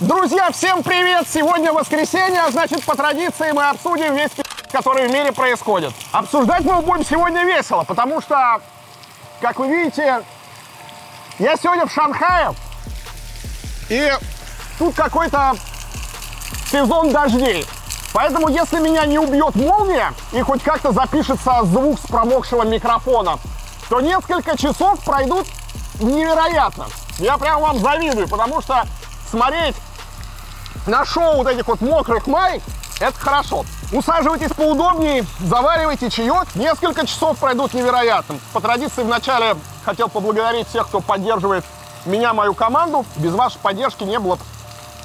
Друзья, всем привет! Сегодня воскресенье, а значит, по традиции мы обсудим весь который в мире происходит. Обсуждать мы будем сегодня весело, потому что, как вы видите, я сегодня в Шанхае, и тут какой-то сезон дождей. Поэтому, если меня не убьет молния и хоть как-то запишется звук с промокшего микрофона, то несколько часов пройдут невероятно. Я прям вам завидую, потому что смотреть на шоу вот этих вот мокрых маек, это хорошо. Усаживайтесь поудобнее, заваривайте чаек. Несколько часов пройдут невероятно. По традиции вначале хотел поблагодарить всех, кто поддерживает меня, мою команду. Без вашей поддержки не было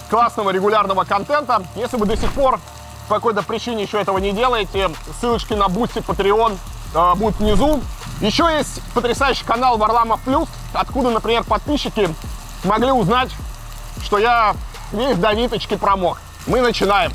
классного регулярного контента. Если вы до сих пор по какой-то причине еще этого не делаете, ссылочки на Boosty, Patreon э, будут внизу. Еще есть потрясающий канал Варламов Плюс, откуда, например, подписчики могли узнать, что я весь до ниточки промок. Мы начинаем.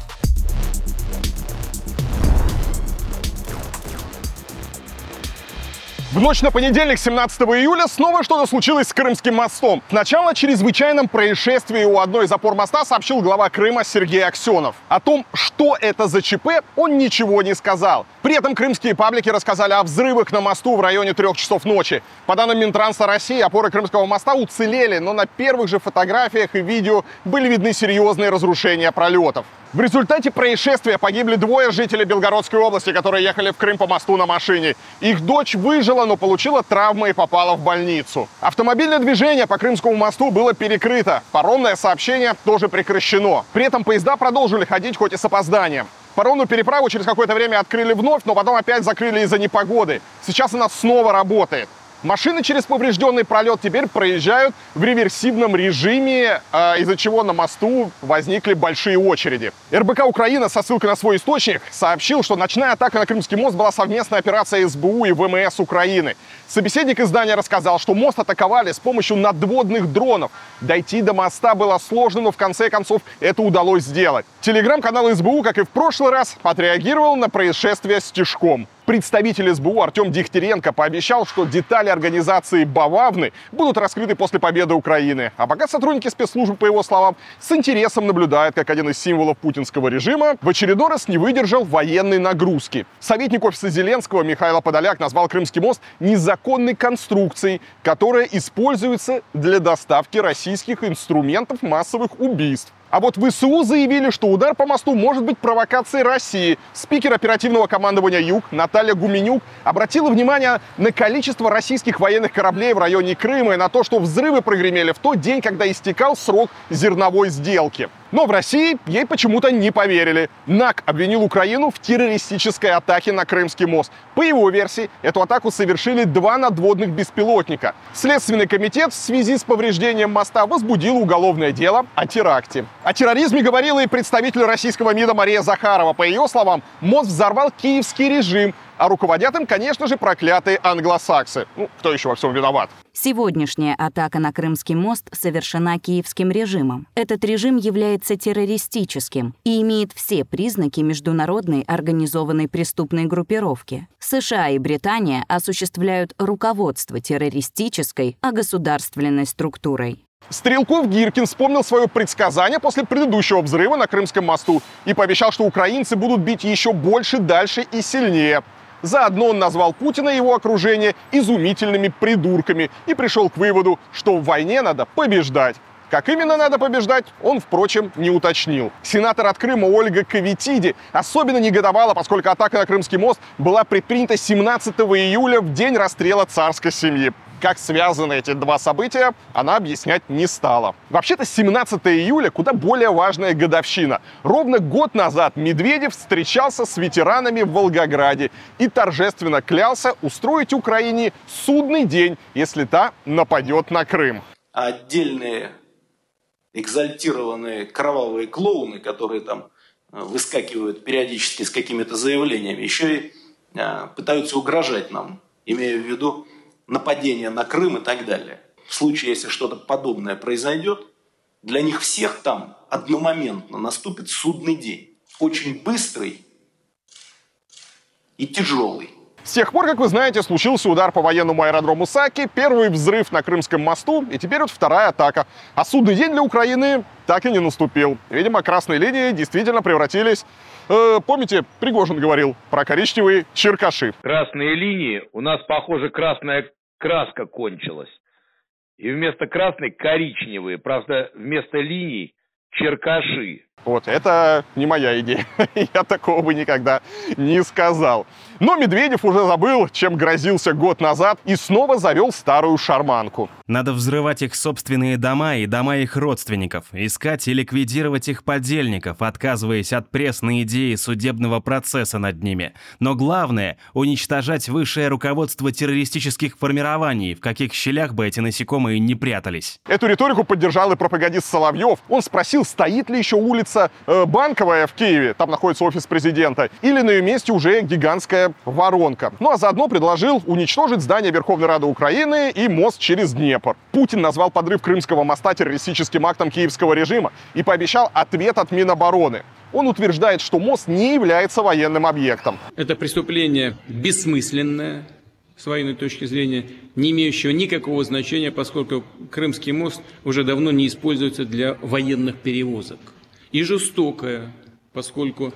В ночь на понедельник, 17 июля, снова что-то случилось с Крымским мостом. Сначала о чрезвычайном происшествии у одной из опор моста сообщил глава Крыма Сергей Аксенов. О том, что это за ЧП, он ничего не сказал. При этом крымские паблики рассказали о взрывах на мосту в районе трех часов ночи. По данным Минтранса России, опоры Крымского моста уцелели, но на первых же фотографиях и видео были видны серьезные разрушения пролетов. В результате происшествия погибли двое жителей Белгородской области, которые ехали в Крым по мосту на машине. Их дочь выжила, но получила травмы и попала в больницу. Автомобильное движение по Крымскому мосту было перекрыто. Паромное сообщение тоже прекращено. При этом поезда продолжили ходить, хоть и с опозданием. Паромную переправу через какое-то время открыли вновь, но потом опять закрыли из-за непогоды. Сейчас она снова работает. Машины через поврежденный пролет теперь проезжают в реверсивном режиме, э, из-за чего на мосту возникли большие очереди. РБК Украина со ссылкой на свой источник сообщил, что ночная атака на Крымский мост была совместная операция СБУ и ВМС Украины. Собеседник издания рассказал, что мост атаковали с помощью надводных дронов. Дойти до моста было сложно, но в конце концов это удалось сделать. Телеграм-канал СБУ, как и в прошлый раз, отреагировал на происшествие с Тишком. Представитель СБУ Артем Дегтяренко пообещал, что детали организации Бававны будут раскрыты после победы Украины. А пока сотрудники спецслужб, по его словам, с интересом наблюдают, как один из символов путинского режима в очередной раз не выдержал военной нагрузки. Советник офиса Зеленского Михаил Подоляк назвал Крымский мост незаконной конструкцией, которая используется для доставки российских инструментов массовых убийств. А вот ВСУ заявили, что удар по мосту может быть провокацией России. Спикер оперативного командования «Юг» Наталья Гуменюк обратила внимание на количество российских военных кораблей в районе Крыма и на то, что взрывы прогремели в тот день, когда истекал срок зерновой сделки. Но в России ей почему-то не поверили. НАК обвинил Украину в террористической атаке на Крымский мост. По его версии, эту атаку совершили два надводных беспилотника. Следственный комитет в связи с повреждением моста возбудил уголовное дело о теракте. О терроризме говорила и представитель российского МИДа Мария Захарова. По ее словам, мост взорвал киевский режим, а руководят им, конечно же, проклятые англосаксы. Ну, кто еще во всем виноват? Сегодняшняя атака на Крымский мост совершена киевским режимом. Этот режим является террористическим и имеет все признаки международной организованной преступной группировки. США и Британия осуществляют руководство террористической, а государственной структурой. Стрелков Гиркин вспомнил свое предсказание после предыдущего взрыва на Крымском мосту и пообещал, что украинцы будут бить еще больше, дальше и сильнее. Заодно он назвал Путина и его окружение изумительными придурками и пришел к выводу, что в войне надо побеждать. Как именно надо побеждать, он, впрочем, не уточнил. Сенатор от Крыма Ольга Кавитиди особенно негодовала, поскольку атака на Крымский мост была предпринята 17 июля в день расстрела царской семьи. Как связаны эти два события, она объяснять не стала. Вообще-то 17 июля куда более важная годовщина. Ровно год назад Медведев встречался с ветеранами в Волгограде и торжественно клялся устроить Украине судный день, если та нападет на Крым. Отдельные экзальтированные кровавые клоуны, которые там э, выскакивают периодически с какими-то заявлениями, еще и э, пытаются угрожать нам, имея в виду нападение на Крым и так далее. В случае, если что-то подобное произойдет, для них всех там одномоментно наступит судный день. Очень быстрый и тяжелый. С тех пор, как вы знаете, случился удар по военному аэродрому Саки, первый взрыв на Крымском мосту, и теперь вот вторая атака. А судный день для Украины так и не наступил. Видимо, красные линии действительно превратились... Э, помните, Пригожин говорил про коричневые черкаши. Красные линии, у нас, похоже, красная краска кончилась. И вместо красной коричневые, правда, вместо линий черкаши. Вот, это не моя идея. Я такого бы никогда не сказал. Но Медведев уже забыл, чем грозился год назад, и снова завел старую шарманку. Надо взрывать их собственные дома и дома их родственников, искать и ликвидировать их подельников, отказываясь от пресной идеи судебного процесса над ними. Но главное — уничтожать высшее руководство террористических формирований, в каких щелях бы эти насекомые не прятались. Эту риторику поддержал и пропагандист Соловьев. Он спросил, стоит ли еще улица э, Банковая в Киеве, там находится офис президента, или на ее месте уже гигантская воронка. Ну а заодно предложил уничтожить здание Верховной Рады Украины и мост через Днепр. Путин назвал подрыв Крымского моста террористическим актом киевского режима и пообещал ответ от Минобороны. Он утверждает, что мост не является военным объектом. Это преступление бессмысленное, с военной точки зрения, не имеющего никакого значения, поскольку Крымский мост уже давно не используется для военных перевозок. И жестокое, поскольку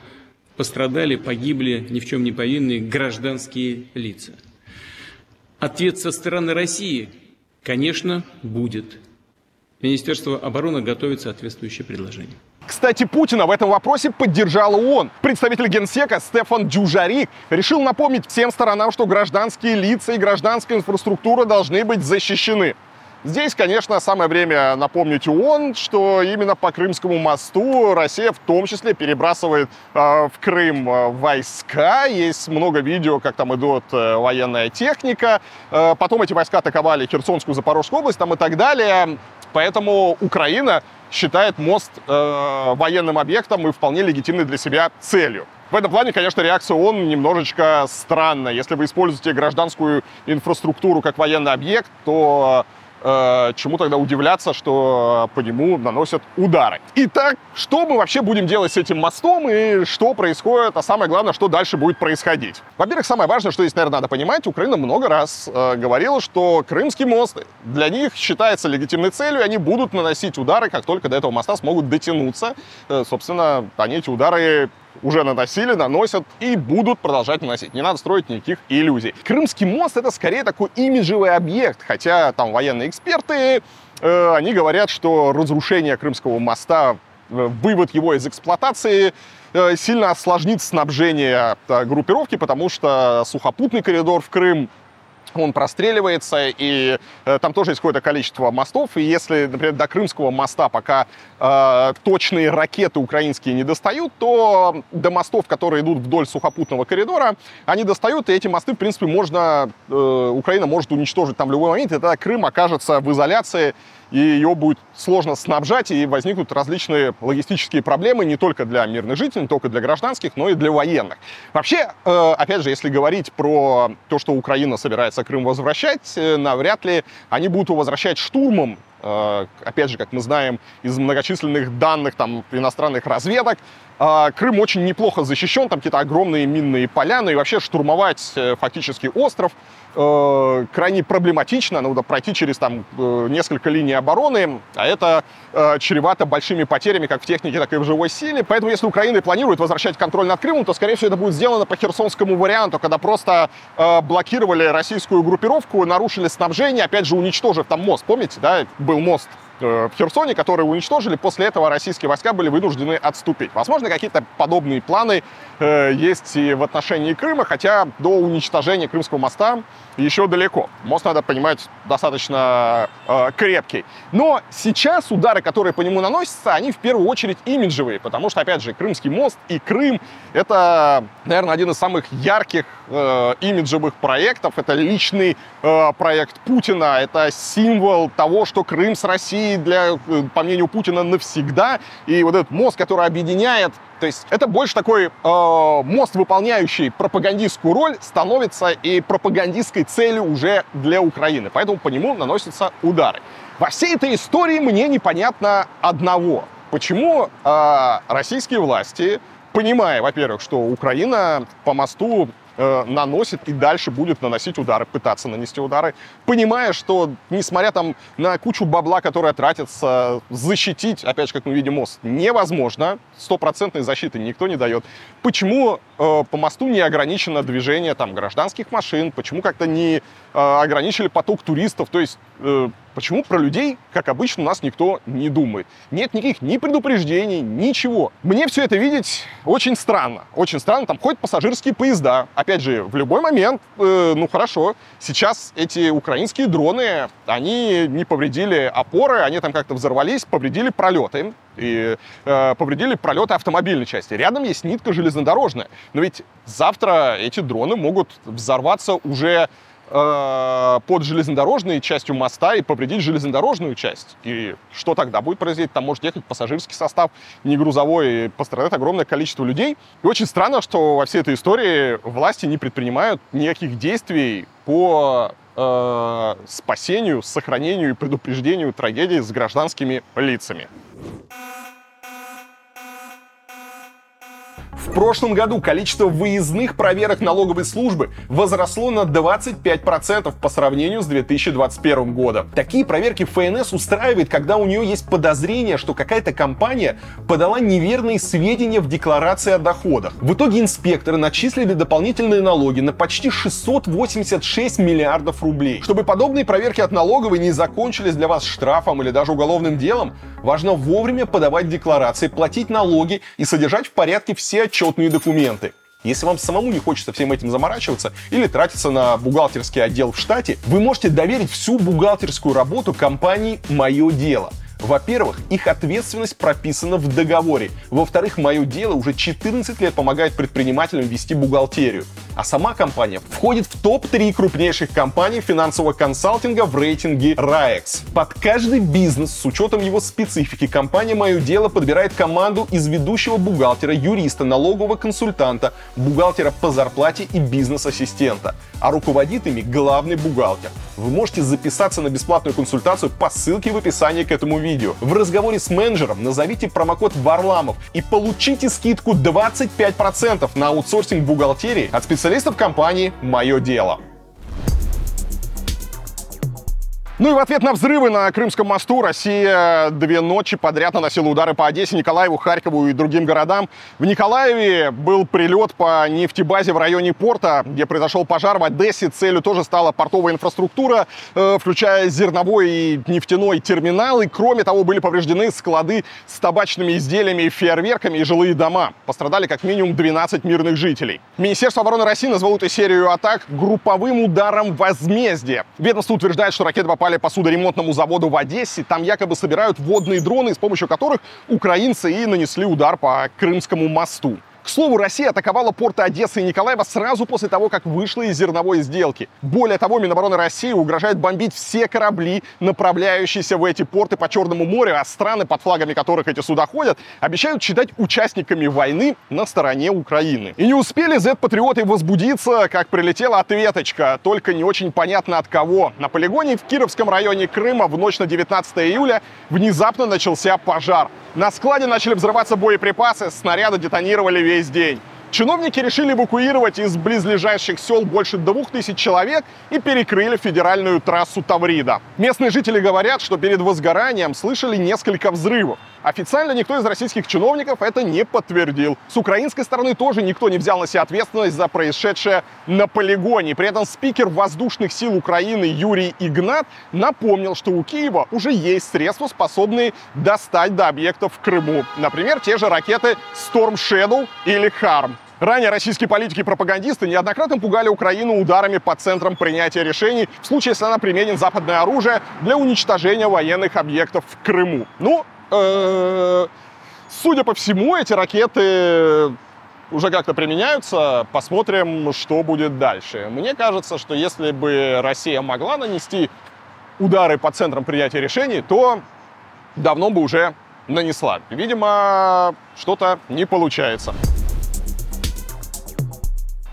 пострадали, погибли ни в чем не повинные гражданские лица. Ответ со стороны России, конечно, будет. Министерство обороны готовит соответствующее предложение. Кстати, Путина в этом вопросе поддержал ООН. Представитель Генсека Стефан Дюжарик решил напомнить всем сторонам, что гражданские лица и гражданская инфраструктура должны быть защищены. Здесь, конечно, самое время напомнить ООН, что именно по Крымскому мосту Россия в том числе перебрасывает э, в Крым э, войска. Есть много видео, как там идет э, военная техника. Э, потом эти войска атаковали Херсонскую, Запорожскую область там и так далее. Поэтому Украина считает мост э, военным объектом и вполне легитимной для себя целью. В этом плане, конечно, реакция ООН немножечко странная. Если вы используете гражданскую инфраструктуру как военный объект, то чему тогда удивляться, что по нему наносят удары. Итак, что мы вообще будем делать с этим мостом и что происходит, а самое главное, что дальше будет происходить. Во-первых, самое важное, что здесь, наверное, надо понимать, Украина много раз э, говорила, что Крымский мост для них считается легитимной целью, и они будут наносить удары, как только до этого моста смогут дотянуться. Э, собственно, они эти удары уже наносили, наносят и будут продолжать наносить. Не надо строить никаких иллюзий. Крымский мост это скорее такой имиджевый объект, хотя там военные эксперты, э, они говорят, что разрушение Крымского моста, э, вывод его из эксплуатации э, сильно осложнит снабжение э, группировки, потому что сухопутный коридор в Крым он простреливается, и э, там тоже есть какое-то количество мостов, и если, например, до Крымского моста пока э, точные ракеты украинские не достают, то до мостов, которые идут вдоль сухопутного коридора, они достают, и эти мосты, в принципе, можно, э, Украина может уничтожить там в любой момент, и тогда Крым окажется в изоляции, и ее будет сложно снабжать, и возникнут различные логистические проблемы не только для мирных жителей, не только для гражданских, но и для военных. Вообще, э, опять же, если говорить про то, что Украина собирается Крым возвращать, э, навряд ли они будут его возвращать штурмом, опять же, как мы знаем из многочисленных данных там, иностранных разведок, Крым очень неплохо защищен, там какие-то огромные минные поля, ну и вообще штурмовать фактически остров э, крайне проблематично, надо пройти через там э, несколько линий обороны, а это э, чревато большими потерями как в технике, так и в живой силе. Поэтому если Украина планирует возвращать контроль над Крымом, то, скорее всего, это будет сделано по херсонскому варианту, когда просто э, блокировали российскую группировку, нарушили снабжение, опять же, уничтожив там мост. Помните, да, был мост. Э, в Херсоне, которые уничтожили. После этого российские войска были вынуждены отступить. Возможно, какие-то подобные планы э, есть и в отношении Крыма, хотя до уничтожения Крымского моста еще далеко. Мост, надо понимать, достаточно э, крепкий. Но сейчас удары, которые по нему наносятся, они в первую очередь имиджевые, потому что, опять же, Крымский мост и Крым — это, наверное, один из самых ярких э, имиджевых проектов. Это личный э, проект Путина, это символ того, что Крым с Россией для, э, по мнению Путина, навсегда. И вот этот мост, который объединяет то есть это больше такой э, мост, выполняющий пропагандистскую роль, становится и пропагандистской целью уже для Украины. Поэтому по нему наносятся удары. Во всей этой истории мне непонятно одного. Почему э, российские власти, понимая, во-первых, что Украина по мосту э, наносит и дальше будет наносить удары, пытаться нанести удары, понимая, что несмотря там на кучу бабла, которая тратится, защитить, опять же, как мы видим, мост невозможно, стопроцентной защиты никто не дает. Почему э, по мосту не ограничено движение там гражданских машин, почему как-то не э, ограничили поток туристов, то есть э, Почему про людей, как обычно, у нас никто не думает? Нет никаких ни предупреждений, ничего. Мне все это видеть очень странно. Очень странно. Там ходят пассажирские поезда. Опять же, в любой момент, э, ну хорошо, сейчас эти украинские дроны, они не повредили опоры, они там как-то взорвались, повредили пролеты и э, повредили пролеты автомобильной части. Рядом есть нитка железнодорожная. Но ведь завтра эти дроны могут взорваться уже Э, под железнодорожной частью моста и повредить железнодорожную часть. И что тогда будет происходить? Там может ехать пассажирский состав, не грузовой, и пострадает огромное количество людей. И очень странно, что во всей этой истории власти не предпринимают никаких действий по э, спасению, сохранению и предупреждению трагедий с гражданскими лицами. В прошлом году количество выездных проверок налоговой службы возросло на 25% по сравнению с 2021 годом. Такие проверки ФНС устраивает, когда у нее есть подозрение, что какая-то компания подала неверные сведения в декларации о доходах. В итоге инспекторы начислили дополнительные налоги на почти 686 миллиардов рублей. Чтобы подобные проверки от налоговой не закончились для вас штрафом или даже уголовным делом, важно вовремя подавать декларации, платить налоги и содержать в порядке все отчеты отчетные документы. Если вам самому не хочется всем этим заморачиваться или тратиться на бухгалтерский отдел в штате, вы можете доверить всю бухгалтерскую работу компании «Мое дело». Во-первых, их ответственность прописана в договоре. Во-вторых, мое дело уже 14 лет помогает предпринимателям вести бухгалтерию. А сама компания входит в топ-3 крупнейших компаний финансового консалтинга в рейтинге RAEX. Под каждый бизнес с учетом его специфики компания «Мое дело» подбирает команду из ведущего бухгалтера, юриста, налогового консультанта, бухгалтера по зарплате и бизнес-ассистента. А руководит ими главный бухгалтер. Вы можете записаться на бесплатную консультацию по ссылке в описании к этому видео. В разговоре с менеджером назовите промокод Варламов и получите скидку 25% на аутсорсинг бухгалтерии от специалистов компании «Мое дело». Ну и в ответ на взрывы на Крымском мосту Россия две ночи подряд наносила удары по Одессе, Николаеву, Харькову и другим городам. В Николаеве был прилет по нефтебазе в районе порта, где произошел пожар. В Одессе целью тоже стала портовая инфраструктура, э, включая зерновой и нефтяной терминалы. Кроме того, были повреждены склады с табачными изделиями, фейерверками и жилые дома. Пострадали как минимум 12 мирных жителей. Министерство обороны России назвало эту серию атак групповым ударом возмездия. Ведомство утверждает, что ракеты попали попали по судоремонтному заводу в Одессе. Там якобы собирают водные дроны, с помощью которых украинцы и нанесли удар по Крымскому мосту. К слову, Россия атаковала порты Одессы и Николаева сразу после того, как вышла из зерновой сделки. Более того, Минобороны России угрожает бомбить все корабли, направляющиеся в эти порты по Черному морю, а страны, под флагами которых эти суда ходят, обещают считать участниками войны на стороне Украины. И не успели Z-патриоты возбудиться, как прилетела ответочка, только не очень понятно от кого. На полигоне в Кировском районе Крыма в ночь на 19 июля внезапно начался пожар. На складе начали взрываться боеприпасы, снаряды детонировали весь день. Чиновники решили эвакуировать из близлежащих сел больше двух тысяч человек и перекрыли федеральную трассу Таврида. Местные жители говорят, что перед возгоранием слышали несколько взрывов. Официально никто из российских чиновников это не подтвердил. С украинской стороны тоже никто не взял на себя ответственность за происшедшее на полигоне. При этом спикер воздушных сил Украины Юрий Игнат напомнил, что у Киева уже есть средства, способные достать до объектов в Крыму. Например, те же ракеты Storm Shadow или Harm. Ранее российские политики и пропагандисты неоднократно пугали Украину ударами по центрам принятия решений в случае, если она применит западное оружие для уничтожения военных объектов в Крыму. Ну, э, судя по всему, эти ракеты уже как-то применяются. Посмотрим, что будет дальше. Мне кажется, что если бы Россия могла нанести удары по центрам принятия решений, то давно бы уже нанесла. Видимо, что-то не получается.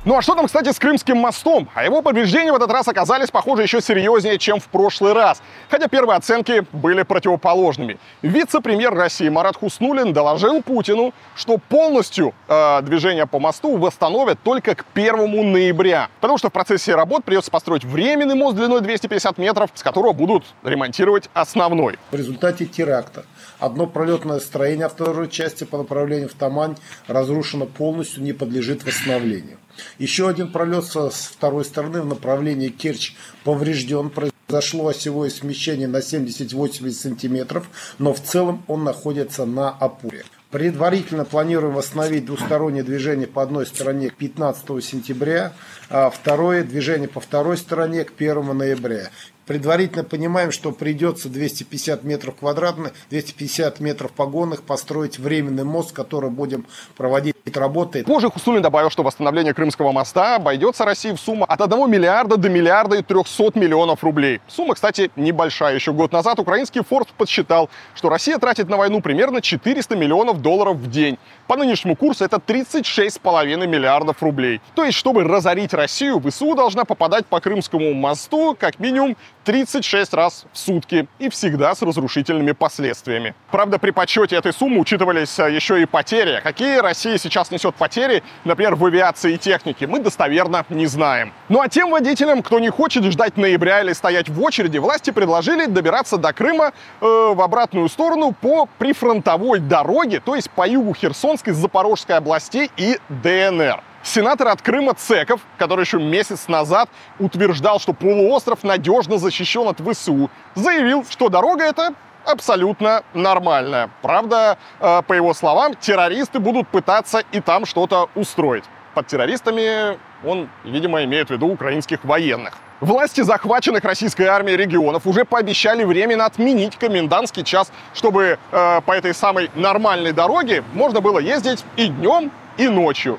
Ну а что там, кстати, с Крымским мостом? А его повреждения в этот раз оказались, похоже, еще серьезнее, чем в прошлый раз. Хотя первые оценки были противоположными. Вице-премьер России Марат Хуснулин доложил Путину, что полностью э, движение по мосту восстановят только к 1 ноября. Потому что в процессе работ придется построить временный мост длиной 250 метров, с которого будут ремонтировать основной. В результате теракта одно пролетное строение второй части по направлению в Тамань разрушено полностью, не подлежит восстановлению. Еще один пролет со второй стороны в направлении Керчь поврежден. Произошло осевое смещение на 70-80 сантиметров, но в целом он находится на опоре. Предварительно планируем восстановить двустороннее движение по одной стороне к 15 сентября, а второе движение по второй стороне к 1 ноября. Предварительно понимаем, что придется 250 метров квадратных, 250 метров погонных построить временный мост, который будем проводить работы. Позже Хусулин добавил, что восстановление Крымского моста обойдется России в сумму от 1 миллиарда до миллиарда и 300 миллионов рублей. Сумма, кстати, небольшая. Еще год назад украинский Форд подсчитал, что Россия тратит на войну примерно 400 миллионов долларов в день. По нынешнему курсу это 36,5 миллиардов рублей. То есть, чтобы разорить Россию, ВСУ должна попадать по Крымскому мосту как минимум 36 раз в сутки и всегда с разрушительными последствиями. Правда, при подсчете этой суммы учитывались а, еще и потери. Какие Россия сейчас несет потери, например, в авиации и технике, мы достоверно не знаем. Ну а тем водителям, кто не хочет ждать ноября или стоять в очереди, власти предложили добираться до Крыма э, в обратную сторону по прифронтовой дороге, то есть по югу Херсонской, Запорожской областей и ДНР. Сенатор от Крыма Цеков, который еще месяц назад утверждал, что полуостров надежно защищен от ВСУ, заявил, что дорога эта абсолютно нормальная. Правда, э, по его словам, террористы будут пытаться и там что-то устроить. Под террористами он, видимо, имеет в виду украинских военных. Власти захваченных российской армией регионов уже пообещали временно отменить комендантский час, чтобы э, по этой самой нормальной дороге можно было ездить и днем, и ночью.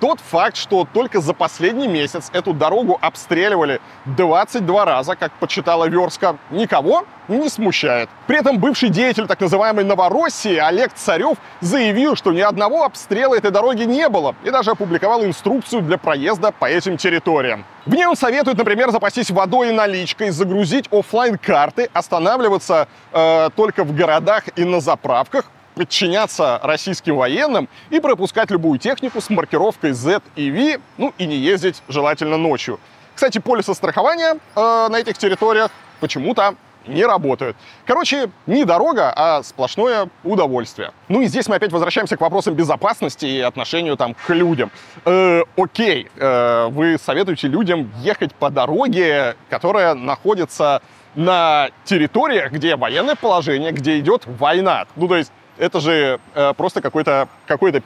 Тот факт, что только за последний месяц эту дорогу обстреливали 22 раза, как почитала Верска, никого не смущает. При этом бывший деятель так называемой Новороссии Олег Царев заявил, что ни одного обстрела этой дороги не было и даже опубликовал инструкцию для проезда по этим территориям. В ней он советует, например, запастись водой и наличкой, загрузить офлайн карты останавливаться э, только в городах и на заправках, подчиняться российским военным и пропускать любую технику с маркировкой Z и V, ну и не ездить желательно ночью. Кстати, полисы страхования э, на этих территориях почему-то не работают. Короче, не дорога, а сплошное удовольствие. Ну и здесь мы опять возвращаемся к вопросам безопасности и отношению там к людям. Э, окей, э, вы советуете людям ехать по дороге, которая находится на территориях, где военное положение, где идет война. Ну, то есть это же э, просто какой-то какой-то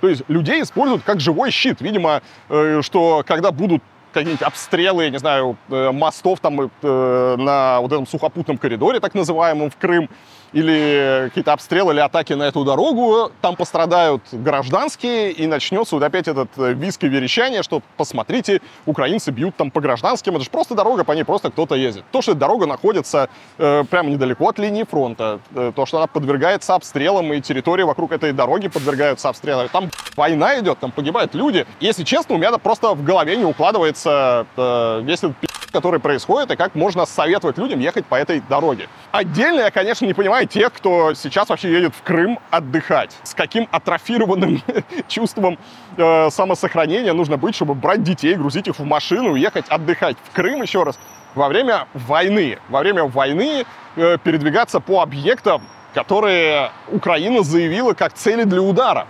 То есть людей используют как живой щит. Видимо, э, что когда будут какие-нибудь обстрелы, я не знаю, э, мостов там э, на вот этом сухопутном коридоре, так называемом, в Крым, или какие-то обстрелы или атаки на эту дорогу, там пострадают гражданские, и начнется вот опять этот э, виск и верещание, что посмотрите, украинцы бьют там по гражданским, это же просто дорога, по ней просто кто-то ездит. То, что дорога находится э, прямо недалеко от линии фронта, э, то, что она подвергается обстрелам, и территории вокруг этой дороги подвергаются обстрелам, там война идет, там погибают люди. Если честно, у меня просто в голове не укладывается э, весь этот который происходит, и как можно советовать людям ехать по этой дороге. Отдельно я, конечно, не понимаю тех, кто сейчас вообще едет в Крым отдыхать. С каким атрофированным чувством э, самосохранения нужно быть, чтобы брать детей, грузить их в машину, ехать отдыхать в Крым, еще раз, во время войны. Во время войны э, передвигаться по объектам, которые Украина заявила как цели для удара.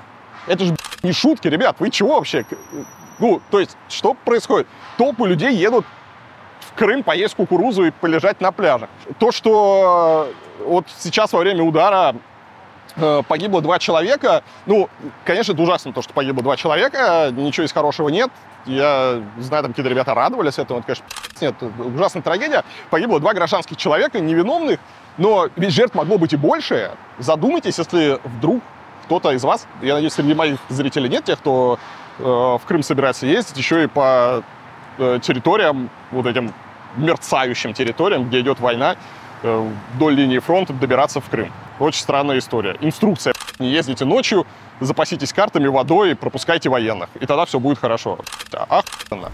Это же не шутки, ребят, вы чего вообще? Ну, то есть, что происходит? Толпы людей едут Крым поесть кукурузу и полежать на пляже. То, что вот сейчас во время удара э, погибло два человека. Ну, конечно, это ужасно, то, что погибло два человека, ничего из хорошего нет. Я знаю, там какие-то ребята радовались этому, это, конечно, нет, ужасная трагедия. Погибло два гражданских человека, невиновных, но ведь жертв могло быть и больше. Задумайтесь, если вдруг кто-то из вас, я надеюсь, среди моих зрителей нет тех, кто э, в Крым собирается ездить, еще и по э, территориям вот этим мерцающим территориям, где идет война, вдоль линии фронта добираться в Крым. Очень странная история. Инструкция. Не ездите ночью, запаситесь картами, водой, пропускайте военных. И тогда все будет хорошо. Охуенно.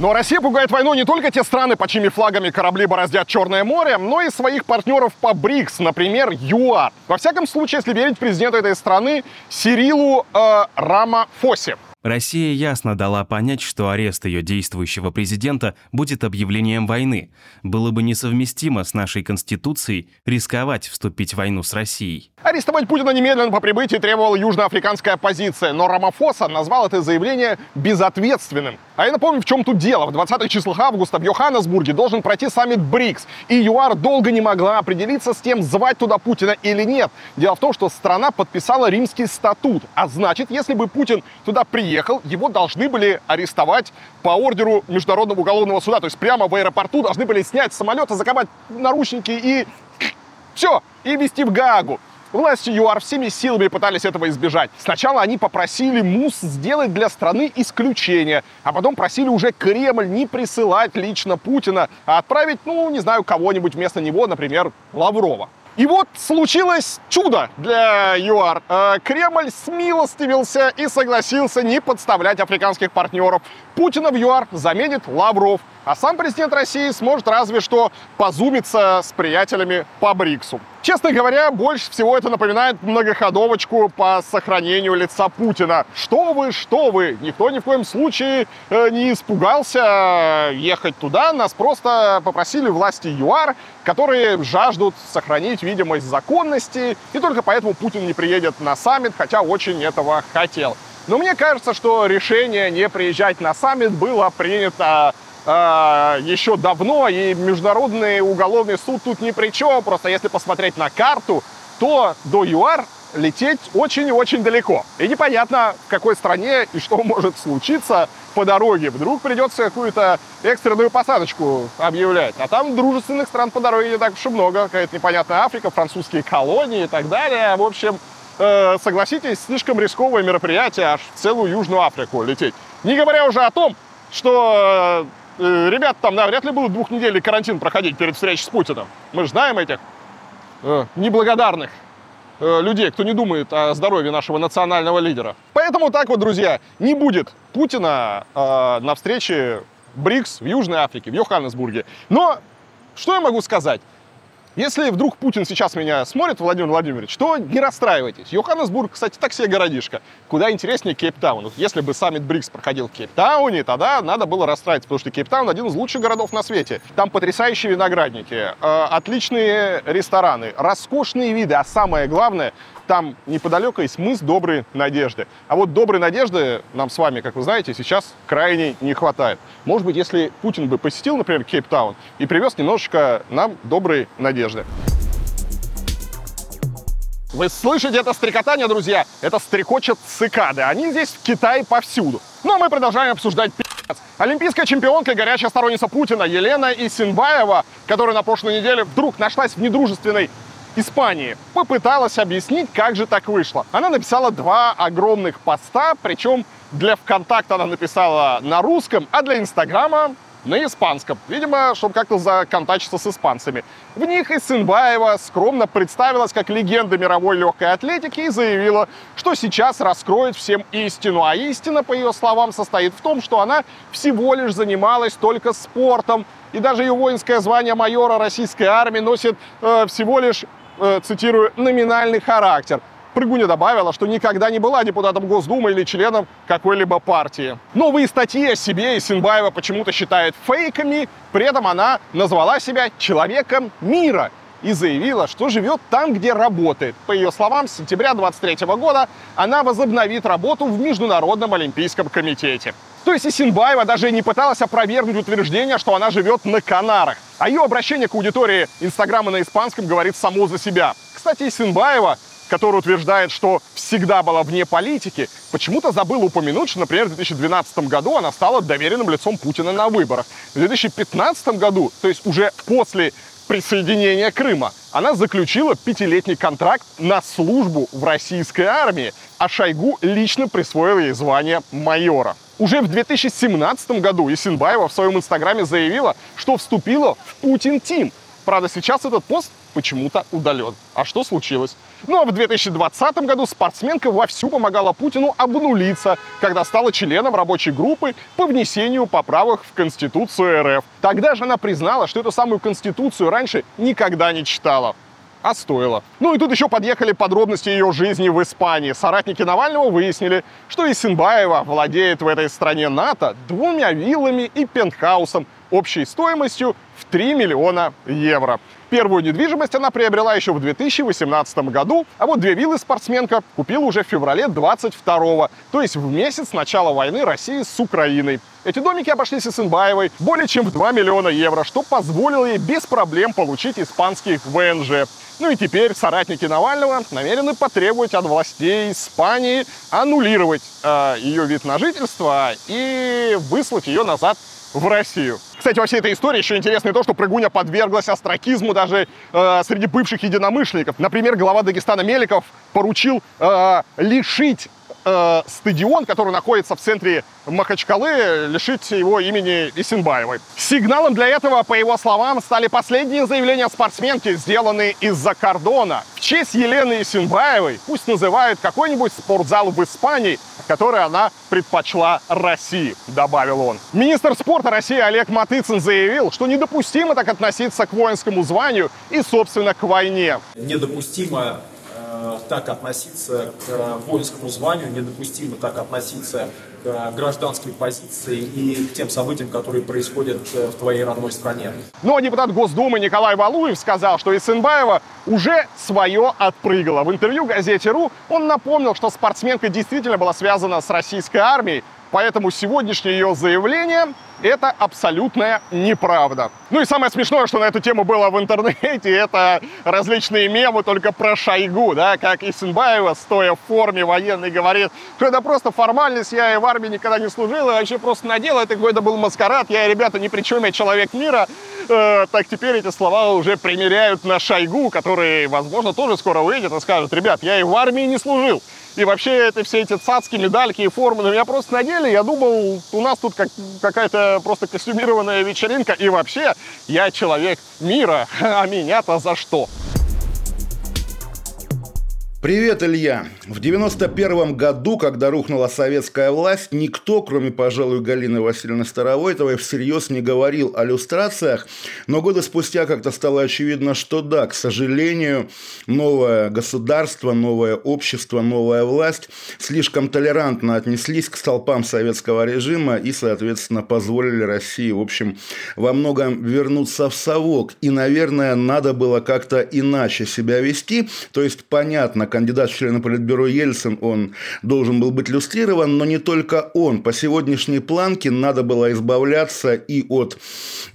Но Россия пугает войну не только те страны, по чьими флагами корабли бороздят Черное море, но и своих партнеров по БРИКС, например, ЮАР. Во всяком случае, если верить президенту этой страны Сирилу э, Рамафосе. Россия ясно дала понять, что арест ее действующего президента будет объявлением войны. Было бы несовместимо с нашей Конституцией рисковать вступить в войну с Россией. Арестовать Путина немедленно по прибытии требовала южноафриканская оппозиция, но Рамафоса назвал это заявление безответственным. А я напомню, в чем тут дело. В 20-х числах августа в Йоханнесбурге должен пройти саммит БРИКС, и ЮАР долго не могла определиться с тем, звать туда Путина или нет. Дело в том, что страна подписала римский статут, а значит, если бы Путин туда приехал, его должны были арестовать по ордеру Международного уголовного суда, то есть прямо в аэропорту должны были снять с самолета, заковать наручники и все, и везти в Гаагу. Власти ЮАР всеми силами пытались этого избежать. Сначала они попросили МУС сделать для страны исключение, а потом просили уже Кремль не присылать лично Путина, а отправить, ну, не знаю, кого-нибудь вместо него, например, Лаврова. И вот случилось чудо для ЮАР. Э, Кремль смилостивился и согласился не подставлять африканских партнеров. Путина в ЮАР заменит Лавров, а сам президент России сможет разве что позумиться с приятелями по БРИКСу. Честно говоря, больше всего это напоминает многоходовочку по сохранению лица Путина. Что вы, что вы, никто ни в коем случае э, не испугался ехать туда, нас просто попросили власти ЮАР, которые жаждут сохранить видимость законности, и только поэтому Путин не приедет на саммит, хотя очень этого хотел. Но мне кажется, что решение не приезжать на саммит было принято еще давно, и Международный уголовный суд тут ни при чем. Просто если посмотреть на карту, то до ЮАР лететь очень и очень далеко. И непонятно, в какой стране и что может случиться по дороге. Вдруг придется какую-то экстренную посадочку объявлять. А там дружественных стран по дороге не так уж и много. Какая-то непонятная Африка, французские колонии и так далее. В общем, э, согласитесь, слишком рисковое мероприятие аж в целую Южную Африку лететь. Не говоря уже о том, что э, ребята там навряд ли будут двухнедельный карантин проходить перед встречей с Путиным. Мы же знаем этих э, неблагодарных э, людей, кто не думает о здоровье нашего национального лидера. Поэтому так вот, друзья, не будет Путина э, на встрече БРИКС в Южной Африке, в Йоханнесбурге. Но что я могу сказать? Если вдруг Путин сейчас меня смотрит, Владимир Владимирович, то не расстраивайтесь. Йоханнесбург, кстати, так себе городишко. Куда интереснее Кейптаун. Если бы саммит БРИКС проходил в Кейптауне, тогда надо было расстраиваться, потому что Кейптаун один из лучших городов на свете. Там потрясающие виноградники, э, отличные рестораны, роскошные виды, а самое главное, там неподалеку есть мыс Доброй Надежды. А вот Доброй Надежды нам с вами, как вы знаете, сейчас крайне не хватает. Может быть, если Путин бы посетил, например, Кейптаун и привез немножечко нам Доброй Надежды. Вы слышите это стрекотание, друзья? Это стрекочет цикады. Они здесь в Китае повсюду. Ну а мы продолжаем обсуждать пи***ц. Олимпийская чемпионка и горячая сторонница Путина Елена Исинбаева, которая на прошлой неделе вдруг нашлась в недружественной Испании, попыталась объяснить, как же так вышло. Она написала два огромных поста, причем для ВКонтакта она написала на русском, а для Инстаграма на испанском. Видимо, чтобы как-то законтачиться с испанцами. В них Исынбаева скромно представилась как легенда мировой легкой атлетики и заявила, что сейчас раскроет всем истину. А истина, по ее словам, состоит в том, что она всего лишь занималась только спортом. И даже ее воинское звание майора российской армии носит э, всего лишь, цитирую, номинальный характер. Прыгуня добавила, что никогда не была депутатом Госдумы или членом какой-либо партии. Новые статьи о себе Исинбаева почему-то считает фейками, при этом она назвала себя человеком мира и заявила, что живет там, где работает. По ее словам, с сентября 23 года она возобновит работу в Международном Олимпийском комитете. То есть Исинбаева даже не пыталась опровергнуть утверждение, что она живет на Канарах. А ее обращение к аудитории Инстаграма на испанском говорит само за себя. Кстати, Исинбаева который утверждает, что всегда была вне политики, почему-то забыл упомянуть, что, например, в 2012 году она стала доверенным лицом Путина на выборах. В 2015 году, то есть уже после присоединения Крыма, она заключила пятилетний контракт на службу в российской армии, а Шойгу лично присвоил ей звание майора. Уже в 2017 году Исинбаева в своем инстаграме заявила, что вступила в Путин-тим. Правда, сейчас этот пост почему-то удален. А что случилось? Ну а в 2020 году спортсменка вовсю помогала Путину обнулиться, когда стала членом рабочей группы по внесению поправок в Конституцию РФ. Тогда же она признала, что эту самую Конституцию раньше никогда не читала а стоило. Ну и тут еще подъехали подробности ее жизни в Испании. Соратники Навального выяснили, что Исенбаева владеет в этой стране НАТО двумя виллами и пентхаусом общей стоимостью в 3 миллиона евро. Первую недвижимость она приобрела еще в 2018 году, а вот две виллы спортсменка купила уже в феврале 22 то есть в месяц начала войны России с Украиной. Эти домики обошлись Исенбаевой более чем в 2 миллиона евро, что позволило ей без проблем получить испанский ВНЖ. Ну и теперь соратники Навального намерены потребовать от властей Испании аннулировать э, ее вид на жительство и выслать ее назад в Россию. Кстати, во всей этой истории еще интересно то, что Прыгуня подверглась остракизму даже э, среди бывших единомышленников. Например, глава Дагестана Меликов поручил э, лишить э, стадион, который находится в центре Махачкалы, лишить его имени Исенбаевой. Сигналом для этого, по его словам, стали последние заявления спортсменки, сделанные из-за кордона. В честь Елены Исенбаевой пусть называют какой-нибудь спортзал в Испании, который она предпочла России, добавил он. Министр спорта России Олег Матыцын заявил, что недопустимо так относиться к воинскому званию и, собственно, к войне. Недопустимо Э, так относиться к воинскому званию, недопустимо так относиться к э, гражданской позиции и к тем событиям, которые происходят в твоей родной стране. Ну а депутат Госдумы Николай Валуев сказал, что Исенбаева уже свое отпрыгала. В интервью газете «Ру» он напомнил, что спортсменка действительно была связана с российской армией, Поэтому сегодняшнее ее заявление – это абсолютная неправда. Ну и самое смешное, что на эту тему было в интернете, это различные мемы только про Шойгу, да, как Исенбаева, стоя в форме военной, говорит, что это просто формальность, я и в армии никогда не служил, я вообще просто надел, это какой-то был маскарад, я, ребята, ни при чем, я человек мира. Э, так теперь эти слова уже примеряют на Шойгу, который, возможно, тоже скоро выйдет и скажет, ребят, я и в армии не служил. И вообще это все эти цацки, медальки и формы на меня просто надели. Я думал, у нас тут как, какая-то просто костюмированная вечеринка. И вообще, я человек мира, а меня-то за что? Привет, Илья. В 91 году, когда рухнула советская власть, никто, кроме, пожалуй, Галины Васильевны Старовойтовой, всерьез не говорил о люстрациях, но годы спустя как-то стало очевидно, что да, к сожалению, новое государство, новое общество, новая власть слишком толерантно отнеслись к столпам советского режима и, соответственно, позволили России, в общем, во многом вернуться в совок. И, наверное, надо было как-то иначе себя вести, то есть понятно, кандидат в члены Политбюро Ельцин, он должен был быть люстрирован, но не только он. По сегодняшней планке надо было избавляться и от,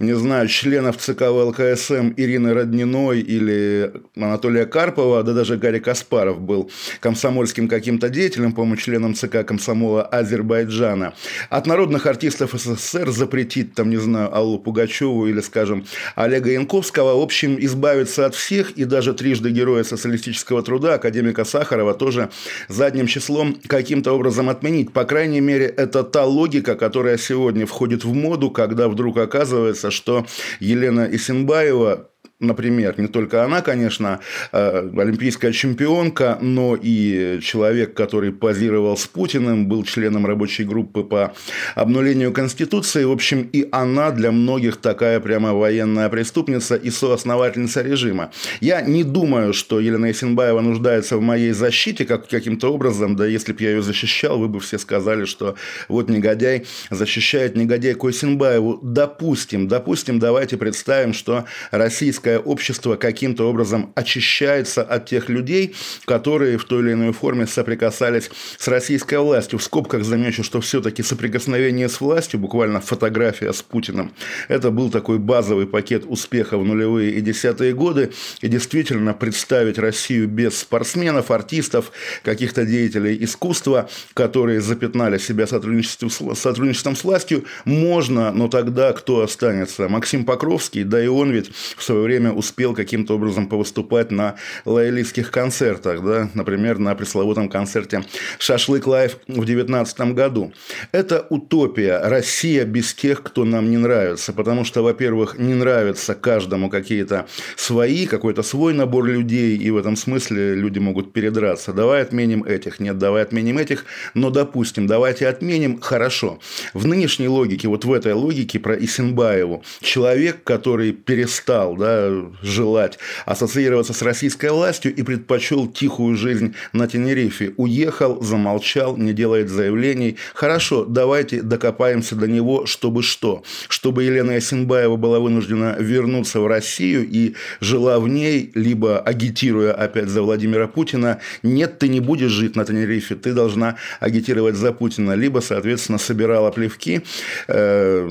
не знаю, членов ЦК ВЛКСМ Ирины Родниной или Анатолия Карпова, да даже Гарри Каспаров был комсомольским каким-то деятелем, по-моему, членом ЦК комсомола Азербайджана. От народных артистов СССР запретить, там, не знаю, Аллу Пугачеву или, скажем, Олега Янковского, в общем, избавиться от всех и даже трижды героя социалистического труда, академика академика Сахарова тоже задним числом каким-то образом отменить. По крайней мере, это та логика, которая сегодня входит в моду, когда вдруг оказывается, что Елена Исенбаева например, не только она, конечно, э, олимпийская чемпионка, но и человек, который позировал с Путиным, был членом рабочей группы по обнулению Конституции. В общем, и она для многих такая прямо военная преступница и соосновательница режима. Я не думаю, что Елена Исенбаева нуждается в моей защите как, каким-то образом, да если бы я ее защищал, вы бы все сказали, что вот негодяй защищает негодяйку Исенбаеву. Допустим, допустим, давайте представим, что российская российское общество каким-то образом очищается от тех людей, которые в той или иной форме соприкасались с российской властью. В скобках замечу, что все-таки соприкосновение с властью, буквально фотография с Путиным, это был такой базовый пакет успеха в нулевые и десятые годы. И действительно представить Россию без спортсменов, артистов, каких-то деятелей искусства, которые запятнали себя сотрудничеством, сотрудничеством с властью, можно, но тогда кто останется? Максим Покровский, да и он ведь в свое время время успел каким-то образом повыступать на лоялистских концертах, да, например, на пресловутом концерте «Шашлык Лайв» в 2019 году. Это утопия. Россия без тех, кто нам не нравится. Потому что, во-первых, не нравится каждому какие-то свои, какой-то свой набор людей, и в этом смысле люди могут передраться. Давай отменим этих. Нет, давай отменим этих. Но, допустим, давайте отменим. Хорошо. В нынешней логике, вот в этой логике про Исенбаеву, человек, который перестал да, желать ассоциироваться с российской властью и предпочел тихую жизнь на Тенерифе, уехал, замолчал, не делает заявлений. Хорошо, давайте докопаемся до него, чтобы что? Чтобы Елена Ясенбаева была вынуждена вернуться в Россию и жила в ней, либо агитируя опять за Владимира Путина, нет, ты не будешь жить на Тенерифе, ты должна агитировать за Путина, либо, соответственно, собирала плевки, э,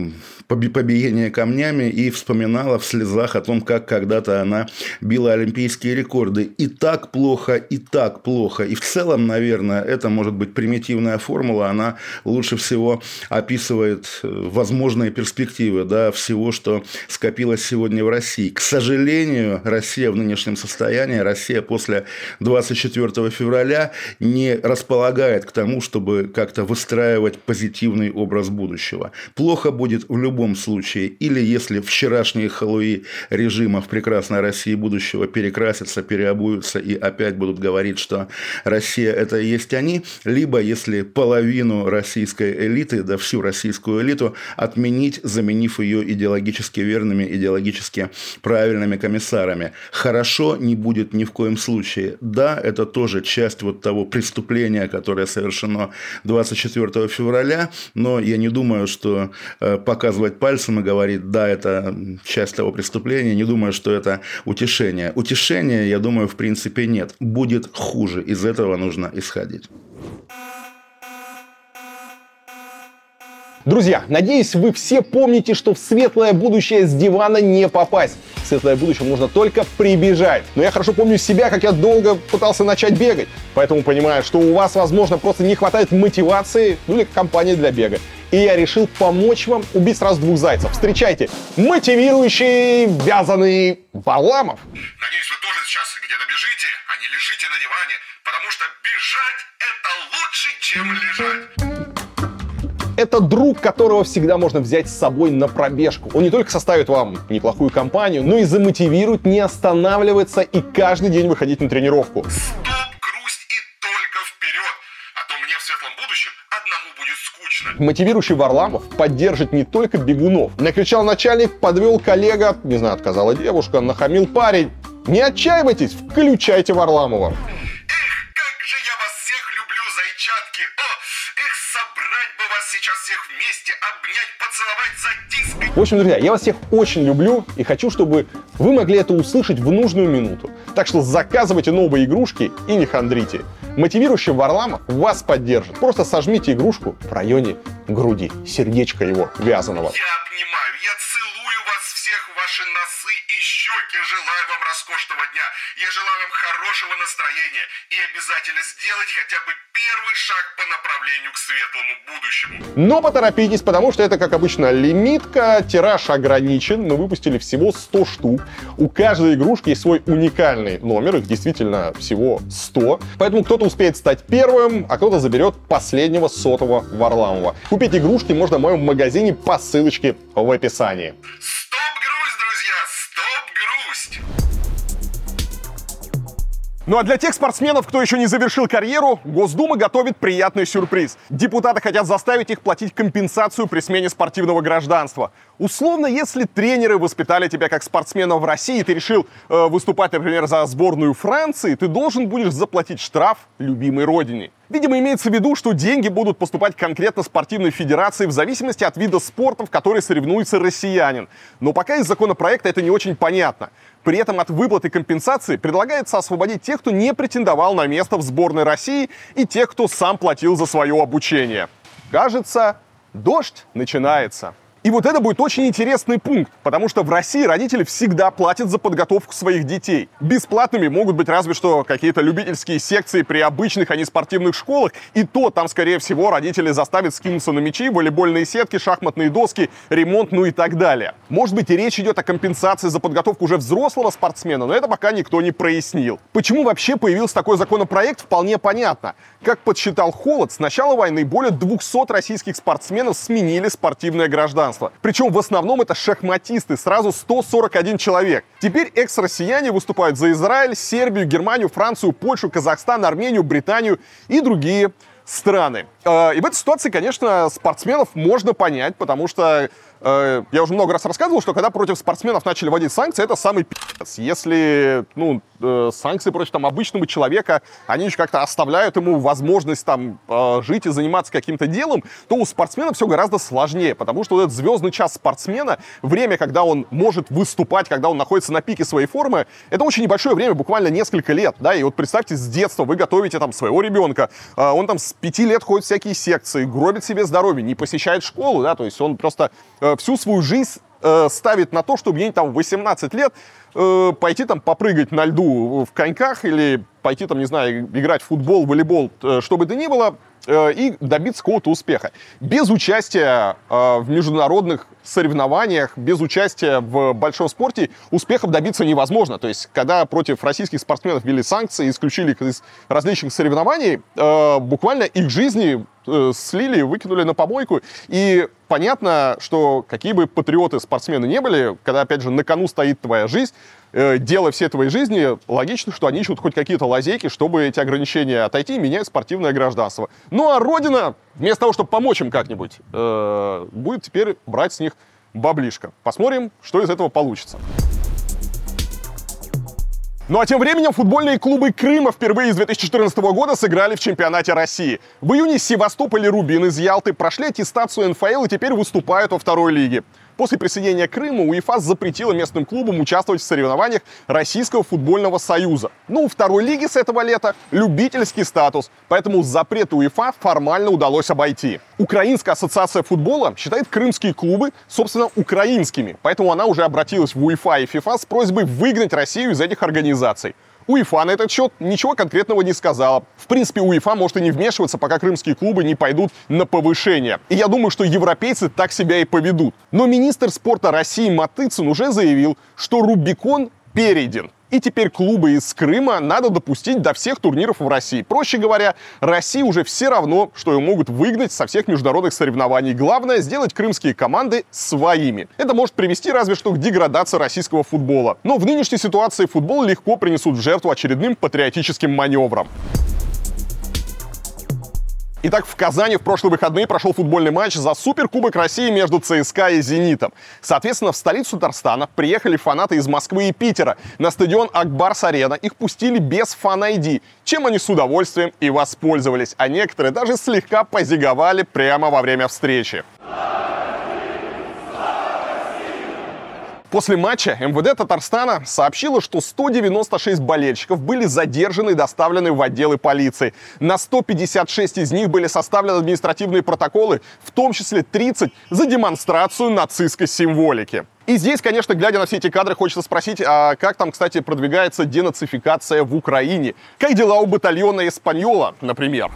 побиение камнями и вспоминала в слезах о том, как когда-то она била олимпийские рекорды. И так плохо, и так плохо. И в целом, наверное, это может быть примитивная формула, она лучше всего описывает э, возможные перспективы да, всего, что скопилось сегодня в России. К сожалению, Россия в нынешнем состоянии, Россия после 24 февраля не располагает к тому, чтобы как-то выстраивать позитивный образ будущего. Плохо будет в любом любом случае, или если вчерашние халуи режима в прекрасной России будущего перекрасятся, переобуются и опять будут говорить, что Россия – это и есть они, либо если половину российской элиты, да всю российскую элиту отменить, заменив ее идеологически верными, идеологически правильными комиссарами. Хорошо не будет ни в коем случае. Да, это тоже часть вот того преступления, которое совершено 24 февраля, но я не думаю, что э, показывать показывать пальцем и говорит, да, это часть того преступления, не думаю, что это утешение. Утешения, я думаю, в принципе нет. Будет хуже. Из этого нужно исходить. Друзья, надеюсь, вы все помните, что в светлое будущее с дивана не попасть. В светлое будущее можно только прибежать. Но я хорошо помню себя, как я долго пытался начать бегать. Поэтому понимаю, что у вас, возможно, просто не хватает мотивации, ну или компании для бега и я решил помочь вам убить сразу двух зайцев. Встречайте, мотивирующий вязаный Варламов. Надеюсь, вы тоже сейчас где-то бежите, а не лежите на диване, потому что бежать это лучше, чем лежать. Это друг, которого всегда можно взять с собой на пробежку. Он не только составит вам неплохую компанию, но и замотивирует не останавливаться и каждый день выходить на тренировку. Стоп! Мотивирующий Варламов поддержит не только бегунов. Накричал начальник, подвел коллега, не знаю, отказала девушка, нахамил парень. Не отчаивайтесь, включайте Варламова. В общем, друзья, я вас всех очень люблю и хочу, чтобы вы могли это услышать в нужную минуту. Так что заказывайте новые игрушки и не хандрите. Мотивирующий Варламов вас поддержит. Просто сожмите игрушку в районе груди, сердечко его вязаного. Я обнимаю, я ваши носы и щеки. Желаю вам роскошного дня. Я желаю вам хорошего настроения. И обязательно сделать хотя бы первый шаг по направлению к светлому будущему. Но поторопитесь, потому что это, как обычно, лимитка. Тираж ограничен. Мы выпустили всего 100 штук. У каждой игрушки есть свой уникальный номер. Их действительно всего 100. Поэтому кто-то успеет стать первым, а кто-то заберет последнего сотого Варламова. Купить игрушки можно в моем магазине по ссылочке в описании. Ну а для тех спортсменов, кто еще не завершил карьеру, Госдума готовит приятный сюрприз. Депутаты хотят заставить их платить компенсацию при смене спортивного гражданства. Условно, если тренеры воспитали тебя как спортсмена в России, и ты решил э, выступать, например, за сборную Франции, ты должен будешь заплатить штраф любимой родине. Видимо, имеется в виду, что деньги будут поступать конкретно спортивной федерации в зависимости от вида спорта, в который соревнуется россиянин. Но пока из законопроекта это не очень понятно. При этом от выплаты компенсации предлагается освободить тех, кто не претендовал на место в сборной России и тех, кто сам платил за свое обучение. Кажется, дождь начинается. И вот это будет очень интересный пункт, потому что в России родители всегда платят за подготовку своих детей. Бесплатными могут быть разве что какие-то любительские секции при обычных, а не спортивных школах, и то там, скорее всего, родители заставят скинуться на мячи, волейбольные сетки, шахматные доски, ремонт, ну и так далее. Может быть, и речь идет о компенсации за подготовку уже взрослого спортсмена, но это пока никто не прояснил. Почему вообще появился такой законопроект, вполне понятно. Как подсчитал Холод, с начала войны более 200 российских спортсменов сменили спортивное гражданство. Причем в основном это шахматисты, сразу 141 человек. Теперь экс-россияне выступают за Израиль, Сербию, Германию, Францию, Польшу, Казахстан, Армению, Британию и другие страны. Э, и в этой ситуации, конечно, спортсменов можно понять, потому что Э, я уже много раз рассказывал, что когда против спортсменов начали вводить санкции, это самый пи***ц. Если, ну, э, санкции против там обычного человека, они еще как-то оставляют ему возможность там э, жить и заниматься каким-то делом, то у спортсмена все гораздо сложнее, потому что вот этот звездный час спортсмена, время, когда он может выступать, когда он находится на пике своей формы, это очень небольшое время, буквально несколько лет, да, и вот представьте, с детства вы готовите там своего ребенка, он там с пяти лет ходит в всякие секции, гробит себе здоровье, не посещает школу, да, то есть он просто Э, всю свою жизнь э, ставит на то, чтобы ей там 18 лет э, пойти там попрыгать на льду в коньках или пойти там, не знаю, играть в футбол, волейбол, что бы то ни было, и добиться какого-то успеха. Без участия в международных соревнованиях, без участия в большом спорте успехов добиться невозможно. То есть, когда против российских спортсменов ввели санкции, исключили их из различных соревнований, буквально их жизни слили, выкинули на помойку. И понятно, что какие бы патриоты спортсмены не были, когда, опять же, на кону стоит твоя жизнь, э, дело всей твоей жизни, логично, что они ищут хоть какие-то лазейки, чтобы эти ограничения отойти и менять спортивное гражданство. Ну а Родина, вместо того, чтобы помочь им как-нибудь, э, будет теперь брать с них баблишко. Посмотрим, что из этого получится. Ну а тем временем футбольные клубы Крыма впервые с 2014 года сыграли в чемпионате России. В июне Севастополь и Рубин из Ялты прошли аттестацию НФЛ и теперь выступают во второй лиге. После присоединения Крыма УЕФА запретила местным клубам участвовать в соревнованиях Российского футбольного союза. Ну, у второй лиги с этого лета любительский статус, поэтому запрет УЕФА формально удалось обойти. Украинская ассоциация футбола считает крымские клубы, собственно, украинскими, поэтому она уже обратилась в УЕФА и ФИФА с просьбой выгнать Россию из этих организаций. УЕФА на этот счет ничего конкретного не сказала. В принципе, УЕФА может и не вмешиваться, пока крымские клубы не пойдут на повышение. И я думаю, что европейцы так себя и поведут. Но министр спорта России Матыцын уже заявил, что Рубикон перейден. И теперь клубы из Крыма надо допустить до всех турниров в России. Проще говоря, России уже все равно, что ее могут выгнать со всех международных соревнований. Главное сделать крымские команды своими. Это может привести разве что к деградации российского футбола. Но в нынешней ситуации футбол легко принесут в жертву очередным патриотическим маневрам. Итак, в Казани в прошлые выходные прошел футбольный матч за Суперкубок России между ЦСКА и «Зенитом». Соответственно, в столицу Татарстана приехали фанаты из Москвы и Питера. На стадион Акбарс-Арена их пустили без фан-айди, чем они с удовольствием и воспользовались. А некоторые даже слегка позиговали прямо во время встречи. После матча МВД Татарстана сообщило, что 196 болельщиков были задержаны и доставлены в отделы полиции. На 156 из них были составлены административные протоколы, в том числе 30 за демонстрацию нацистской символики. И здесь, конечно, глядя на все эти кадры, хочется спросить, а как там, кстати, продвигается денацификация в Украине? Как дела у батальона Эспаньола, например?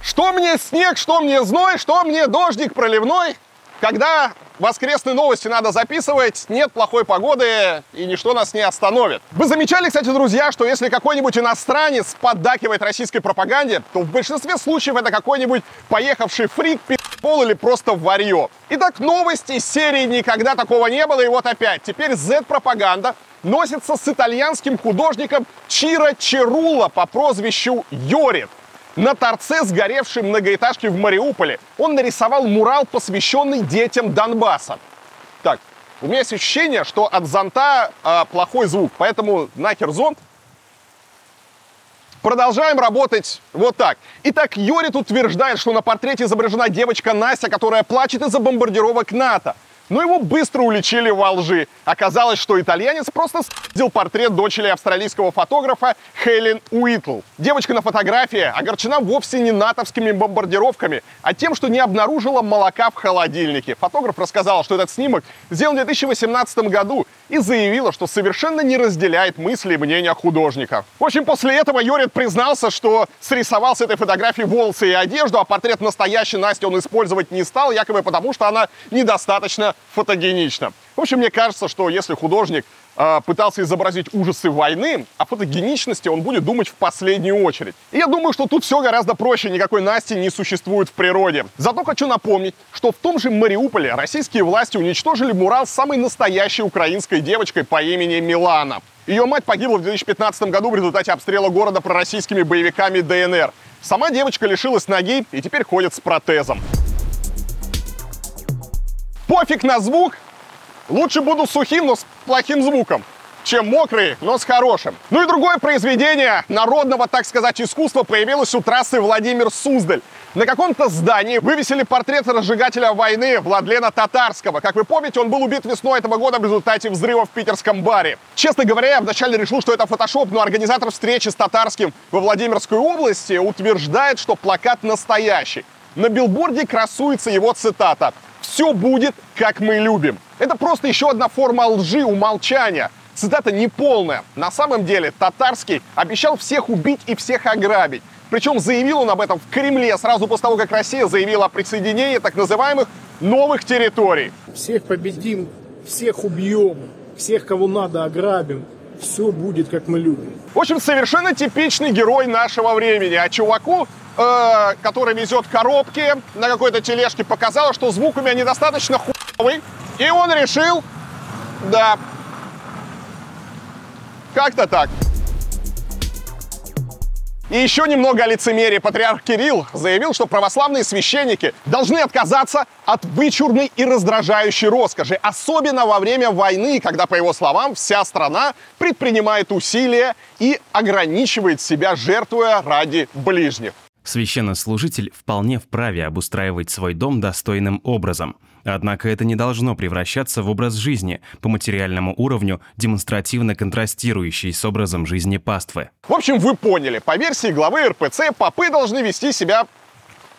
Что мне снег, что мне зной, что мне дождик проливной? Когда воскресные новости надо записывать, нет плохой погоды и ничто нас не остановит. Вы замечали, кстати, друзья, что если какой-нибудь иностранец поддакивает российской пропаганде, то в большинстве случаев это какой-нибудь поехавший фрик, пол или просто варье. Итак, новости серии «Никогда такого не было» и вот опять. Теперь Z-пропаганда носится с итальянским художником Чиро Чирула по прозвищу Йорит на торце сгоревшей многоэтажки в Мариуполе он нарисовал мурал, посвященный детям Донбасса. Так, у меня есть ощущение, что от зонта э, плохой звук, поэтому нахер зонт. Продолжаем работать вот так. Итак, Йорит утверждает, что на портрете изображена девочка Настя, которая плачет из-за бомбардировок НАТО. Но его быстро уличили во лжи. Оказалось, что итальянец просто сделал портрет дочери австралийского фотографа Хелен Уитл. Девочка на фотографии огорчена вовсе не натовскими бомбардировками, а тем, что не обнаружила молока в холодильнике. Фотограф рассказал, что этот снимок сделан в 2018 году и заявила, что совершенно не разделяет мысли и мнения художника. В общем, после этого Йорит признался, что срисовал с этой фотографии волосы и одежду, а портрет настоящей Насти он использовать не стал, якобы потому, что она недостаточно фотогенична. В общем, мне кажется, что если художник э, пытался изобразить ужасы войны, о фотогеничности он будет думать в последнюю очередь. И я думаю, что тут все гораздо проще, никакой Насти не существует в природе. Зато хочу напомнить, что в том же Мариуполе российские власти уничтожили мурал с самой настоящей украинской девочкой по имени Милана. Ее мать погибла в 2015 году в результате обстрела города пророссийскими боевиками ДНР. Сама девочка лишилась ноги и теперь ходит с протезом. Пофиг на звук, лучше буду сухим, но с плохим звуком чем мокрый, но с хорошим. Ну и другое произведение народного, так сказать, искусства появилось у трассы Владимир-Суздаль. На каком-то здании вывесили портрет разжигателя войны Владлена Татарского. Как вы помните, он был убит весной этого года в результате взрыва в питерском баре. Честно говоря, я вначале решил, что это фотошоп, но организатор встречи с Татарским во Владимирской области утверждает, что плакат настоящий. На билборде красуется его цитата «Все будет, как мы любим». Это просто еще одна форма лжи, умолчания. Цитата не полная. На самом деле Татарский обещал всех убить и всех ограбить. Причем заявил он об этом в Кремле сразу после того, как Россия заявила о присоединении так называемых новых территорий. Всех победим, всех убьем, всех, кого надо, ограбим. Все будет, как мы любим. В общем, совершенно типичный герой нашего времени. А чуваку, э, который везет коробки на какой-то тележке, показалось, что звук у меня недостаточно хуевый. И он решил, да, как-то так. И еще немного о лицемерии. Патриарх Кирилл заявил, что православные священники должны отказаться от вычурной и раздражающей роскоши, особенно во время войны, когда, по его словам, вся страна предпринимает усилия и ограничивает себя, жертвуя ради ближних. Священнослужитель вполне вправе обустраивать свой дом достойным образом – Однако это не должно превращаться в образ жизни, по материальному уровню демонстративно контрастирующий с образом жизни паствы. В общем, вы поняли, по версии главы РПЦ, попы должны вести себя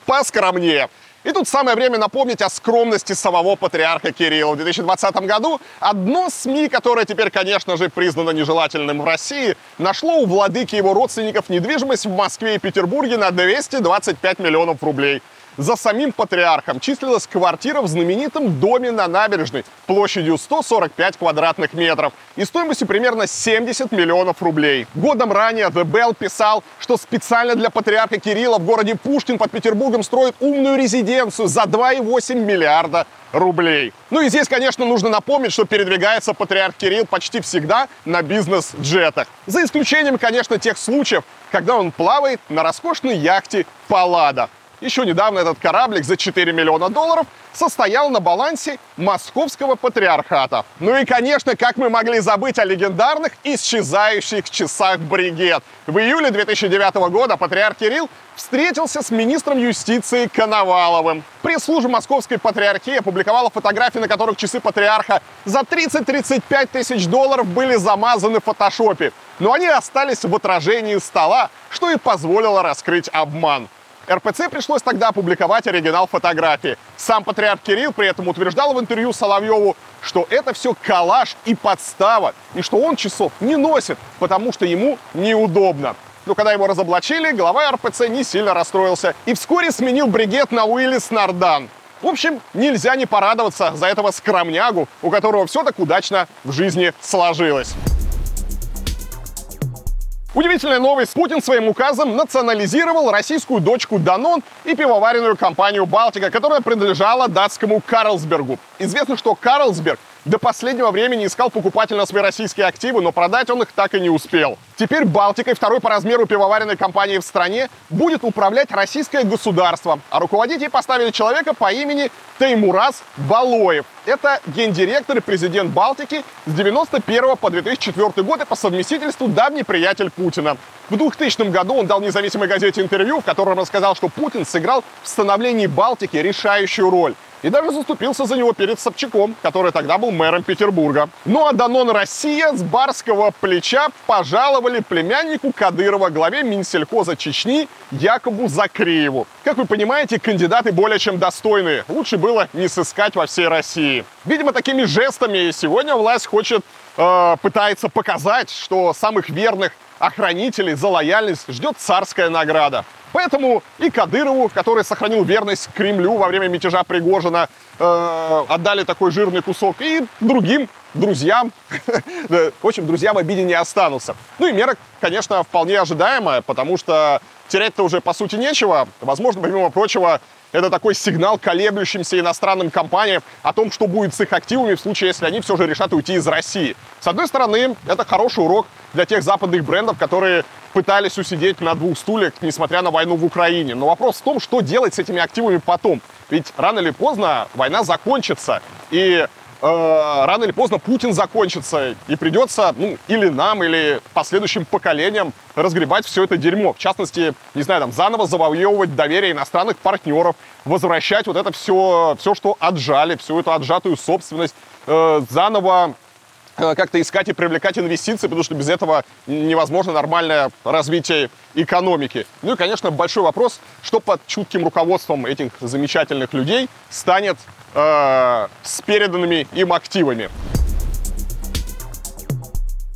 поскромнее. И тут самое время напомнить о скромности самого патриарха Кирилла. В 2020 году одно СМИ, которое теперь, конечно же, признано нежелательным в России, нашло у владыки его родственников недвижимость в Москве и Петербурге на 225 миллионов рублей. За самим патриархом числилась квартира в знаменитом доме на набережной площадью 145 квадратных метров и стоимостью примерно 70 миллионов рублей. Годом ранее The Bell писал, что специально для патриарха Кирилла в городе Пушкин под Петербургом строят умную резиденцию за 2,8 миллиарда рублей. Ну и здесь, конечно, нужно напомнить, что передвигается патриарх Кирилл почти всегда на бизнес-джетах. За исключением, конечно, тех случаев, когда он плавает на роскошной яхте «Паллада». Еще недавно этот кораблик за 4 миллиона долларов состоял на балансе московского патриархата. Ну и, конечно, как мы могли забыть о легендарных исчезающих часах бригет. В июле 2009 года патриарх Кирилл встретился с министром юстиции Коноваловым. Пресс-служба Московской патриархии опубликовала фотографии, на которых часы патриарха за 30-35 тысяч долларов были замазаны в фотошопе. Но они остались в отражении стола, что и позволило раскрыть обман. РПЦ пришлось тогда опубликовать оригинал фотографии. Сам патриарх Кирилл при этом утверждал в интервью Соловьеву, что это все коллаж и подстава, и что он часов не носит, потому что ему неудобно. Но когда его разоблачили, глава РПЦ не сильно расстроился и вскоре сменил бригет на Уиллис Нардан. В общем, нельзя не порадоваться за этого скромнягу, у которого все так удачно в жизни сложилось. Удивительная новость. Путин своим указом национализировал российскую дочку Данон и пивоваренную компанию «Балтика», которая принадлежала датскому Карлсбергу. Известно, что Карлсберг до последнего времени искал покупатель на свои российские активы, но продать он их так и не успел. Теперь Балтикой, второй по размеру пивоваренной компании в стране, будет управлять российское государство, а руководить ей поставили человека по имени Таймураз Балоев. Это гендиректор и президент Балтики с 91 по 2004 год и по совместительству давний приятель Путина. В 2000 году он дал независимой газете интервью, в котором рассказал, что Путин сыграл в становлении Балтики решающую роль. И даже заступился за него перед Собчаком, который тогда был мэром Петербурга. Ну а Данон Россия с барского плеча пожаловали племяннику Кадырова, главе Минсельхоза Чечни Якобу Закрееву. Как вы понимаете, кандидаты более чем достойные. Лучше было не сыскать во всей России. Видимо, такими жестами сегодня власть хочет, э, пытается показать, что самых верных охранителей за лояльность ждет царская награда. Поэтому и Кадырову, который сохранил верность Кремлю во время мятежа Пригожина, э, отдали такой жирный кусок, и другим друзьям, в общем, друзья в обиде не останутся. Ну и мера, конечно, вполне ожидаемая, потому что терять-то уже по сути нечего. Возможно, помимо прочего, это такой сигнал колеблющимся иностранным компаниям о том, что будет с их активами в случае, если они все же решат уйти из России. С одной стороны, это хороший урок для тех западных брендов, которые пытались усидеть на двух стульях, несмотря на войну в Украине. Но вопрос в том, что делать с этими активами потом. Ведь рано или поздно война закончится. И э, рано или поздно Путин закончится, и придется, ну, или нам, или последующим поколениям разгребать все это дерьмо. В частности, не знаю, там, заново завоевывать доверие иностранных партнеров, возвращать вот это все, все что отжали, всю эту отжатую собственность, э, заново э, как-то искать и привлекать инвестиции, потому что без этого невозможно нормальное развитие экономики. Ну и, конечно, большой вопрос, что под чутким руководством этих замечательных людей станет э, с переданными им активами.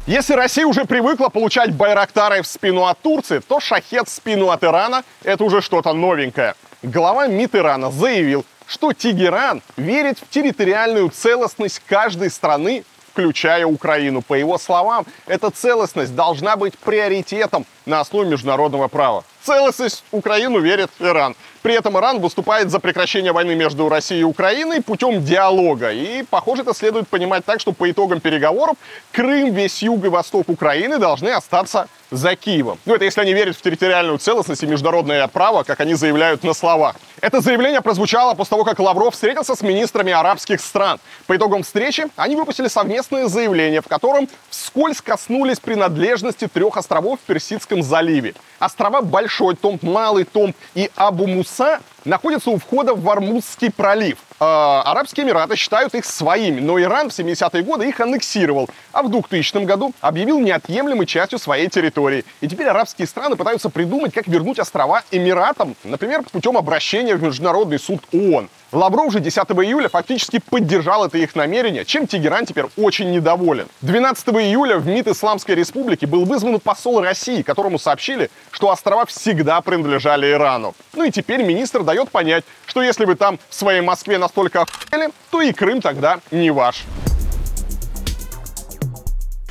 Если Россия уже привыкла получать байрактары в спину от Турции, то шахет в спину от Ирана – это уже что-то новенькое. Глава МИД Ирана заявил, что Тегеран верит в территориальную целостность каждой страны, включая Украину. По его словам, эта целостность должна быть приоритетом на основе международного права. Целостность Украину верит Иран. При этом Иран выступает за прекращение войны между Россией и Украиной путем диалога. И, похоже, это следует понимать так, что по итогам переговоров Крым, весь юг и восток Украины должны остаться за Киевом. Ну, это если они верят в территориальную целостность и международное право, как они заявляют на словах. Это заявление прозвучало после того, как Лавров встретился с министрами арабских стран. По итогам встречи они выпустили совместное заявление, в котором вскользь коснулись принадлежности трех островов в Персидском заливе. Острова Большой Том, Малый Том и Абу-Муса That's it. Находятся у входа в Вармузский пролив. Э, Арабские Эмираты считают их своими, но Иран в 70-е годы их аннексировал, а в 2000 году объявил неотъемлемой частью своей территории. И теперь арабские страны пытаются придумать, как вернуть острова Эмиратам, например, путем обращения в Международный суд ООН. Лавров же 10 июля фактически поддержал это их намерение, чем Тегеран теперь очень недоволен. 12 июля в МИД Исламской Республики был вызван посол России, которому сообщили, что острова всегда принадлежали Ирану. Ну и теперь министр дает понять, что если вы там в своей Москве настолько охуели, то и Крым тогда не ваш.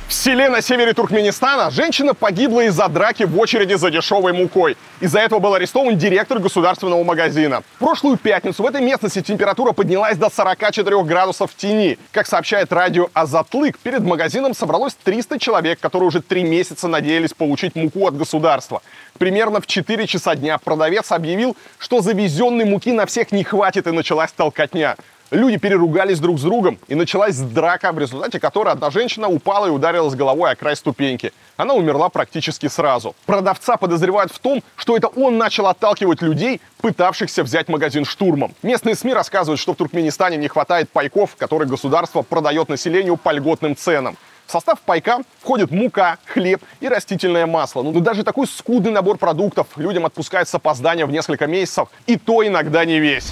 В селе на севере Туркменистана женщина погибла из-за драки в очереди за дешевой мукой. Из-за этого был арестован директор государственного магазина. В прошлую пятницу в этой местности температура поднялась до 44 градусов в тени. Как сообщает радио Азатлык, перед магазином собралось 300 человек, которые уже три месяца надеялись получить муку от государства. Примерно в 4 часа дня продавец объявил, что завезенной муки на всех не хватит и началась толкотня. Люди переругались друг с другом, и началась драка, в результате которой одна женщина упала и ударилась головой о край ступеньки. Она умерла практически сразу. Продавца подозревают в том, что это он начал отталкивать людей, пытавшихся взять магазин штурмом. Местные СМИ рассказывают, что в Туркменистане не хватает пайков, которые государство продает населению по льготным ценам. В состав пайка входит мука, хлеб и растительное масло. Ну, даже такой скудный набор продуктов людям отпускают с опозданием в несколько месяцев, и то иногда не весь.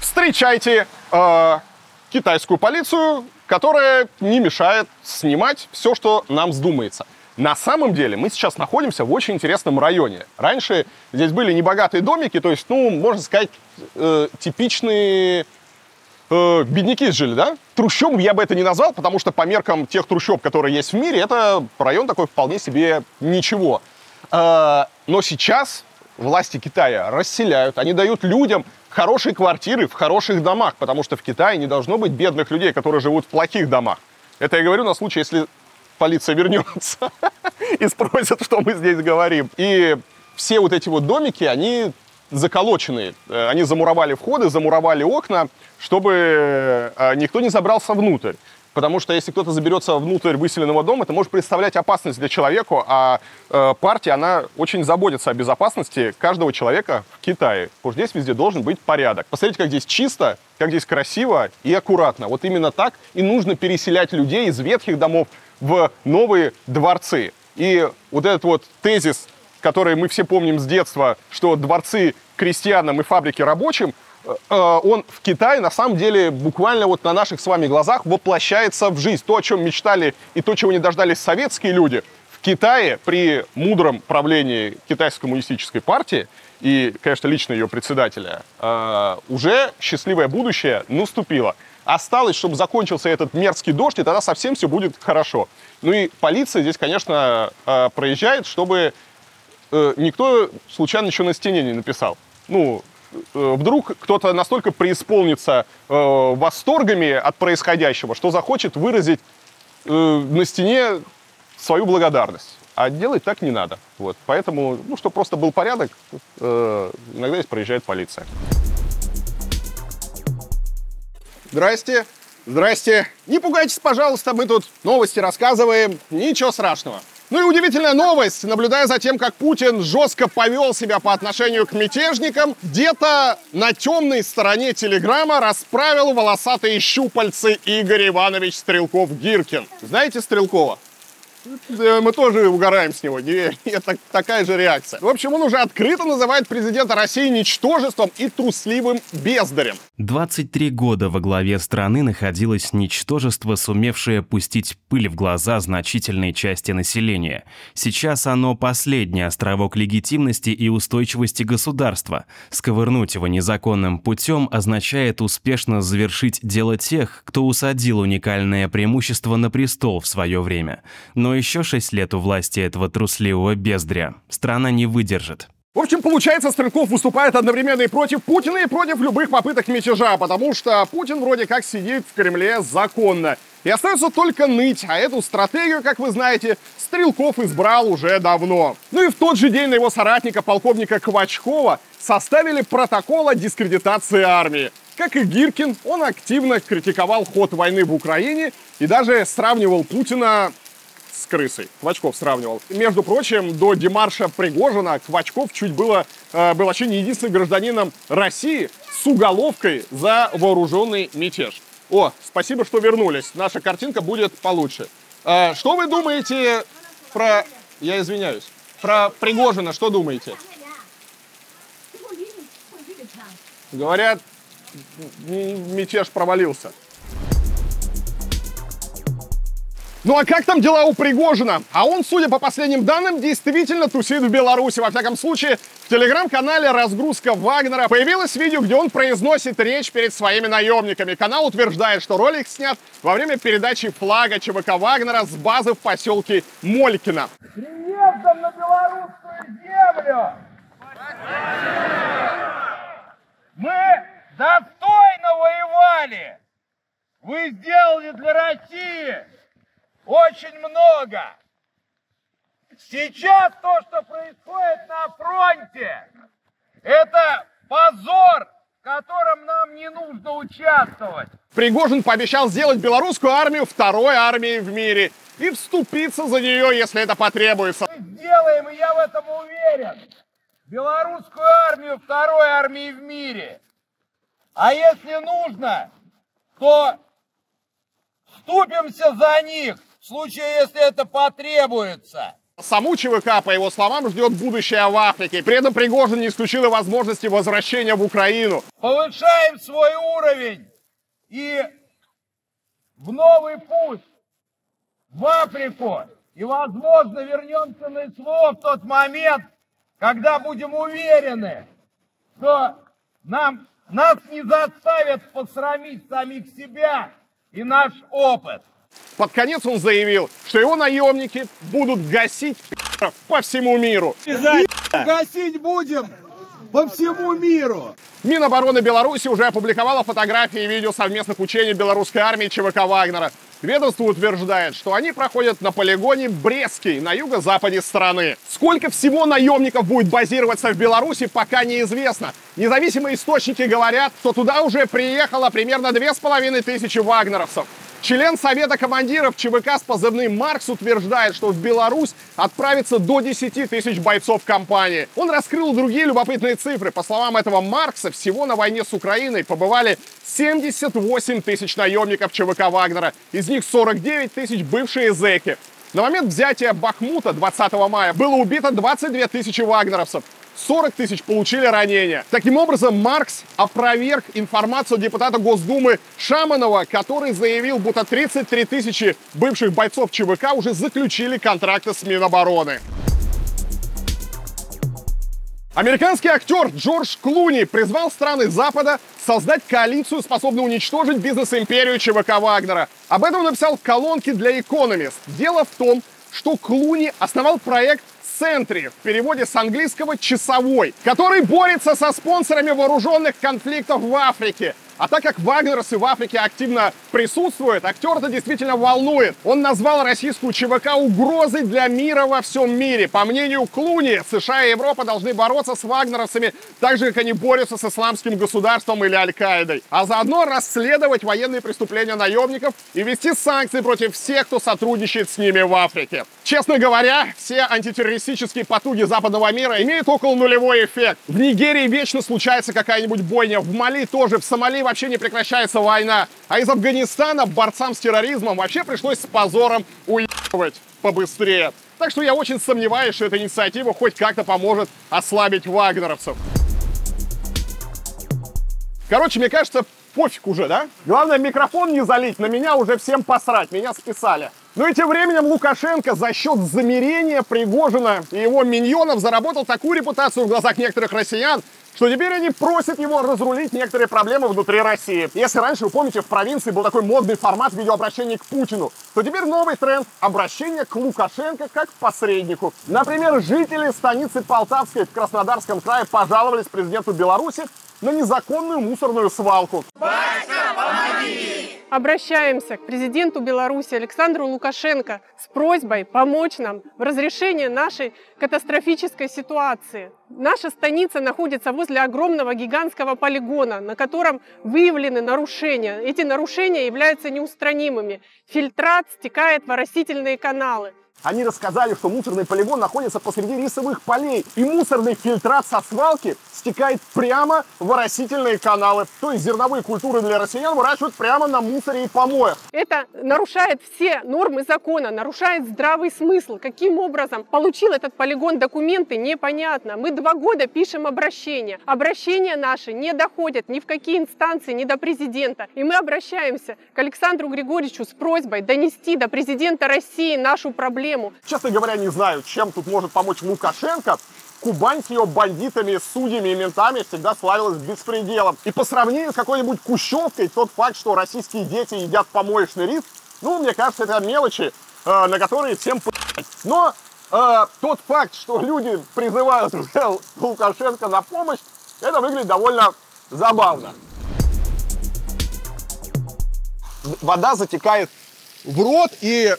Встречайте э, китайскую полицию, которая не мешает снимать все, что нам вздумается. На самом деле мы сейчас находимся в очень интересном районе. Раньше здесь были небогатые домики, то есть, ну, можно сказать, э, типичные э, бедняки жили, да? Трущобом я бы это не назвал, потому что по меркам тех трущоб, которые есть в мире, это район такой вполне себе ничего. Э, но сейчас власти Китая расселяют, они дают людям хорошие квартиры в хороших домах, потому что в Китае не должно быть бедных людей, которые живут в плохих домах. Это я говорю на случай, если полиция вернется и спросит, что мы здесь говорим. И все вот эти вот домики, они заколоченные. Э, они замуровали входы, замуровали окна, чтобы э, никто не забрался внутрь. Потому что если кто-то заберется внутрь выселенного дома, это может представлять опасность для человека, а э, партия, она очень заботится о безопасности каждого человека в Китае. Потому что здесь везде должен быть порядок. Посмотрите, как здесь чисто, как здесь красиво и аккуратно. Вот именно так и нужно переселять людей из ветхих домов в новые дворцы. И вот этот вот тезис, который мы все помним с детства, что дворцы крестьянам и фабрики рабочим, он в Китае на самом деле буквально вот на наших с вами глазах воплощается в жизнь. То, о чем мечтали и то, чего не дождались советские люди, в Китае при мудром правлении китайской коммунистической партии и, конечно, лично ее председателя, э, уже счастливое будущее наступило. Осталось, чтобы закончился этот мерзкий дождь, и тогда совсем все будет хорошо. Ну и полиция здесь, конечно, э, проезжает, чтобы никто случайно еще на стене не написал. Ну, вдруг кто-то настолько преисполнится э, восторгами от происходящего, что захочет выразить э, на стене свою благодарность. А делать так не надо. Вот. Поэтому, ну, чтобы просто был порядок, э, иногда здесь проезжает полиция. Здрасте. Здрасте. Не пугайтесь, пожалуйста, мы тут новости рассказываем. Ничего страшного. Ну и удивительная новость. Наблюдая за тем, как Путин жестко повел себя по отношению к мятежникам, где-то на темной стороне Телеграма расправил волосатые щупальцы Игорь Иванович Стрелков-Гиркин. Знаете Стрелкова? Мы тоже угораем с него. Это такая же реакция. В общем, он уже открыто называет президента России ничтожеством и трусливым бездарем. 23 года во главе страны находилось ничтожество, сумевшее пустить пыль в глаза значительной части населения. Сейчас оно последний островок легитимности и устойчивости государства. Сковырнуть его незаконным путем означает успешно завершить дело тех, кто усадил уникальное преимущество на престол в свое время. Но еще шесть лет у власти этого трусливого бездря страна не выдержит. В общем, получается, Стрелков выступает одновременно и против Путина, и против любых попыток мятежа, потому что Путин вроде как сидит в Кремле законно. И остается только ныть, а эту стратегию, как вы знаете, Стрелков избрал уже давно. Ну и в тот же день на его соратника, полковника Квачкова, составили протокол о дискредитации армии. Как и Гиркин, он активно критиковал ход войны в Украине и даже сравнивал Путина с крысой. Квачков сравнивал. Между прочим, до демарша Пригожина Квачков чуть было э, был вообще не единственным гражданином России с уголовкой за вооруженный мятеж. О, спасибо, что вернулись. Наша картинка будет получше. Э, что вы думаете про... Я извиняюсь. Про Пригожина что думаете? Говорят, мятеж провалился. Ну а как там дела у Пригожина? А он, судя по последним данным, действительно тусит в Беларуси. Во всяком случае, в телеграм-канале «Разгрузка Вагнера» появилось видео, где он произносит речь перед своими наемниками. Канал утверждает, что ролик снят во время передачи флага ЧВК Вагнера с базы в поселке Молькино. Приездом на белорусскую землю! Мы достойно воевали! Вы сделали для России очень много. Сейчас то, что происходит на фронте, это позор, в котором нам не нужно участвовать. Пригожин пообещал сделать белорусскую армию второй армией в мире и вступиться за нее, если это потребуется. Мы сделаем, и я в этом уверен, белорусскую армию второй армией в мире. А если нужно, то вступимся за них в случае, если это потребуется. Саму ЧВК, по его словам, ждет будущее в Африке. При этом Пригожин не исключил и возможности возвращения в Украину. Повышаем свой уровень и в новый путь, в Африку. И, возможно, вернемся на СВО в тот момент, когда будем уверены, что нам, нас не заставят посрамить самих себя и наш опыт. Под конец он заявил, что его наемники будут гасить по всему миру. Гасить будем по всему миру. Минобороны Беларуси уже опубликовала фотографии и видео совместных учений белорусской армии ЧВК Вагнера. Ведомство утверждает, что они проходят на полигоне Брестский на юго-западе страны. Сколько всего наемников будет базироваться в Беларуси, пока неизвестно. Независимые источники говорят, что туда уже приехало примерно две с половиной тысячи вагнеровцев. Член Совета командиров ЧВК с позывным «Маркс» утверждает, что в Беларусь отправится до 10 тысяч бойцов компании. Он раскрыл другие любопытные цифры. По словам этого Маркса, всего на войне с Украиной побывали 78 тысяч наемников ЧВК «Вагнера». Из них 49 тысяч бывшие зэки. На момент взятия Бахмута 20 мая было убито 22 тысячи вагнеровцев. 40 тысяч получили ранения. Таким образом, Маркс опроверг информацию депутата Госдумы Шаманова, который заявил, будто 33 тысячи бывших бойцов ЧВК уже заключили контракты с Минобороны. Американский актер Джордж Клуни призвал страны Запада создать коалицию, способную уничтожить бизнес-империю ЧВК Вагнера. Об этом написал в колонке для Economist. Дело в том, что Клуни основал проект Сентри, в переводе с английского «часовой», который борется со спонсорами вооруженных конфликтов в Африке. А так как вагнерсы в Африке активно присутствуют, актер это действительно волнует. Он назвал российскую ЧВК угрозой для мира во всем мире. По мнению Клуни, США и Европа должны бороться с вагнеровцами так же, как они борются с исламским государством или Аль-Каидой. А заодно расследовать военные преступления наемников и вести санкции против всех, кто сотрудничает с ними в Африке. Честно говоря, все антитеррористические потуги западного мира имеют около нулевой эффект. В Нигерии вечно случается какая-нибудь бойня, в Мали тоже, в Сомали вообще не прекращается война. А из Афганистана борцам с терроризмом вообще пришлось с позором уебывать побыстрее. Так что я очень сомневаюсь, что эта инициатива хоть как-то поможет ослабить вагнеровцев. Короче, мне кажется, пофиг уже, да? Главное, микрофон не залить, на меня уже всем посрать, меня списали. Ну и тем временем Лукашенко за счет замерения Пригожина и его миньонов заработал такую репутацию в глазах некоторых россиян, что теперь они просят его разрулить некоторые проблемы внутри России. Если раньше, вы помните, в провинции был такой модный формат видеообращения к Путину, то теперь новый тренд – обращение к Лукашенко как к посреднику. Например, жители станицы Полтавской в Краснодарском крае пожаловались президенту Беларуси на незаконную мусорную свалку. Батя, помоги! Обращаемся к президенту Беларуси Александру Лукашенко с просьбой помочь нам в разрешении нашей катастрофической ситуации. Наша станица находится возле огромного гигантского полигона, на котором выявлены нарушения. Эти нарушения являются неустранимыми. Фильтрат стекает в оросительные каналы. Они рассказали, что мусорный полигон находится посреди рисовых полей, и мусорный фильтрат со свалки стекает прямо в оросительные каналы. То есть зерновые культуры для россиян выращивают прямо на мусоре и помоях. Это нарушает все нормы закона, нарушает здравый смысл. Каким образом получил этот полигон документы, непонятно. Мы два года пишем обращения. Обращения наши не доходят ни в какие инстанции, ни до президента. И мы обращаемся к Александру Григорьевичу с просьбой донести до президента России нашу проблему проблему. Честно говоря, не знаю, чем тут может помочь Лукашенко. Кубань с ее бандитами, судьями и ментами всегда славилась беспределом. И по сравнению с какой-нибудь Кущевкой, тот факт, что российские дети едят помоечный рис, ну, мне кажется, это мелочи, э, на которые всем плевать. Но э, тот факт, что люди призывают Лукашенко на помощь, это выглядит довольно забавно. Вода затекает в рот, и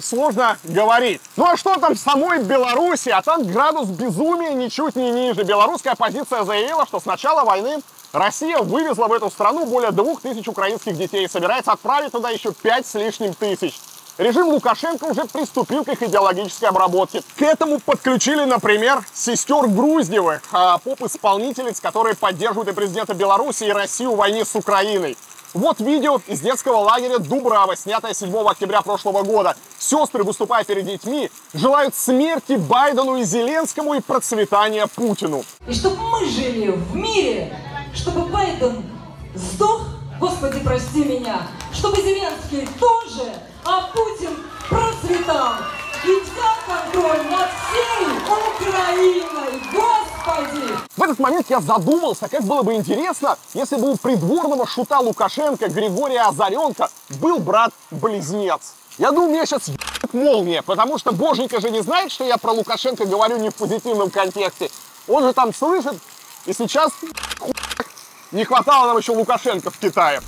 сложно говорить. Ну а что там в самой Беларуси? А там градус безумия ничуть не ниже. Белорусская оппозиция заявила, что с начала войны Россия вывезла в эту страну более двух тысяч украинских детей и собирается отправить туда еще пять с лишним тысяч. Режим Лукашенко уже приступил к их идеологической обработке. К этому подключили, например, сестер Груздевых, а, поп-исполнительниц, которые поддерживают и президента Беларуси, и Россию в войне с Украиной. Вот видео из детского лагеря Дубрава, снятое 7 октября прошлого года. Сестры, выступая перед детьми, желают смерти Байдену и Зеленскому и процветания Путину. И чтобы мы жили в мире, чтобы Байден сдох, Господи, прости меня, чтобы Зеленский тоже, а Путин процветал и взял контроль над всей Украиной. Господи! В этот момент я задумался, как было бы интересно, если бы у придворного шута Лукашенко Григория Озаренко был брат-близнец. Я думаю, меня сейчас молния, потому что Боженька же не знает, что я про Лукашенко говорю не в позитивном контексте. Он же там слышит, и сейчас не хватало нам еще Лукашенко в Китае.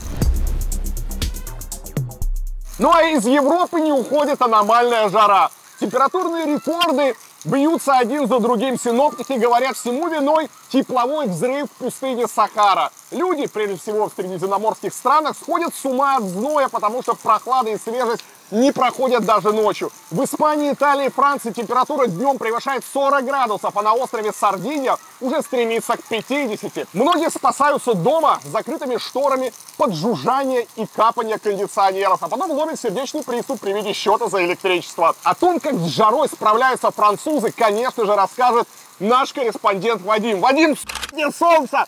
Ну а из Европы не уходит аномальная жара. Температурные рекорды бьются один за другим. Синоптики говорят, всему виной тепловой взрыв в пустыне Сахара. Люди, прежде всего в средиземноморских странах, сходят с ума от зноя, потому что прохлада и свежесть не проходят даже ночью. В Испании, Италии, Франции температура днем превышает 40 градусов, а на острове Сардинья уже стремится к 50. Многие спасаются дома с закрытыми шторами под жужжание и капание кондиционеров, а потом ловят сердечный приступ при виде счета за электричество. О том, как с жарой справляются французы, конечно же, расскажет наш корреспондент Вадим. Вадим, нет солнца!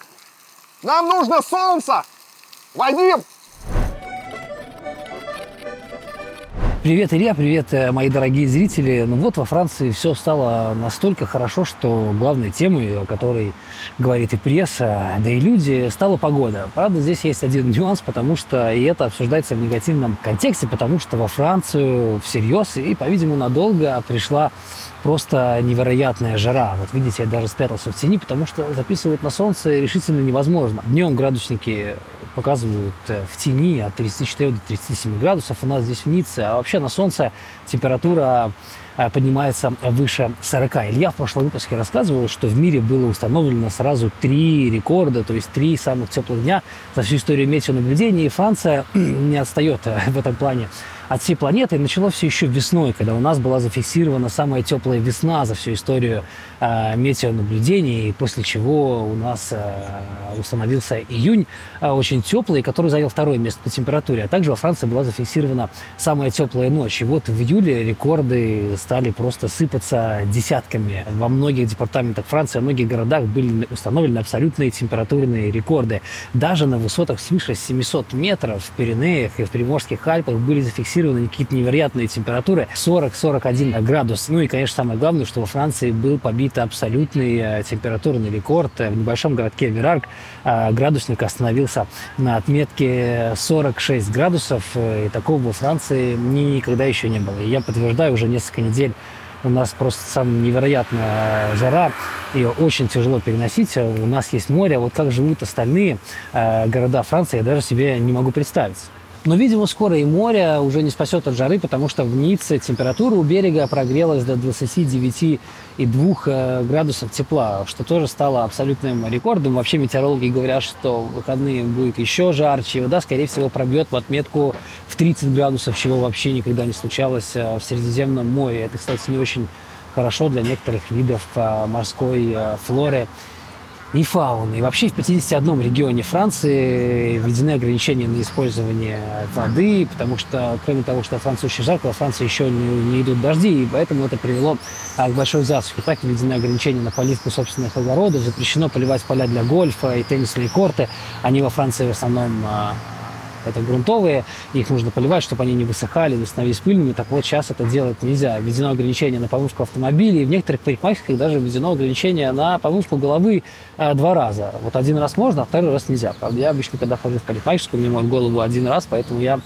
Нам нужно солнце! Вадим, Привет, Илья, привет, э, мои дорогие зрители. Ну вот во Франции все стало настолько хорошо, что главной темой, о которой говорит и пресса, да и люди, стала погода. Правда, здесь есть один нюанс, потому что и это обсуждается в негативном контексте, потому что во Францию всерьез и, по-видимому, надолго пришла просто невероятная жара. Вот видите, я даже спрятался в тени, потому что записывать на солнце решительно невозможно. Днем градусники показывают э, в тени от 34 до 37 градусов. У нас здесь в Ницце, а вообще на солнце температура поднимается выше 40. Илья в прошлом выпуске рассказывал, что в мире было установлено сразу три рекорда, то есть три самых теплых дня за всю историю метеонаблюдения, и Франция не отстает э, в этом плане от всей планеты. И началось все еще весной, когда у нас была зафиксирована самая теплая весна за всю историю э, метеонаблюдений, после чего у нас э, установился июнь э, очень теплый, который занял второе место по температуре. А также во Франции была зафиксирована самая теплая ночь. И вот в июле рекорды стали просто сыпаться десятками. Во многих департаментах Франции, во многих городах были установлены абсолютные температурные рекорды. Даже на высотах свыше 700 метров в Пиренеях и в Приморских Альпах были зафиксированы какие-то невероятные температуры 40-41 градус. Ну и, конечно, самое главное, что во Франции был побит абсолютный э, температурный рекорд. В небольшом городке Верарк э, градусник остановился на отметке 46 градусов. И такого во Франции никогда еще не было. И я подтверждаю, уже несколько недель у нас просто самая невероятная жара, ее очень тяжело переносить. У нас есть море, а вот как живут остальные э, города Франции, я даже себе не могу представить. Но, видимо, скоро и море уже не спасет от жары, потому что в Ницце температура у берега прогрелась до 29,2 э, градусов тепла, что тоже стало абсолютным рекордом. Вообще метеорологи говорят, что в выходные будет еще жарче, вода, скорее всего, пробьет в отметку в 30 градусов, чего вообще никогда не случалось э, в Средиземном море. Это, кстати, не очень хорошо для некоторых видов э, морской флоры и фауны. И вообще в 51 регионе Франции введены ограничения на использование воды, потому что, кроме того, что Франция очень жарко, во Франции еще не, не идут дожди, и поэтому это привело а, к большой засухе. Так введены ограничения на поливку собственных огородов, запрещено поливать поля для гольфа и теннисные корты. Они во Франции в основном а, это грунтовые, их нужно поливать, чтобы они не высыхали, не становились пыльными. Так вот, сейчас это делать нельзя. Введено ограничение на помывку автомобилей, и в некоторых парикмахерских даже введено ограничение на помывку головы а, два раза. Вот один раз можно, а второй раз нельзя. Правда, я обычно, когда хожу в парикмахерскую, мне моют голову один раз, поэтому я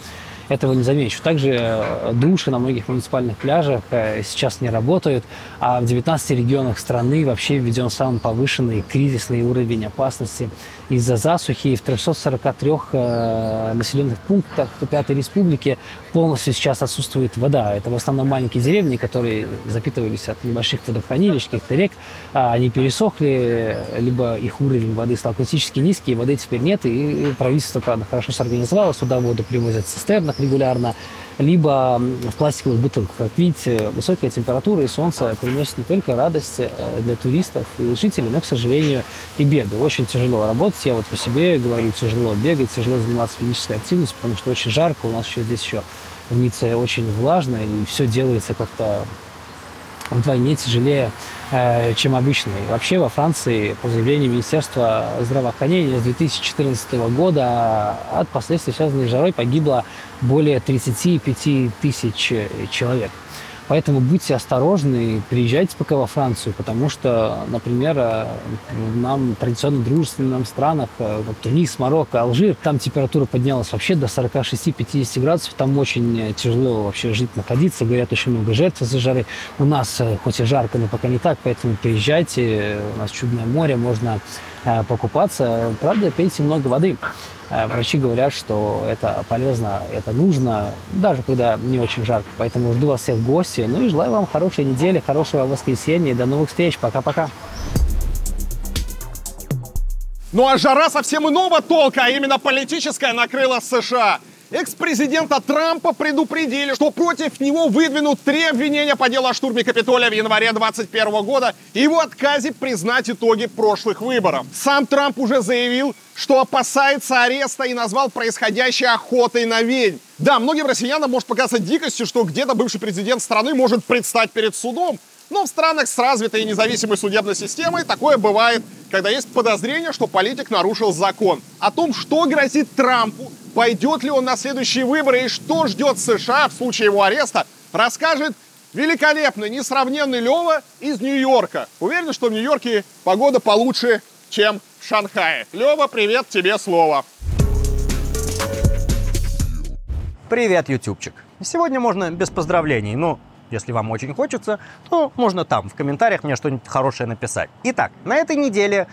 этого не замечу. Также э, души на многих муниципальных пляжах э, сейчас не работают, а в 19 регионах страны вообще введен самый повышенный кризисный уровень опасности из-за засухи. И в 343 э, населенных пунктах Пятой Республики полностью сейчас отсутствует вода. Это в основном маленькие деревни, которые запитывались от небольших водохранилищ, каких-то рек. А они пересохли, либо их уровень воды стал критически низкий, воды теперь нет. И правительство, правда, хорошо сорганизовало, сюда воду привозят в цистернах регулярно либо в пластиковых бутылках. Как видите, высокая температура и солнце приносят не только радость э, для туристов и жителей, но, к сожалению, и беды. Очень тяжело работать. Я вот по себе говорю, тяжело бегать, тяжело заниматься физической активностью, потому что очень жарко. У нас еще здесь еще в Ницце очень влажно, и все делается как-то вдвойне тяжелее, чем обычно. И вообще во Франции, по заявлению Министерства здравоохранения, с 2014 года от последствий, связанных с жарой, погибло более 35 тысяч человек. Поэтому будьте осторожны, приезжайте пока во Францию, потому что, например, э, нам традиционно дружественным странах, э, как Тунис, Марокко, Алжир, там температура поднялась вообще до 46-50 градусов, там очень тяжело вообще жить, находиться, говорят, очень много жертв из-за жары. У нас э, хоть и жарко, но пока не так, поэтому приезжайте, у нас чудное море, можно покупаться. Правда, пейте много воды. Э, врачи говорят, что это полезно, это нужно, даже когда не очень жарко. Поэтому жду вас всех в гости. Ну и желаю вам хорошей недели, хорошего воскресенья. До новых встреч. Пока-пока. Ну а жара совсем иного толка, а именно политическая накрыла США. Экс-президента Трампа предупредили, что против него выдвинут три обвинения по делу о штурме Капитолия в январе 2021 года и его отказе признать итоги прошлых выборов. Сам Трамп уже заявил, что опасается ареста и назвал происходящее охотой на ведьм. Да, многим россиянам может показаться дикостью, что где-то бывший президент страны может предстать перед судом. Но в странах с развитой и независимой судебной системой такое бывает, когда есть подозрение, что политик нарушил закон. О том, что грозит Трампу, пойдет ли он на следующие выборы и что ждет США в случае его ареста, расскажет великолепный, несравненный Лева из Нью-Йорка. Уверен, что в Нью-Йорке погода получше, чем в Шанхае. Лева, привет, тебе слово. Привет, ютубчик. Сегодня можно без поздравлений, ну, если вам очень хочется, то можно там в комментариях мне что-нибудь хорошее написать. Итак, на этой неделе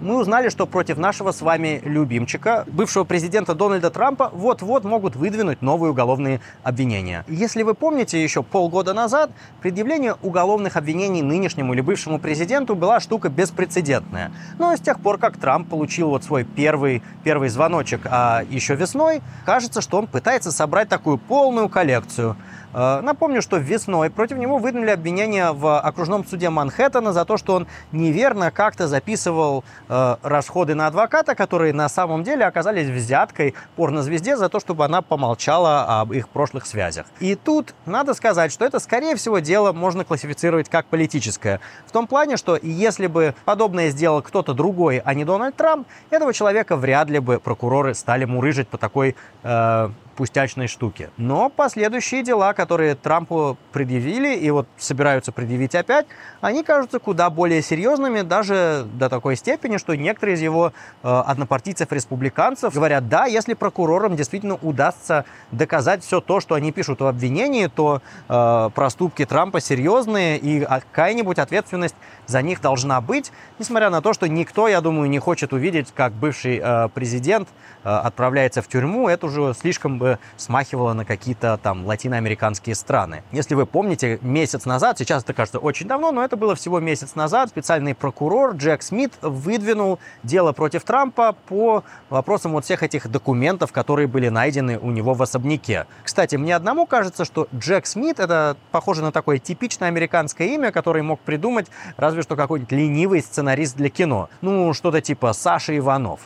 мы узнали, что против нашего с вами любимчика, бывшего президента Дональда Трампа, вот-вот могут выдвинуть новые уголовные обвинения. Если вы помните, еще полгода назад предъявление уголовных обвинений нынешнему или бывшему президенту была штука беспрецедентная. Но с тех пор, как Трамп получил вот свой первый, первый звоночек а еще весной, кажется, что он пытается собрать такую полную коллекцию – напомню, что весной против него выдвинули обвинения в окружном суде Манхэттена за то, что он неверно как-то записывал э, расходы на адвоката, которые на самом деле оказались взяткой порнозвезде за то, чтобы она помолчала об их прошлых связях. И тут надо сказать, что это, скорее всего, дело можно классифицировать как политическое. В том плане, что если бы подобное сделал кто-то другой, а не Дональд Трамп, этого человека вряд ли бы прокуроры стали мурыжить по такой э, пустячной штуки. Но последующие дела, которые Трампу предъявили и вот собираются предъявить опять, они кажутся куда более серьезными, даже до такой степени, что некоторые из его э, однопартийцев-республиканцев говорят, да, если прокурорам действительно удастся доказать все то, что они пишут в обвинении, то э, проступки Трампа серьезные и какая-нибудь ответственность за них должна быть, несмотря на то, что никто, я думаю, не хочет увидеть, как бывший э, президент отправляется в тюрьму, это уже слишком бы смахивало на какие-то там латиноамериканские страны. Если вы помните, месяц назад, сейчас это кажется очень давно, но это было всего месяц назад, специальный прокурор Джек Смит выдвинул дело против Трампа по вопросам вот всех этих документов, которые были найдены у него в особняке. Кстати, мне одному кажется, что Джек Смит это похоже на такое типичное американское имя, которое мог придумать разве что какой-нибудь ленивый сценарист для кино. Ну, что-то типа Саша Иванов.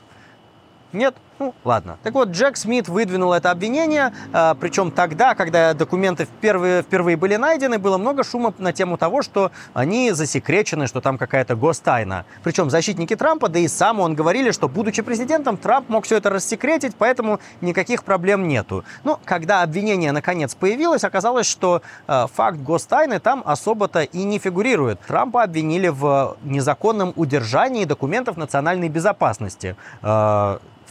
Нет? Ну, ладно. Так вот, Джек Смит выдвинул это обвинение, э, причем тогда, когда документы впервые, впервые были найдены, было много шума на тему того, что они засекречены, что там какая-то гостайна. Причем защитники Трампа, да и сам он говорили, что, будучи президентом, Трамп мог все это рассекретить, поэтому никаких проблем нету. Но когда обвинение наконец появилось, оказалось, что э, факт гостайны там особо-то и не фигурирует. Трампа обвинили в незаконном удержании документов национальной безопасности.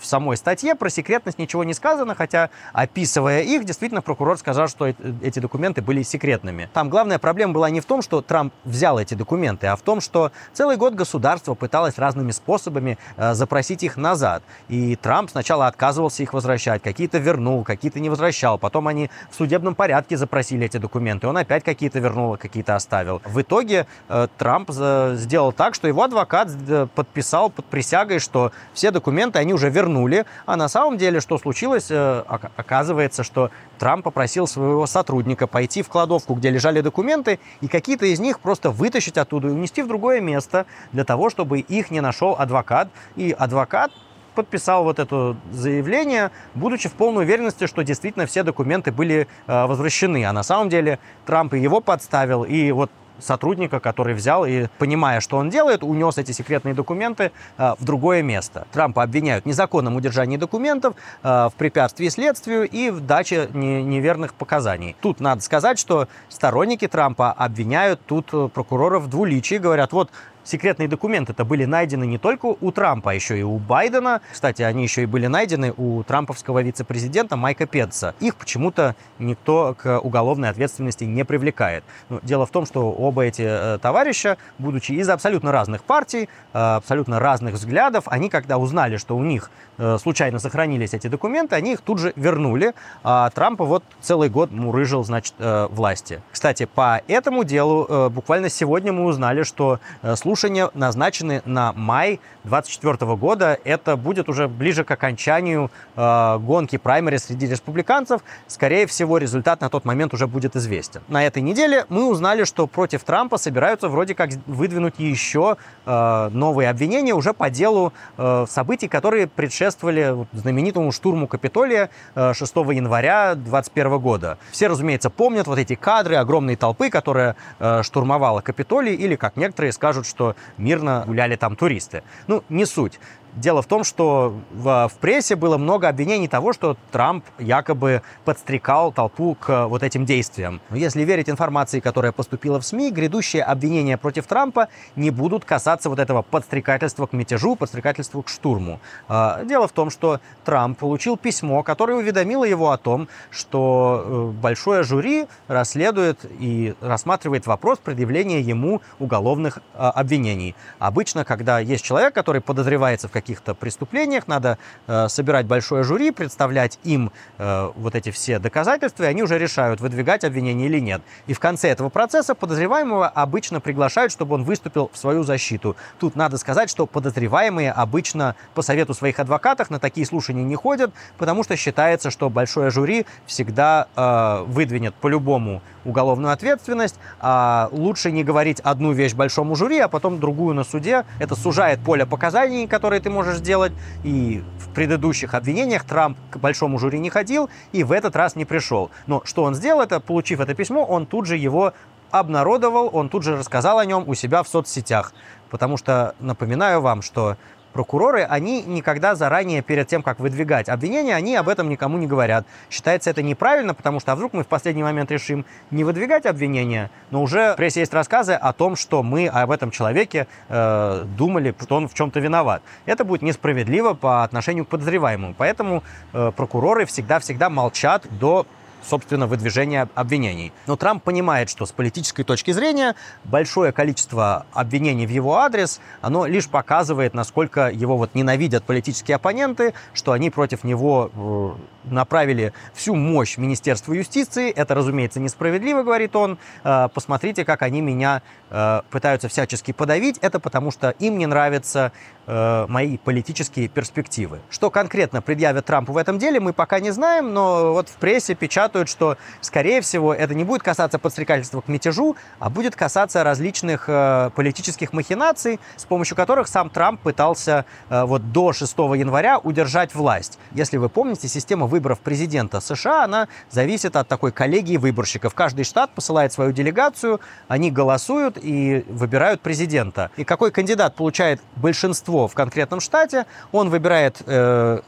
В самой статье про секретность ничего не сказано, хотя, описывая их, действительно прокурор сказал, что эти документы были секретными. Там главная проблема была не в том, что Трамп взял эти документы, а в том, что целый год государство пыталось разными способами э, запросить их назад. И Трамп сначала отказывался их возвращать, какие-то вернул, какие-то не возвращал. Потом они в судебном порядке запросили эти документы. Он опять какие-то вернул, какие-то оставил. В итоге э, Трамп сделал так, что его адвокат э, подписал под присягой, что все документы они уже вернули вернули. А на самом деле, что случилось? Э, оказывается, что Трамп попросил своего сотрудника пойти в кладовку, где лежали документы, и какие-то из них просто вытащить оттуда и унести в другое место, для того, чтобы их не нашел адвокат. И адвокат подписал вот это заявление, будучи в полной уверенности, что действительно все документы были э, возвращены. А на самом деле Трамп и его подставил, и вот сотрудника, который взял и, понимая, что он делает, унес эти секретные документы э, в другое место. Трампа обвиняют в незаконном удержании документов, э, в препятствии следствию и в даче не, неверных показаний. Тут надо сказать, что сторонники Трампа обвиняют тут э, прокуроров в двуличии, говорят, вот секретные документы-то были найдены не только у Трампа, а еще и у Байдена. Кстати, они еще и были найдены у трамповского вице-президента Майка Пенса. Их почему-то никто к уголовной ответственности не привлекает. Но ну, дело в том, что оба эти э, товарища, будучи из абсолютно разных партий, э, абсолютно разных взглядов, они когда узнали, что у них э, случайно сохранились эти документы, они их тут же вернули. А Трампа вот целый год мурыжил, значит, власти. Кстати, по этому делу буквально сегодня мы узнали, что служба слушания назначены на май 2024 года. Это будет уже ближе к окончанию э, гонки праймери среди республиканцев. Скорее всего, результат на тот момент уже будет известен. На этой неделе мы узнали, что против Трампа собираются вроде как выдвинуть еще э, новые обвинения уже по делу э, событий, которые предшествовали знаменитому штурму Капитолия э, 6 января 2021 года. Все, разумеется, помнят вот эти кадры огромной толпы, которая э, штурмовала Капитолий, или, как некоторые скажут, что мирно гуляли там туристы. Ну, не суть. Дело в том, что в, в прессе было много обвинений того, что Трамп якобы подстрекал толпу к вот этим действиям. Но если верить информации, которая поступила в СМИ, грядущие обвинения против Трампа не будут касаться вот этого подстрекательства к мятежу, подстрекательства к штурму. А, дело в том, что Трамп получил письмо, которое уведомило его о том, что э, большое жюри расследует и рассматривает вопрос предъявления ему уголовных а, обвинений. Обычно, когда есть человек, который подозревается в каких каких-то преступлениях, надо э, собирать большое жюри, представлять им э, вот эти все доказательства, и они уже решают, выдвигать обвинение или нет. И в конце этого процесса подозреваемого обычно приглашают, чтобы он выступил в свою защиту. Тут надо сказать, что подозреваемые обычно по совету своих адвокатов на такие слушания не ходят, потому что считается, что большое жюри всегда э, выдвинет по-любому уголовную ответственность, а лучше не говорить одну вещь большому жюри, а потом другую на суде. Это сужает поле показаний, которые ты можешь сделать. И в предыдущих обвинениях Трамп к большому жюри не ходил и в этот раз не пришел. Но что он сделал, это получив это письмо, он тут же его обнародовал, он тут же рассказал о нем у себя в соцсетях. Потому что напоминаю вам, что прокуроры, они никогда заранее, перед тем, как выдвигать обвинения, они об этом никому не говорят. Считается это неправильно, потому что а вдруг мы в последний момент решим не выдвигать обвинения, но уже в прессе есть рассказы о том, что мы об этом человеке э, думали, что он в чем-то виноват. Это будет несправедливо по отношению к подозреваемому. Поэтому э, прокуроры всегда-всегда молчат до собственно, выдвижения обвинений. Но Трамп понимает, что с политической точки зрения большое количество обвинений в его адрес, оно лишь показывает, насколько его вот ненавидят политические оппоненты, что они против него э, направили всю мощь Министерства юстиции. Это, разумеется, несправедливо, говорит он. Э, посмотрите, как они меня э, пытаются всячески подавить. Это потому, что им не нравятся мои политические перспективы. Что конкретно предъявят Трампу в этом деле, мы пока не знаем, но вот в прессе печатают что, скорее всего, это не будет касаться подстрекательства к мятежу, а будет касаться различных э, политических махинаций, с помощью которых сам Трамп пытался э, вот до 6 января удержать власть. Если вы помните, система выборов президента США, она зависит от такой коллегии выборщиков. Каждый штат посылает свою делегацию, они голосуют и выбирают президента. И какой кандидат получает большинство в конкретном штате, он выбирает э,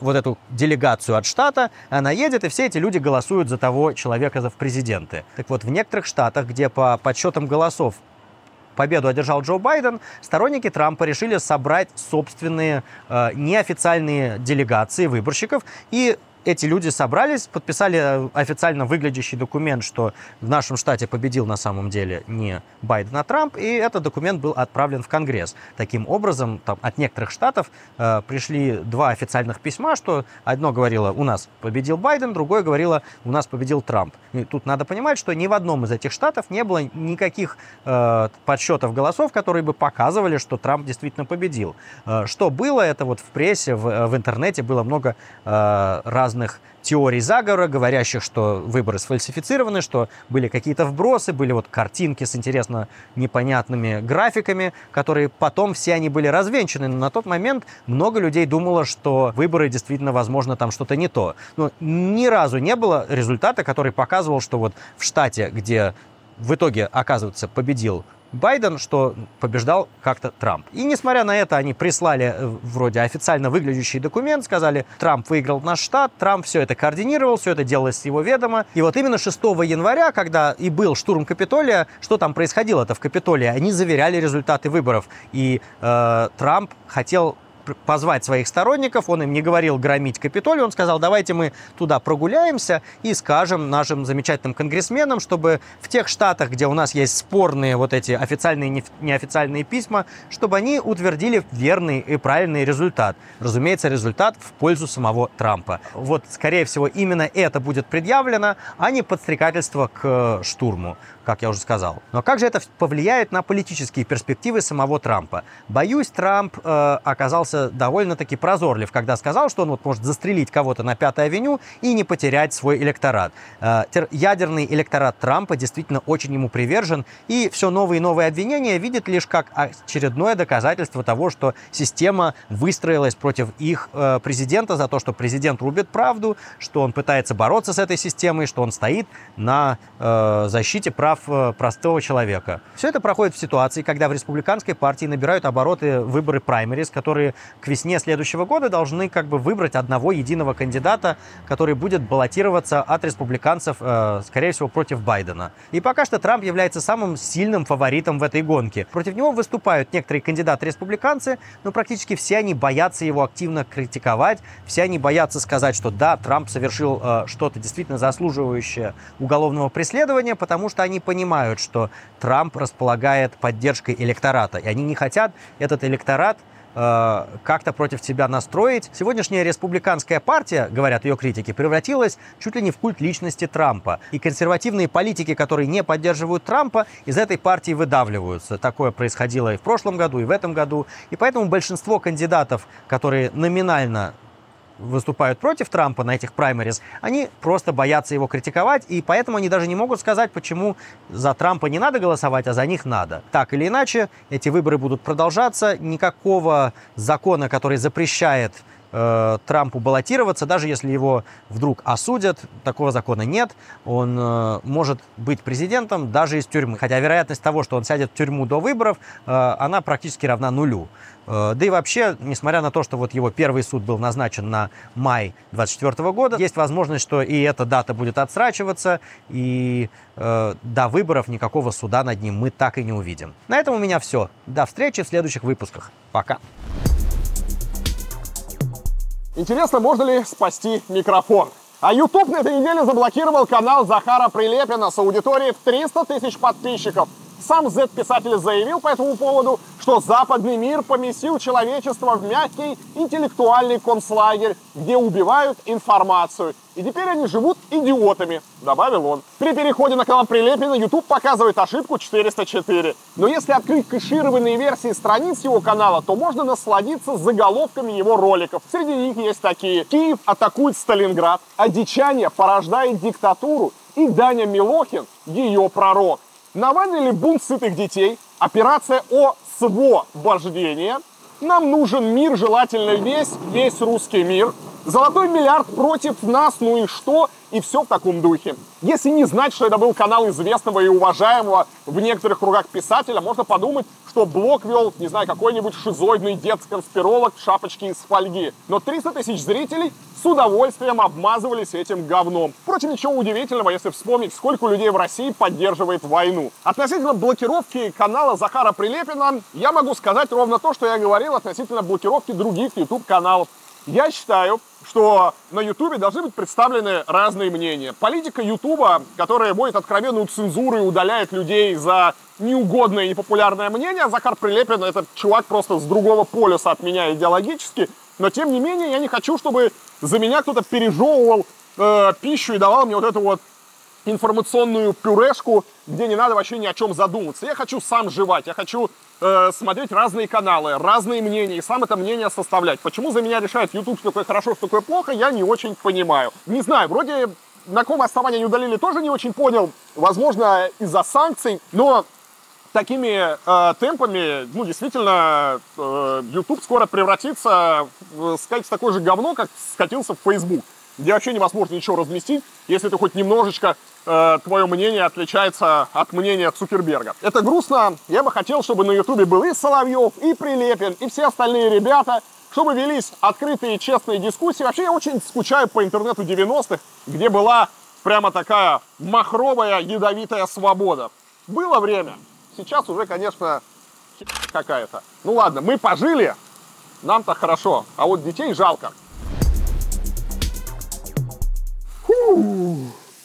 вот эту делегацию от штата, она едет, и все эти люди голосуют за того человека за в президенты. Так вот, в некоторых штатах, где по подсчетам голосов победу одержал Джо Байден, сторонники Трампа решили собрать собственные э, неофициальные делегации выборщиков и эти люди собрались, подписали э, официально выглядящий документ, что в нашем штате победил на самом деле не Байден, а Трамп, и этот документ был отправлен в Конгресс. Таким образом, там, от некоторых штатов э, пришли два официальных письма, что одно говорило «у нас победил Байден», другое говорило «у нас победил Трамп». И тут надо понимать, что ни в одном из этих штатов не было никаких э, подсчетов голосов, которые бы показывали, что Трамп действительно победил. Э, что было, это вот в прессе, в, в интернете было много э, разных разных теорий заговора, говорящих, что выборы сфальсифицированы, что были какие-то вбросы, были вот картинки с интересно непонятными графиками, которые потом все они были развенчаны. Но на тот момент много людей думало, что выборы действительно, возможно, там что-то не то. Но ни разу не было результата, который показывал, что вот в штате, где в итоге, оказывается, победил Байден, что побеждал как-то Трамп. И несмотря на это, они прислали э, вроде официально выглядящий документ, сказали, Трамп выиграл наш штат, Трамп все это координировал, все это делалось с его ведома. И вот именно 6 января, когда и был штурм Капитолия, что там происходило-то в Капитолии? Они заверяли результаты выборов. И э, Трамп хотел позвать своих сторонников. Он им не говорил громить Капитолий, он сказал, давайте мы туда прогуляемся и скажем нашим замечательным конгрессменам, чтобы в тех штатах, где у нас есть спорные вот эти официальные неофициальные письма, чтобы они утвердили верный и правильный результат. Разумеется, результат в пользу самого Трампа. Вот, скорее всего, именно это будет предъявлено, а не подстрекательство к э, штурму как я уже сказал. Но как же это повлияет на политические перспективы самого Трампа? Боюсь, Трамп э, оказался довольно-таки прозорлив, когда сказал, что он вот может застрелить кого-то на Пятой авеню и не потерять свой электорат. Э, ядерный электорат Трампа действительно очень ему привержен, и все новые и новые обвинения видит лишь как очередное доказательство того, что система выстроилась против их э, президента за то, что президент рубит правду, что он пытается бороться с этой системой, что он стоит на э, защите прав прав э, простого человека. Все это проходит в ситуации, когда в республиканской партии набирают обороты выборы праймерис, которые к весне следующего года должны как бы выбрать одного единого кандидата, который будет баллотироваться от республиканцев, э, скорее всего, против Байдена. И пока что Трамп является самым сильным фаворитом в этой гонке. Против него выступают некоторые кандидаты-республиканцы, но практически все они боятся его активно критиковать, все они боятся сказать, что да, Трамп совершил э, что-то действительно заслуживающее уголовного преследования, потому что они понимают, что Трамп располагает поддержкой электората, и они не хотят этот электорат э, как-то против себя настроить. Сегодняшняя республиканская партия, говорят ее критики, превратилась чуть ли не в культ личности Трампа. И консервативные политики, которые не поддерживают Трампа, из этой партии выдавливаются. Такое происходило и в прошлом году, и в этом году. И поэтому большинство кандидатов, которые номинально выступают против Трампа на этих праймерис, они просто боятся его критиковать, и поэтому они даже не могут сказать, почему за Трампа не надо голосовать, а за них надо. Так или иначе, эти выборы будут продолжаться, никакого закона, который запрещает э, Трампу баллотироваться, даже если его вдруг осудят, такого закона нет, он э, может быть президентом даже из тюрьмы. Хотя вероятность того, что он сядет в тюрьму до выборов, э, она практически равна нулю. Э, да и вообще, несмотря на то, что вот его первый суд был назначен на май 2024 года, есть возможность, что и эта дата будет отсрачиваться, и э, до выборов никакого суда над ним мы так и не увидим. На этом у меня все. До встречи в следующих выпусках. Пока. Интересно, можно ли спасти микрофон? А YouTube на этой неделе заблокировал канал Захара Прилепина с аудиторией в 300 тысяч подписчиков. Сам Z-писатель заявил по этому поводу, что западный мир поместил человечество в мягкий интеллектуальный концлагерь, где убивают информацию. И теперь они живут идиотами, добавил он. При переходе на канал Прилепина YouTube показывает ошибку 404. Но если открыть кэшированные версии страниц его канала, то можно насладиться заголовками его роликов. Среди них есть такие. Киев атакует Сталинград, одичание порождает диктатуру, и Даня Милохин ее пророк. Навальный ли бунт сытых детей? Операция о освобождение. Нам нужен мир, желательно весь, весь русский мир. Золотой миллиард против нас, ну и что? И все в таком духе. Если не знать, что это был канал известного и уважаемого в некоторых кругах писателя, можно подумать, что блог вел, не знаю, какой-нибудь шизоидный дед-конспиролог в шапочке из фольги. Но 300 тысяч зрителей с удовольствием обмазывались этим говном. Впрочем, ничего удивительного, если вспомнить, сколько людей в России поддерживает войну. Относительно блокировки канала Захара Прилепина, я могу сказать ровно то, что я говорил относительно блокировки других YouTube-каналов. Я считаю, что на Ютубе должны быть представлены разные мнения. Политика Ютуба, которая вводит откровенную цензуру и удаляет людей за неугодное и непопулярное мнение, Захар Прилепин — это чувак просто с другого полюса от меня идеологически, но тем не менее я не хочу, чтобы за меня кто-то пережевывал э, пищу и давал мне вот эту вот информационную пюрешку, где не надо вообще ни о чем задумываться. Я хочу сам жевать, я хочу э, смотреть разные каналы, разные мнения и сам это мнение составлять. Почему за меня решает YouTube, что такое хорошо, что такое плохо, я не очень понимаю. Не знаю, вроде на каком основании не удалили, тоже не очень понял. Возможно, из-за санкций, но такими э, темпами, ну, действительно, э, YouTube скоро превратится, в, сказать, в такое же говно, как скатился в Facebook где вообще невозможно ничего разместить, если ты хоть немножечко э, твое мнение отличается от мнения Цукерберга. Это грустно. Я бы хотел, чтобы на Ютубе был и Соловьев, и Прилепин, и все остальные ребята, чтобы велись открытые честные дискуссии. Вообще я очень скучаю по интернету 90-х, где была прямо такая махровая, ядовитая свобода. Было время. Сейчас уже, конечно, какая-то. Ну ладно, мы пожили, Нам-то хорошо, а вот детей жалко.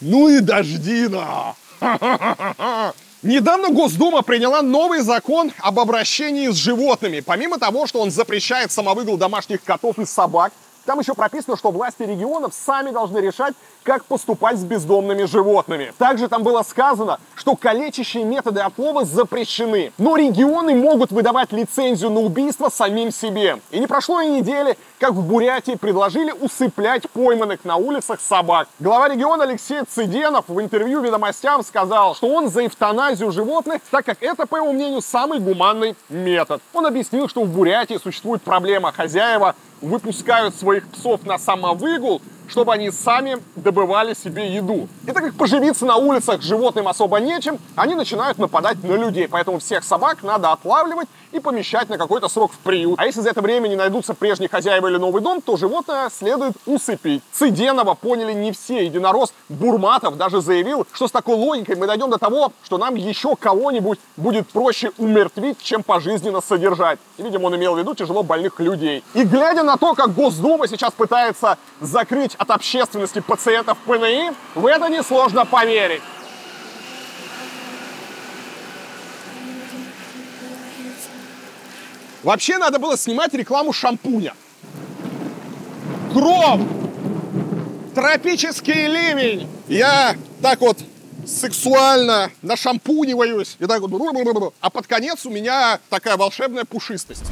Ну и дождина! Недавно Госдума приняла новый закон об обращении с животными. Помимо того, что он запрещает самовыгул домашних котов и собак, там еще прописано, что власти регионов сами должны решать, как поступать с бездомными животными. Также там было сказано, что калечащие методы отлова запрещены. Но регионы могут выдавать лицензию на убийство самим себе. И не прошло и недели, как в Бурятии предложили усыплять пойманных на улицах собак. Глава региона Алексей Цыденов в интервью «Ведомостям» сказал, что он за эвтаназию животных, так как это, по его мнению, самый гуманный метод. Он объяснил, что в Бурятии существует проблема. Хозяева выпускают своих псов на самовыгул, чтобы они сами добывали себе еду. И так как поживиться на улицах животным особо нечем, они начинают нападать на людей. Поэтому всех собак надо отлавливать и помещать на какой-то срок в приют. А если за это время не найдутся прежние хозяева или новый дом, то животное следует усыпить. Цыденова поняли не все. Единорос Бурматов даже заявил, что с такой логикой мы дойдем до того, что нам еще кого-нибудь будет проще умертвить, чем пожизненно содержать. И, видимо, он имел в виду тяжело больных людей. И глядя на то, как Госдума сейчас пытается закрыть от общественности пациентов ПНИ, в это несложно поверить. Вообще надо было снимать рекламу шампуня. Гром! Тропический ливень! Я так вот сексуально нашампуниваюсь и так вот, а под конец у меня такая волшебная пушистость.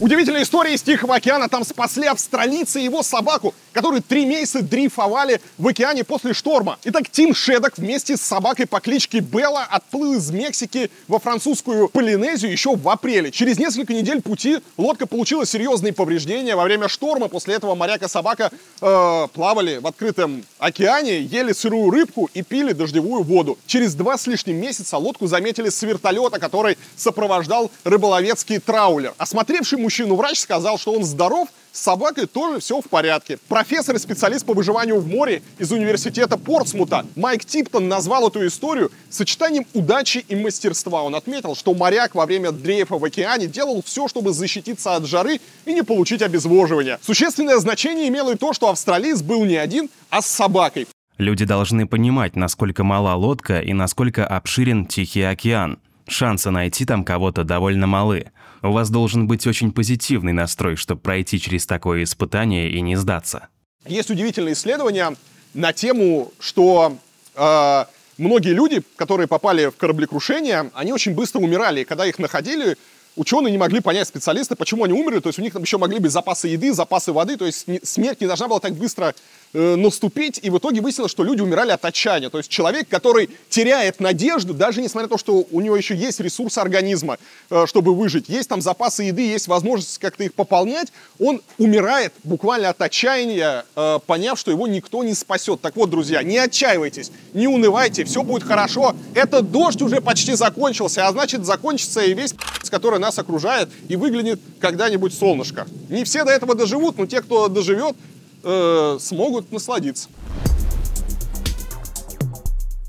Удивительная история из Тихого океана. Там спасли австралийца и его собаку, которые три месяца дрейфовали в океане после шторма. Итак, Тим Шедок вместе с собакой по кличке Белла отплыл из Мексики во французскую Полинезию еще в апреле. Через несколько недель пути лодка получила серьезные повреждения. Во время шторма после этого моряк и собака э, плавали в открытом океане, ели сырую рыбку и пили дождевую воду. Через два с лишним месяца лодку заметили с вертолета, который сопровождал рыболовецкий траулер. Осмотревший мужчину врач сказал, что он здоров, с собакой тоже все в порядке. Профессор и специалист по выживанию в море из университета Портсмута Майк Типтон назвал эту историю сочетанием удачи и мастерства. Он отметил, что моряк во время дрейфа в океане делал все, чтобы защититься от жары и не получить обезвоживания. Существенное значение имело и то, что австралиец был не один, а с собакой. Люди должны понимать, насколько мала лодка и насколько обширен Тихий океан. Шансы найти там кого-то довольно малы. У вас должен быть очень позитивный настрой, чтобы пройти через такое испытание и не сдаться. Есть удивительные исследования на тему, что э, многие люди, которые попали в кораблекрушение, они очень быстро умирали. И когда их находили, ученые не могли понять, специалисты, почему они умерли. То есть у них там еще могли быть запасы еды, запасы воды. То есть смерть не должна была так быстро э, наступить. И в итоге выяснилось, что люди умирали от отчаяния. То есть человек, который теряет надежду, даже несмотря на то, что у него еще есть ресурсы организма, э, чтобы выжить, есть там запасы еды, есть возможность как-то их пополнять, он умирает буквально от отчаяния, э, поняв, что его никто не спасет. Так вот, друзья, не отчаивайтесь, не унывайте, все будет хорошо. Этот дождь уже почти закончился, а значит закончится и весь который нас окружает, и выглянет когда-нибудь солнышко. Не все до этого доживут, но те, кто доживет, э, смогут насладиться.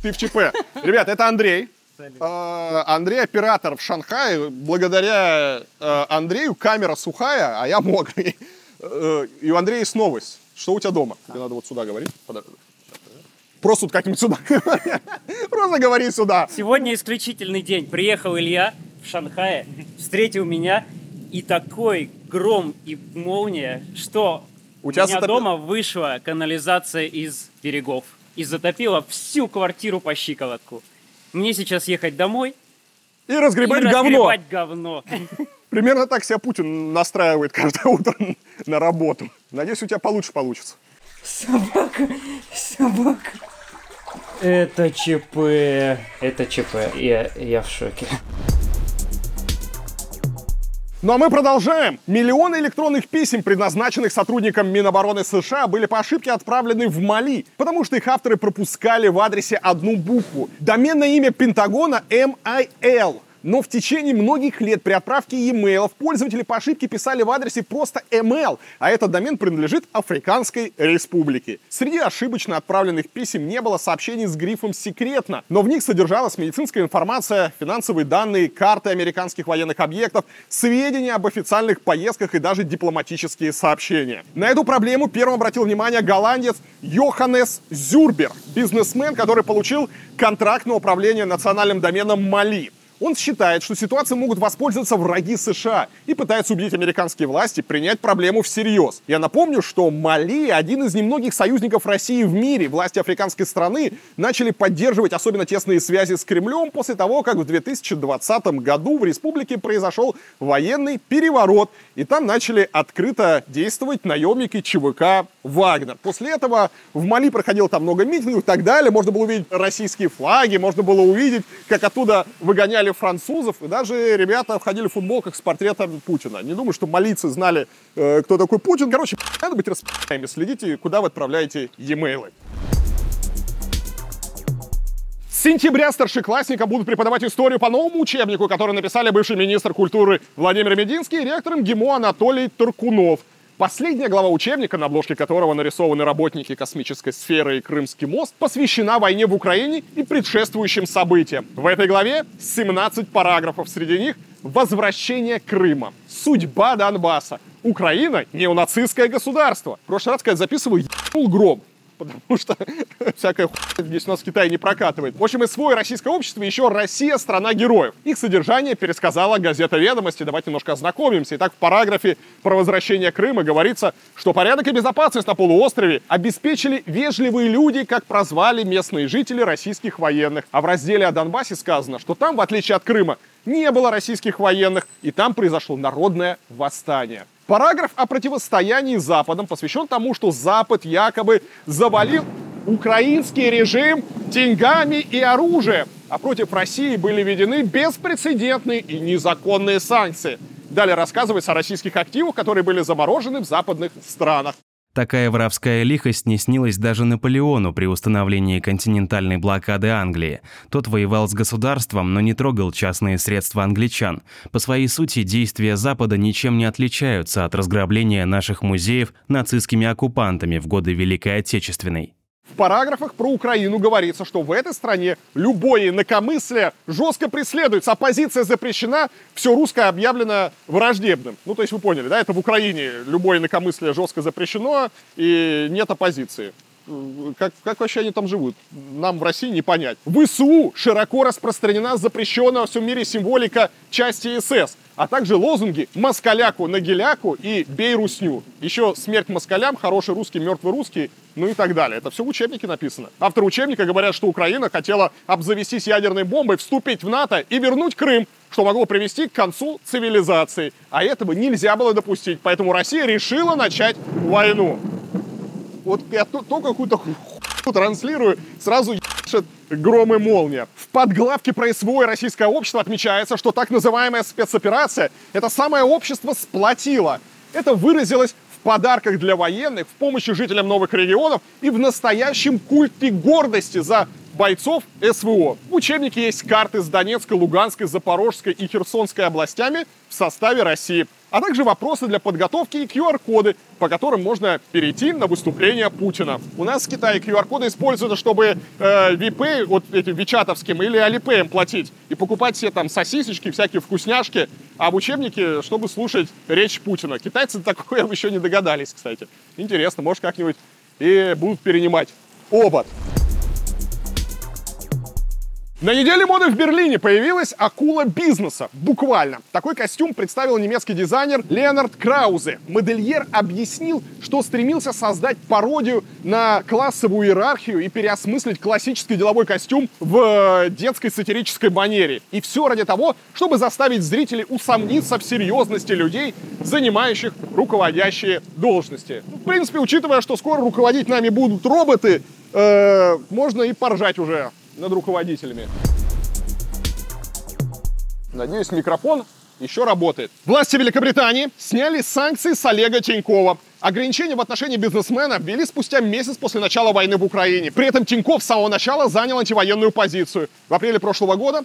Ты в ЧП. Ребят, это Андрей. Э, Андрей оператор в Шанхае. Благодаря э, Андрею камера сухая, а я мокрый. Э, и у Андрея есть новость. Что у тебя дома? Тебе надо вот сюда говорить. Просто вот как-нибудь сюда. Просто говори сюда. Сегодня исключительный день. Приехал Илья в Шанхае, встретил меня, и такой гром и молния, что у, тебя меня затоп... дома вышла канализация из берегов и затопила всю квартиру по щиколотку. Мне сейчас ехать домой и разгребать и говно. Разгребать говно. Примерно так себя Путин настраивает каждое утро на работу. Надеюсь, у тебя получше получится. Собака, собака. Это ЧП, это ЧП, я, я в шоке. Ну а мы продолжаем. Миллионы электронных писем, предназначенных сотрудникам Минобороны США, были по ошибке отправлены в Мали, потому что их авторы пропускали в адресе одну букву. Доменное имя Пентагона MIL Но в течение многих лет при отправке e-mail пользователи по ошибке писали в адресе просто email, а этот домен принадлежит Африканской Республике. Среди ошибочно отправленных писем не было сообщений с грифом «секретно», но в них содержалась медицинская информация, финансовые данные, карты американских военных объектов, сведения об официальных поездках и даже дипломатические сообщения. На эту проблему первым обратил внимание голландец Йоханнес Зюрбер, бизнесмен, который получил контракт на управление национальным доменом Мали. Он считает, что ситуацией могут воспользоваться враги США и пытается убедить американские власти принять проблему всерьез. Я напомню, что Мали — один из немногих союзников России в мире. Власти африканской страны начали поддерживать особенно тесные связи с Кремлем после того, как в 2020 году в республике произошел военный переворот, и там начали открыто действовать наемники ЧВК «Вагнер». После этого в Мали проходило там много митингов и так далее. Можно было увидеть российские флаги, можно было увидеть, как оттуда выгоняли встречали французов, и даже ребята входили в футболках с портретом Путина. Не думаю, что молиться знали, э, кто такой Путин. Короче, надо быть распи***ами, следите, куда вы отправляете e-mail. С сентября старшеклассника будут преподавать историю по новому учебнику, который написали бывший министр культуры Владимир Мединский и ректором ГИМО Анатолий Туркунов. Последняя глава учебника, на обложке которого нарисованы работники космической сферы и Крымский мост, посвящена войне в Украине и предшествующим событиям. В этой главе 17 параграфов, среди них «Возвращение Крыма», «Судьба Донбасса», «Украина – неонацистское государство». В прошлый раз, когда записываю, ебнул гром потому что всякая хуйня здесь у нас в Китае не прокатывает. В общем, и свое российское общество еще «Россия – страна героев». Их содержание пересказала газета «Ведомости». Давайте немножко ознакомимся. Итак, в параграфе про возвращение Крыма говорится, что порядок и безопасность на полуострове обеспечили вежливые люди, как прозвали местные жители российских военных. А в разделе о Донбассе сказано, что там, в отличие от Крыма, не было российских военных, и там произошло народное восстание. Параграф о противостоянии Западом посвящен тому, что Запад якобы завалил украинский режим деньгами и оружием, а против России были введены беспрецедентные и незаконные санкции. Далее рассказывается о российских активах, которые были заморожены в западных странах. Такая воровская лихость не снилась даже Наполеону при установлении континентальной блокады Англии. Тот воевал с государством, но не трогал частные средства англичан. По своей сути, действия Запада ничем не отличаются от разграбления наших музеев нацистскими оккупантами в годы Великой Отечественной. В параграфах про Украину говорится, что в этой стране любое инакомыслие жестко преследуется, оппозиция запрещена, все русское объявлено враждебным. Ну, то есть вы поняли, да, это в Украине любое инакомыслие жестко запрещено и нет оппозиции. Как, как вообще они там живут? Нам в России не понять. В ИСУ широко распространена запрещенная во всем мире символика части СС, а также лозунги «Москаляку на геляку» и «Бей русню». Еще «Смерть москалям», «Хороший русский, мертвый русский», ну и так далее. Это все в учебнике написано. Авторы учебника говорят, что Украина хотела обзавестись ядерной бомбой, вступить в НАТО и вернуть Крым, что могло привести к концу цивилизации. А этого нельзя было допустить, поэтому Россия решила начать войну вот я только какую-то транслирую, сразу ебашит гром и молния. В подглавке про СВО и российское общество отмечается, что так называемая спецоперация это самое общество сплотило. Это выразилось в подарках для военных, в помощи жителям новых регионов и в настоящем культе гордости за бойцов СВО. В учебнике есть карты с Донецкой, Луганской, Запорожской и Херсонской областями в составе России а также вопросы для подготовки и QR-коды, по которым можно перейти на выступление Путина. У нас в Китае QR-коды используются, чтобы э, VP, вот этим вичатовским или Alipay платить и покупать все там сосисочки, всякие вкусняшки, а в учебнике, чтобы слушать речь Путина. Китайцы такое еще не догадались, кстати. Интересно, может как-нибудь и будут перенимать. Обод. На неделе моды в Берлине появилась акула бизнеса. Буквально. Такой костюм представил немецкий дизайнер Леонард Краузе. Модельер объяснил, что стремился создать пародию на классовую иерархию и переосмыслить классический деловой костюм в э, детской сатирической манере. И все ради того, чтобы заставить зрителей усомниться в серьезности людей, занимающих руководящие должности. В принципе, учитывая, что скоро руководить нами будут роботы, э, можно и поржать уже над руководителями. Надеюсь, микрофон еще работает. Власти Великобритании сняли санкции с Олега Тинькова. Ограничения в отношении бизнесмена ввели спустя месяц после начала войны в Украине. При этом Тиньков с самого начала занял антивоенную позицию. В апреле прошлого года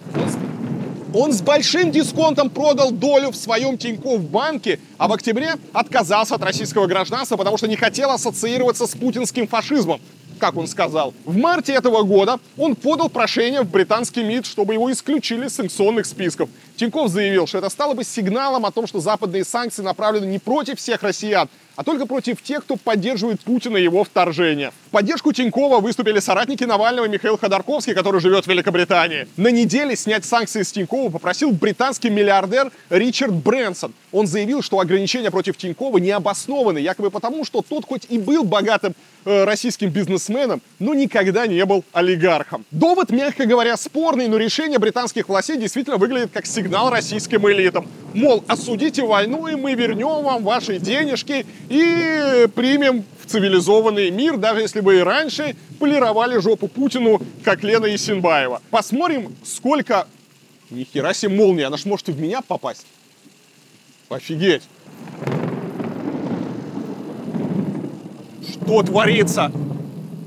Он с большим дисконтом продал долю в своем Тинькофф банке, а в октябре отказался от российского гражданства, потому что не хотел ассоциироваться с путинским фашизмом как он сказал. В марте этого года он подал прошение в британский МИД, чтобы его исключили с санкционных списков. Тиньков заявил, что это стало бы сигналом о том, что западные санкции направлены не против всех россиян, а только против тех, кто поддерживает Путина и его вторжение. В поддержку Тинькова выступили соратники Навального Михаил Ходорковский, который живет в Великобритании. На неделе снять санкции с Тинькова попросил британский миллиардер Ричард Брэнсон. Он заявил, что ограничения против Тинькова не обоснованы, якобы потому, что тот хоть и был богатым российским бизнесменом, но никогда не был олигархом. Довод, мягко говоря, спорный, но решение британских властей действительно выглядит как сигнал российским элитам. Мол, осудите войну, и мы вернем вам ваши денежки и примем в цивилизованный мир, даже если бы и раньше полировали жопу Путину, как Лена Исенбаева. Посмотрим, сколько... Ни хера себе молния, она ж может и в меня попасть. Офигеть. Что творится?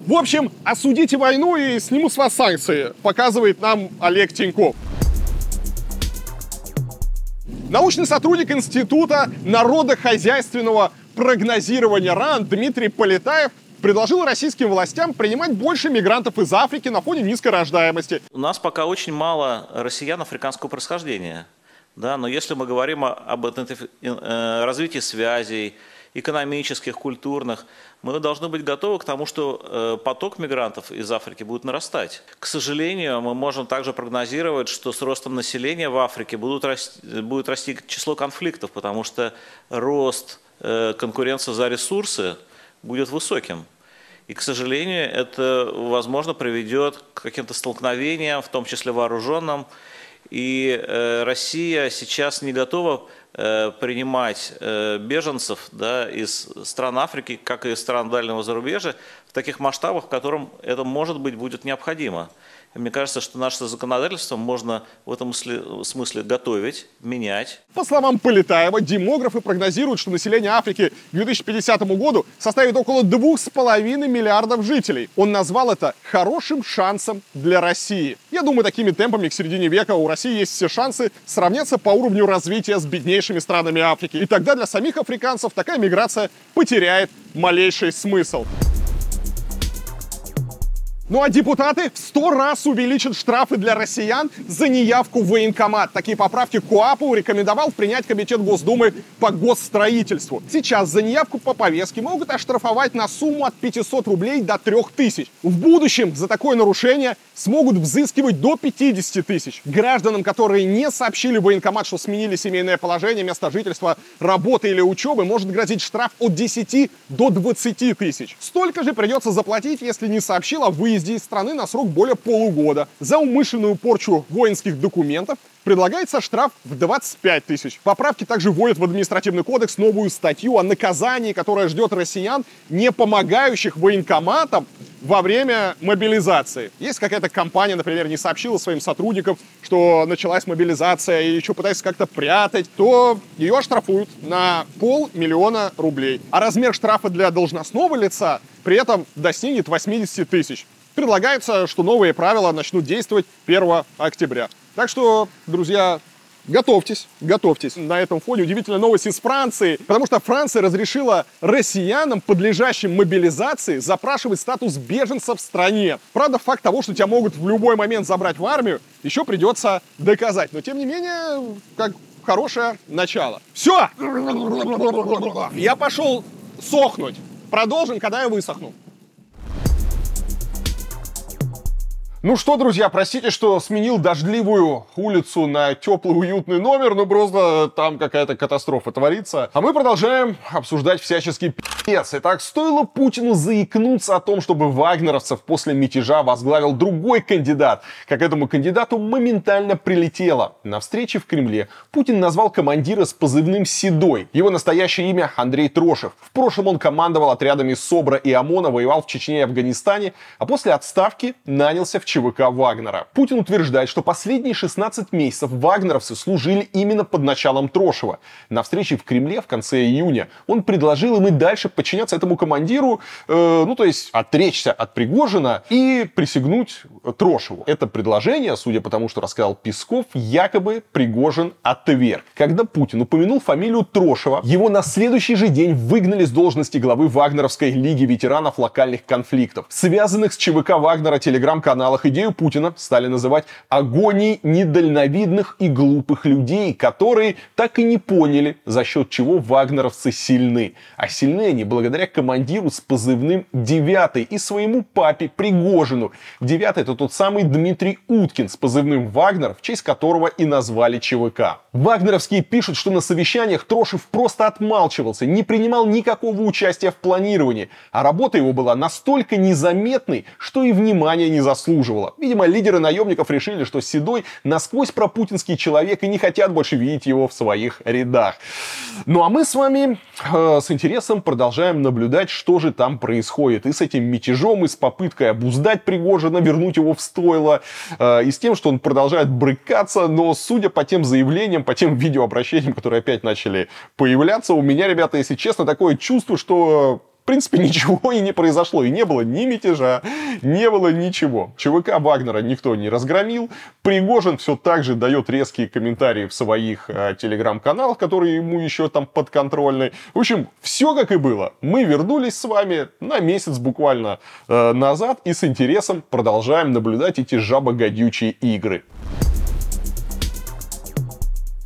В общем, осудите войну и сниму с вас санкции, показывает нам Олег Тиньков. Научный сотрудник Института народохозяйственного прогнозирования РАН Дмитрий Полетаев предложил российским властям принимать больше мигрантов из Африки на фоне низкой рождаемости. У нас пока очень мало россиян африканского происхождения. Да, но если мы говорим об э, развитии связей, экономических, культурных, мы должны быть готовы к тому, что э, поток мигрантов из Африки будет нарастать. К сожалению, мы можем также прогнозировать, что с ростом населения в Африке будут расти, будет расти число конфликтов, потому что рост э, конкуренции за ресурсы будет высоким. И, к сожалению, это, возможно, приведет к каким-то столкновениям, в том числе вооруженным. И э, Россия сейчас не готова принимать э, беженцев да, из стран Африки, как и из стран дальнего зарубежья, в таких масштабах, в котором это, может быть, будет необходимо. Мне кажется, что наше законодательство можно в этом смысле готовить, менять. По словам Полетаева, демографы прогнозируют, что население Африки к 2050 году составит около 2,5 миллиардов жителей. Он назвал это хорошим шансом для России. Я думаю, такими темпами к середине века у России есть все шансы сравняться по уровню развития с беднейшими странами Африки. И тогда для самих африканцев такая миграция потеряет малейший смысл. Ну а депутаты в сто раз увеличат штрафы для россиян за неявку в военкомат. Такие поправки КОАПу рекомендовал принять Комитет Госдумы по госстроительству. Сейчас за неявку по повестке могут оштрафовать на сумму от 500 рублей до 3000. В будущем за такое нарушение смогут взыскивать до 50 тысяч. Гражданам, которые не сообщили в военкомат, что сменили семейное положение, место жительства, работы или учебы, может грозить штраф от 10 до 20 тысяч. Столько же придется заплатить, если не сообщил о выезде из страны на срок более полугода. За умышленную порчу воинских документов предлагается штраф в 25 тысяч. Поправки также вводят в административный кодекс новую статью о наказании, которая ждет россиян, не помогающих военкоматам во время мобилизации. Если какая-то компания, например, не сообщила своим сотрудникам, что началась мобилизация и еще пытается как-то прятать, то ее оштрафуют на полмиллиона рублей. А размер штрафа для должностного лица при этом достигнет 80 тысяч. Предлагается, что новые правила начнут действовать 1 октября. Так что, друзья, Готовьтесь, готовьтесь. На этом фоне удивительная новость из Франции, потому что Франция разрешила россиянам, подлежащим мобилизации, запрашивать статус беженца в стране. Правда, факт того, что тебя могут в любой момент забрать в армию, еще придется доказать. Но, тем не менее, как хорошее начало. Все! Я пошел сохнуть. Продолжим, когда я высохну. Ну что, друзья, простите, что сменил дождливую улицу на теплый уютный номер, но просто там какая-то катастрофа творится. А мы продолжаем обсуждать всяческий пи***ц. Итак, стоило Путину заикнуться о том, чтобы вагнеровцев после мятежа возглавил другой кандидат. Как этому кандидату моментально прилетело. На встрече в Кремле Путин назвал командира с позывным «Седой». Его настоящее имя Андрей Трошев. В прошлом он командовал отрядами СОБРа и ОМОНа, воевал в Чечне и Афганистане, а после отставки нанялся в ЧВК Вагнера. Путин утверждает, что последние 16 месяцев вагнеровцы служили именно под началом Трошева. На встрече в Кремле в конце июня он предложил им и дальше подчиняться этому командиру, э, ну то есть отречься от Пригожина и присягнуть Трошеву. Это предложение, судя по тому, что рассказал Песков, якобы Пригожин отверг. Когда Путин упомянул фамилию Трошева, его на следующий же день выгнали с должности главы Вагнеровской лиги ветеранов локальных конфликтов. Связанных с ЧВК Вагнера телеграм-каналах идею Путина стали называть агонией недальновидных и глупых людей, которые так и не поняли, за счет чего вагнеровцы сильны. А сильны они благодаря командиру с позывным «Девятый» и своему папе Пригожину. Девятый это тот самый Дмитрий Уткин с позывным «Вагнер», в честь которого и назвали ЧВК. Вагнеровские пишут, что на совещаниях Трошев просто отмалчивался, не принимал никакого участия в планировании, а работа его была настолько незаметной, что и внимания не заслуживала. Видимо, лидеры наемников решили, что Седой насквозь пропутинский человек и не хотят больше видеть его в своих рядах. Ну а мы с вами э, с интересом продолжаем наблюдать, что же там происходит. И с этим мятежом, и с попыткой обуздать Пригожина, вернуть его в стойло, э, и с тем, что он продолжает брыкаться, но судя по тем заявлениям, по тем видеообращениям, которые опять начали появляться, у меня, ребята, если честно, такое чувство, что в принципе, ничего и не произошло. И не было ни мятежа, не было ничего. ЧВК Вагнера никто не разгромил. Пригожин все так же дает резкие комментарии в своих э, телеграм-каналах, которые ему еще там подконтрольны. В общем, все как и было. Мы вернулись с вами на месяц буквально э, назад и с интересом продолжаем наблюдать эти жабогодючие игры.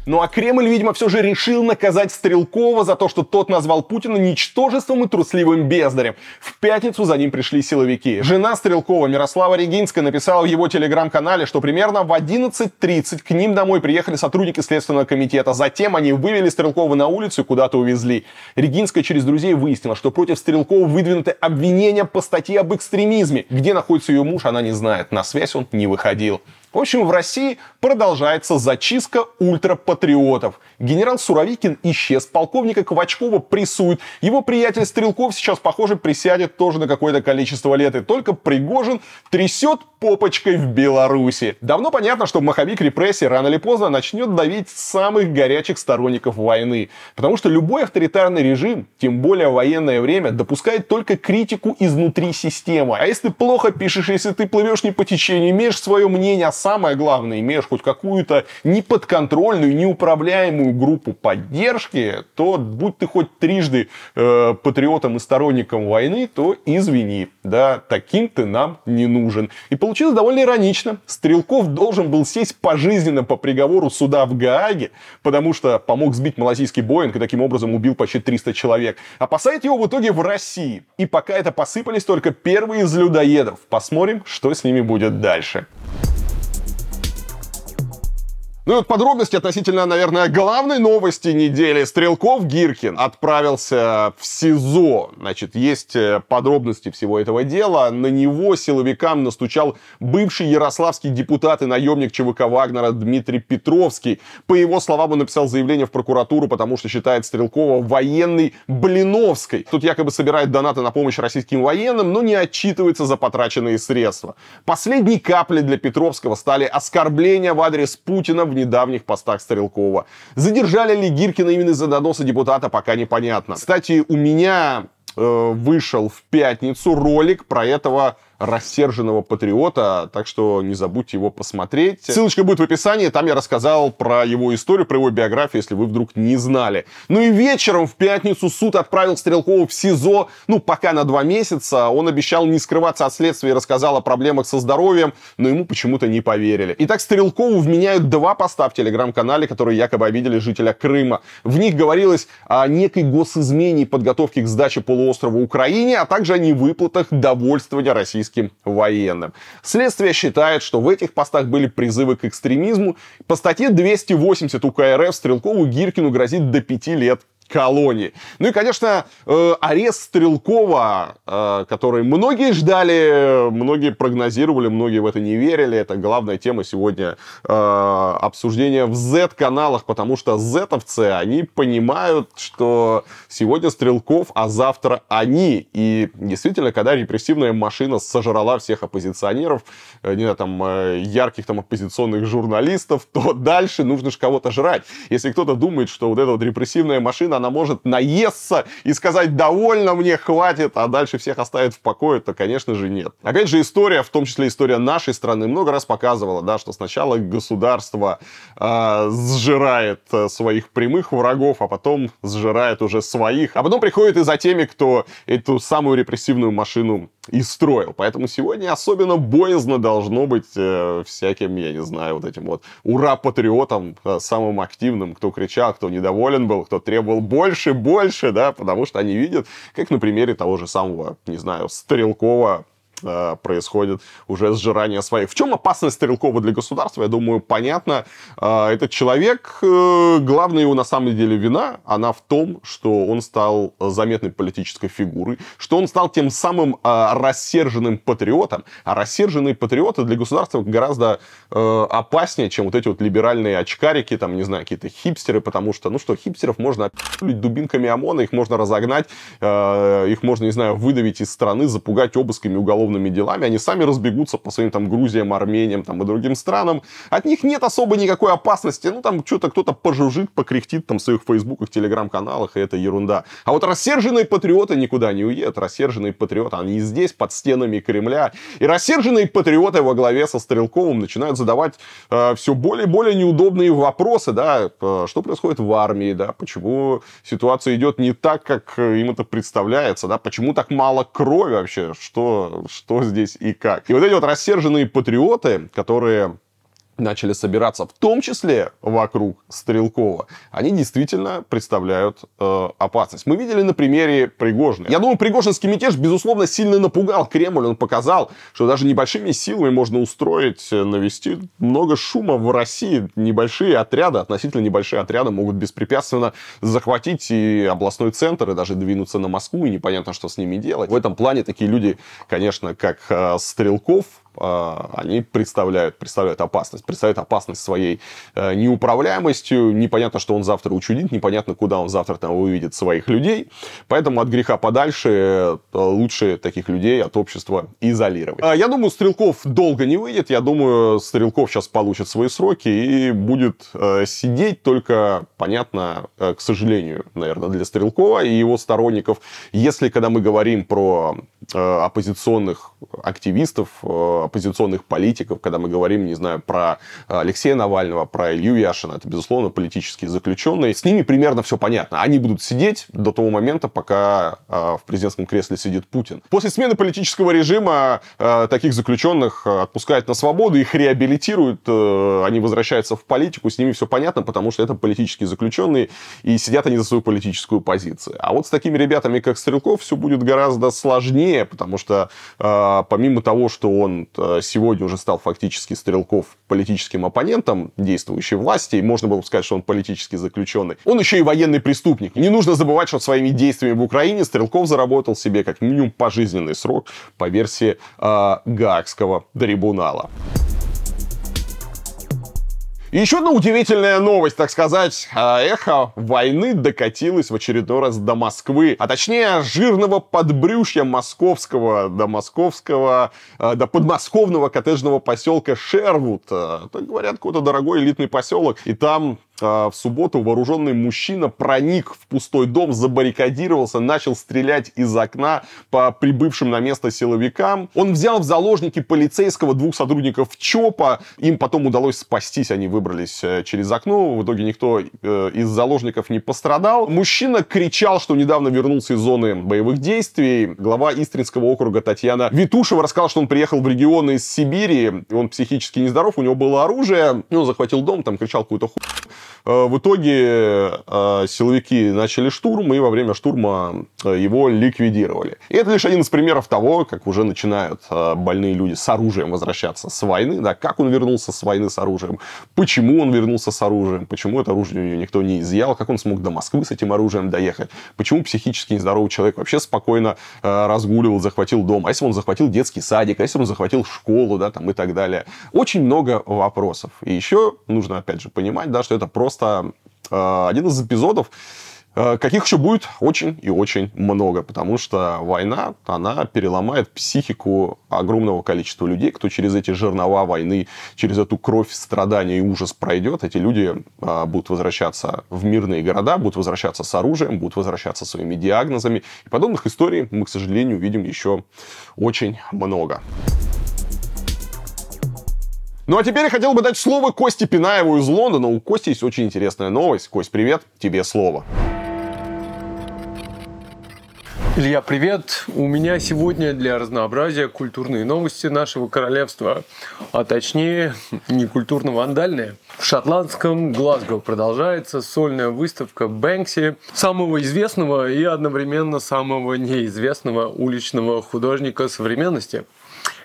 Ну а Кремль, видимо, все же решил наказать Стрелкова за то, что тот назвал Путина ничтожеством и трусливым бездарем. В пятницу за ним пришли силовики. Жена Стрелкова, Мирослава Регинская, написала в его телеграм-канале, что примерно в 11.30 к ним домой приехали сотрудники Следственного комитета. Затем они вывели Стрелкова на улицу и куда-то увезли. Регинская через друзей выяснила, что против Стрелкова выдвинуты обвинения по статье об экстремизме. Где находится ее муж, она не знает. На связь он не выходил. В общем, в России продолжается зачистка ультрапатриотов. Генерал Суровикин исчез, полковника Квачкова прессуют. Его приятель Стрелков сейчас, похоже, присядет тоже на какое-то количество лет. И только Пригожин трясет попочкой в Беларуси. Давно понятно, что маховик репрессий рано или поздно начнет давить самых горячих сторонников войны. Потому что любой авторитарный режим, тем более военное время, допускает только критику изнутри системы. А если плохо пишешь, если ты плывешь не по течению, имеешь свое мнение, а самое главное, имеешь хоть какую-то неподконтрольную, неуправляемую группу поддержки, то будь ты хоть трижды э, патриотом и сторонником войны, то извини, да, таким ты нам не нужен. И получилось довольно иронично. Стрелков должен был сесть пожизненно по приговору суда в Гааге, потому что помог сбить малазийский Боинг и таким образом убил почти 300 человек. А посадить его в итоге в России. И пока это посыпались только первые из людоедов. Посмотрим, что с ними будет дальше. Ну и вот подробности относительно, наверное, главной новости недели. Стрелков Гиркин отправился в СИЗО. Значит, есть э, подробности всего этого дела. На него силовикам настучал бывший ярославский депутат и наемник ЧВК Вагнера Дмитрий Петровский. По его словам, он написал заявление в прокуратуру, потому что считает Стрелкова военной Блиновской. Тут якобы собирает донаты на помощь российским военным, но не отчитывается за потраченные средства. Последней каплей для Петровского стали оскорбления в адрес Путина в недавних постах Стрелкова. Задержали ли Гиркина именно из-за доноса депутата, пока непонятно. Кстати, у меня э, вышел в пятницу ролик про этого рассерженного патриота, так что не забудьте его посмотреть. Ссылочка будет в описании, там я рассказал про его историю, про его биографию, если вы вдруг не знали. Ну и вечером в пятницу суд отправил Стрелкова в СИЗО, ну пока на два месяца. Он обещал не скрываться от следствия и рассказал о проблемах со здоровьем, но ему почему-то не поверили. Итак, Стрелкову вменяют два поста в телеграм-канале, которые якобы обидели жителя Крыма. В них говорилось о некой госизмене и подготовке к сдаче полуострова Украине, а также о невыплатах довольствования российских российским военным. Следствие считает, что в этих постах были призывы к экстремизму. По статье 280 УК РФ Стрелкову Гиркину грозит до 5 лет колонии. Ну и, конечно, э, арест Стрелкова, э, который многие ждали, многие прогнозировали, многие в это не верили. Это главная тема сегодня э, обсуждения в Z-каналах, потому что зетовцы, они понимают, что сегодня Стрелков, а завтра они. И действительно, когда репрессивная машина сожрала всех оппозиционеров, не знаю, там, ярких там оппозиционных журналистов, то дальше нужно же кого-то жрать. Если кто-то думает, что вот эта вот репрессивная машина, она может наесться и сказать «довольно мне, хватит», а дальше всех оставит в покое, то, конечно же, нет. Опять же, история, в том числе история нашей страны, много раз показывала, да, что сначала государство э, сжирает своих прямых врагов, а потом сжирает уже своих, а потом приходит и за теми, кто эту самую репрессивную машину и строил. Поэтому сегодня особенно боязно должно быть э, всяким, я не знаю, вот этим вот ура-патриотам, э, самым активным, кто кричал, кто недоволен был, кто требовал больше, больше, да, потому что они видят, как на примере того же самого, не знаю, Стрелкова, происходит уже сжирание своих. В чем опасность Стрелкова для государства, я думаю, понятно. Э, этот человек, э, главная его на самом деле вина, она в том, что он стал заметной политической фигурой, что он стал тем самым рассерженным патриотом. А рассерженные патриоты для государства гораздо опаснее, чем вот эти вот либеральные очкарики, там, не знаю, какие-то хипстеры, потому что, ну что, хипстеров можно опилить дубинками ОМОНа, их можно разогнать, их можно, не знаю, выдавить из страны, запугать обысками уголовными уголовными делами, они сами разбегутся по своим там Грузиям, Армениям там, и другим странам. От них нет особо никакой опасности. Ну, там что-то кто-то пожужжит, покряхтит там в своих фейсбуках, телеграм-каналах, и это ерунда. А вот рассерженные патриоты никуда не уедут. Рассерженные патриоты, они здесь, под стенами Кремля. И рассерженные патриоты во главе со Стрелковым начинают задавать э, все более и более неудобные вопросы, да, э, что происходит в армии, да, почему ситуация идет не так, как им это представляется, да, почему так мало крови вообще, что, что здесь и как. И вот эти вот рассерженные патриоты, которые начали собираться, в том числе вокруг Стрелкова, они действительно представляют э, опасность. Мы видели на примере Пригожина. Я думаю, Пригожинский мятеж, безусловно, сильно напугал Кремль. Он показал, что даже небольшими силами можно устроить, э, навести много шума в России. Небольшие отряды, относительно небольшие отряды могут беспрепятственно захватить и областной центр, и даже двинуться на Москву, и непонятно, что с ними делать. В этом плане такие люди, конечно, как э, Стрелков, они представляют, представляют опасность. Представляют опасность своей э, неуправляемостью. Непонятно, что он завтра учудит, непонятно, куда он завтра там выведет своих людей. Поэтому от греха подальше э, лучше таких людей от общества изолировать. А, я думаю, Стрелков долго не выйдет. Я думаю, Стрелков сейчас получит свои сроки и будет э, сидеть только, понятно, к сожалению, наверное, для Стрелкова и его сторонников. Если, когда мы говорим про оппозиционных активистов, оппозиционных политиков, когда мы говорим, не знаю, про Алексея Навального, про Илью Яшина, это, безусловно, политические заключенные. С ними примерно все понятно. Они будут сидеть до того момента, пока а, в президентском кресле сидит Путин. После смены политического режима а, таких заключенных отпускают на свободу, их реабилитируют, э, они возвращаются в политику, с ними все понятно, потому что это политические заключенные, и сидят они за свою политическую позицию. А вот с такими ребятами, как Стрелков, все будет гораздо сложнее, потому что помимо того, что он Э, сегодня уже стал фактически Стрелков политическим оппонентом действующей власти, и можно было бы сказать, что он политически заключенный. Он еще и военный преступник. Не нужно забывать, что своими действиями в Украине Стрелков заработал себе как минимум пожизненный срок по версии э, Гаагского трибунала. И еще одна удивительная новость, так сказать. А, эхо войны докатилось в очередной раз до Москвы. А точнее, жирного подбрюшья московского, до московского, а, до подмосковного коттеджного поселка Шервуд. А, так говорят, какой-то дорогой элитный поселок. И там в субботу вооруженный мужчина проник в пустой дом, забаррикадировался, начал стрелять из окна по прибывшим на место силовикам. Он взял в заложники полицейского, двух сотрудников ЧОПа. Им потом удалось спастись, они выбрались э, через окно. В итоге никто э, из заложников не пострадал. Мужчина кричал, что недавно вернулся из зоны боевых действий. Глава Истринского округа Татьяна Витушева рассказала, что он приехал в регион из Сибири. Он психически нездоров, у него было оружие. Он захватил дом, там кричал какую-то хуйню в итоге э, силовики начали штурм, и во время штурма его ликвидировали. И это лишь один из примеров того, как уже начинают больные люди с оружием возвращаться с войны. Да, как он вернулся с войны с оружием, почему он вернулся с оружием, почему это оружие у него никто не изъял, как он смог до Москвы с этим оружием доехать, почему психически нездоровый человек вообще спокойно разгуливал, захватил дом, а если он захватил детский садик, а если он захватил школу, да, там и так далее. Очень много вопросов. И еще нужно, опять же, понимать, да, что это просто э, один из эпизодов, Э, каких еще будет очень и очень много, потому что война, она переломает психику огромного количества людей, кто через эти жернова войны, через эту кровь, страдания и ужас пройдет. Эти люди э, будут возвращаться в мирные города, будут возвращаться с оружием, будут возвращаться своими диагнозами. И подобных историй мы, к сожалению, увидим еще очень много. Ну а теперь я хотел бы дать слово Косте Пинаеву из Лондона. У Кости есть очень интересная новость. Кость, привет, тебе слово. Илья, привет! У меня сегодня для разнообразия культурные новости нашего королевства, а точнее не культурно-вандальные. В шотландском Глазго продолжается сольная выставка Бэнкси, самого известного и одновременно самого неизвестного уличного художника современности –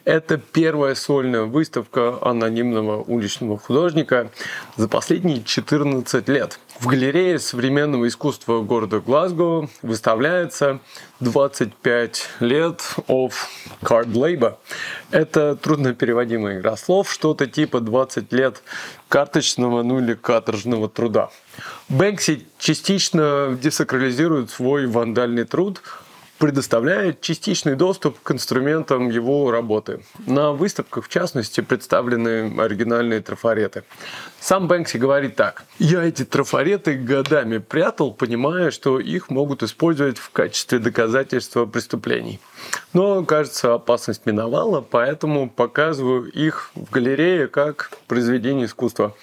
это первая сольная выставка анонимного уличного художника за последние 14 лет. В галерее современного искусства города Глазго выставляется 25 лет of card labor. Это трудно переводимая игра слов, что-то типа 20 лет карточного, ну или каторжного труда. Бэнкси частично десакрализирует свой вандальный труд, предоставляет частичный доступ к инструментам его работы. На выставках, в частности, представлены оригинальные трафареты. Сам Бэнкси говорит так. «Я эти трафареты годами прятал, понимая, что их могут использовать в качестве доказательства преступлений. Но, кажется, опасность миновала, поэтому показываю их в галерее как произведение искусства.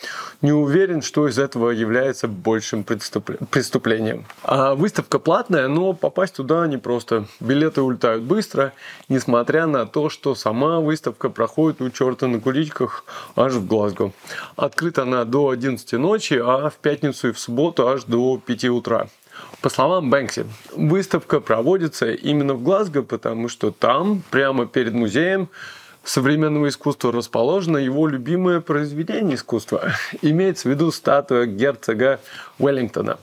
Не уверен, что из этого является большим преступлением. А выставка платная, но попасть туда непросто. Билеты улетают быстро, несмотря на то, что сама выставка проходит у черта на куличках аж в Глазго. Открыта она до 11 ночи, а в пятницу и в субботу аж до 5 утра. По словам Бэнкси, выставка проводится именно в Глазго, потому что там, прямо перед музеем, современного искусства расположено его любимое произведение искусства. Имеется в виду статуя герцога Уэллингтона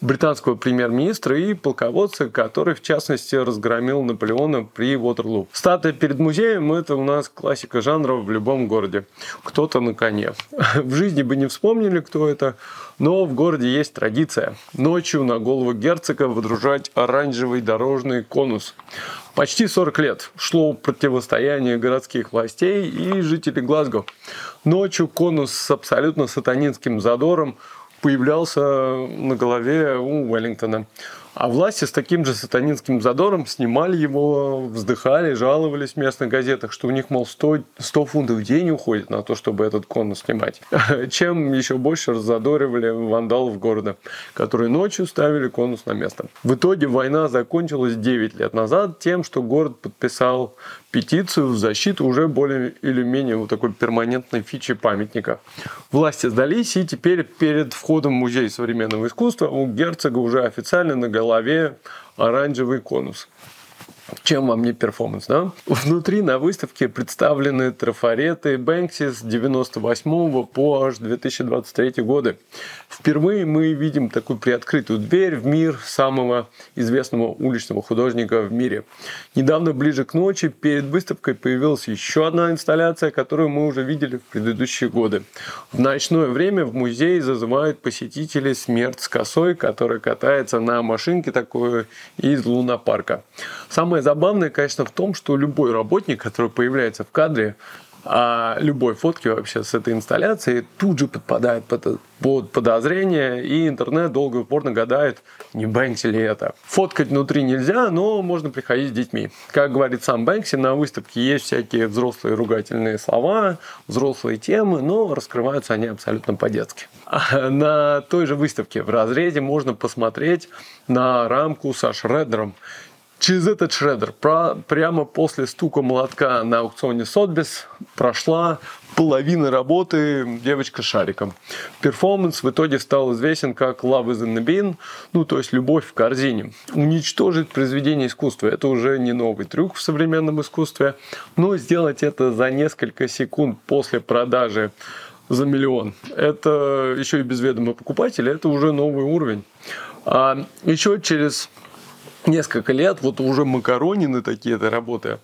британского премьер-министра и полководца, который, в частности, разгромил Наполеона при Ватерлу. Статуя перед музеем – это у нас классика жанра в любом городе. Кто-то на коне. В жизни бы не вспомнили, кто это, но в городе есть традиция. Ночью на голову герцога водружать оранжевый дорожный конус. Почти 40 лет шло противостояние городских властей и жителей Глазго. Ночью конус с абсолютно сатанинским задором – появлялся на голове у Уэллингтона. А власти с таким же сатанинским задором снимали его, вздыхали, жаловались в местных газетах, что у них, мол, 100, 100 фунтов в день уходит на то, чтобы этот конус снимать. Чем еще больше разодоривали вандалов города, которые ночью ставили конус на место. В итоге война закончилась 9 лет назад тем, что город подписал петицию в защиту уже более или менее вот такой перманентной фичи памятника. Власти сдались, и теперь перед входом в музей современного искусства у герцога уже официально на голове оранжевый конус. Чем вам не перформанс, да? Внутри на выставке представлены трафареты Бэнкси с 98 по аж 2023 годы. Впервые мы видим такую приоткрытую дверь в мир самого известного уличного художника в мире. Недавно, ближе к ночи, перед выставкой появилась еще одна инсталляция, которую мы уже видели в предыдущие годы. В ночное время в музей зазывают посетителей смерть с косой, которая катается на машинке такой из лунопарка. Самое забавное, конечно, в том, что любой работник, который появляется в кадре, а любой фотки вообще с этой инсталляции тут же подпадает под, под подозрение, и интернет долго и упорно гадает, не Бэнкси ли это. Фоткать внутри нельзя, но можно приходить с детьми. Как говорит сам Бэнкси, на выставке есть всякие взрослые ругательные слова, взрослые темы, но раскрываются они абсолютно по-детски. А на той же выставке в разрезе можно посмотреть на рамку со шредером Через этот шредер про, прямо после стука молотка на аукционе Сотбис прошла половина работы девочка шариком. Перформанс в итоге стал известен как Love is in the bin, ну то есть любовь в корзине. Уничтожить произведение искусства – это уже не новый трюк в современном искусстве, но сделать это за несколько секунд после продажи за миллион. Это еще и без ведома покупателя, это уже новый уровень. А еще через несколько лет вот уже макаронины такие-то работы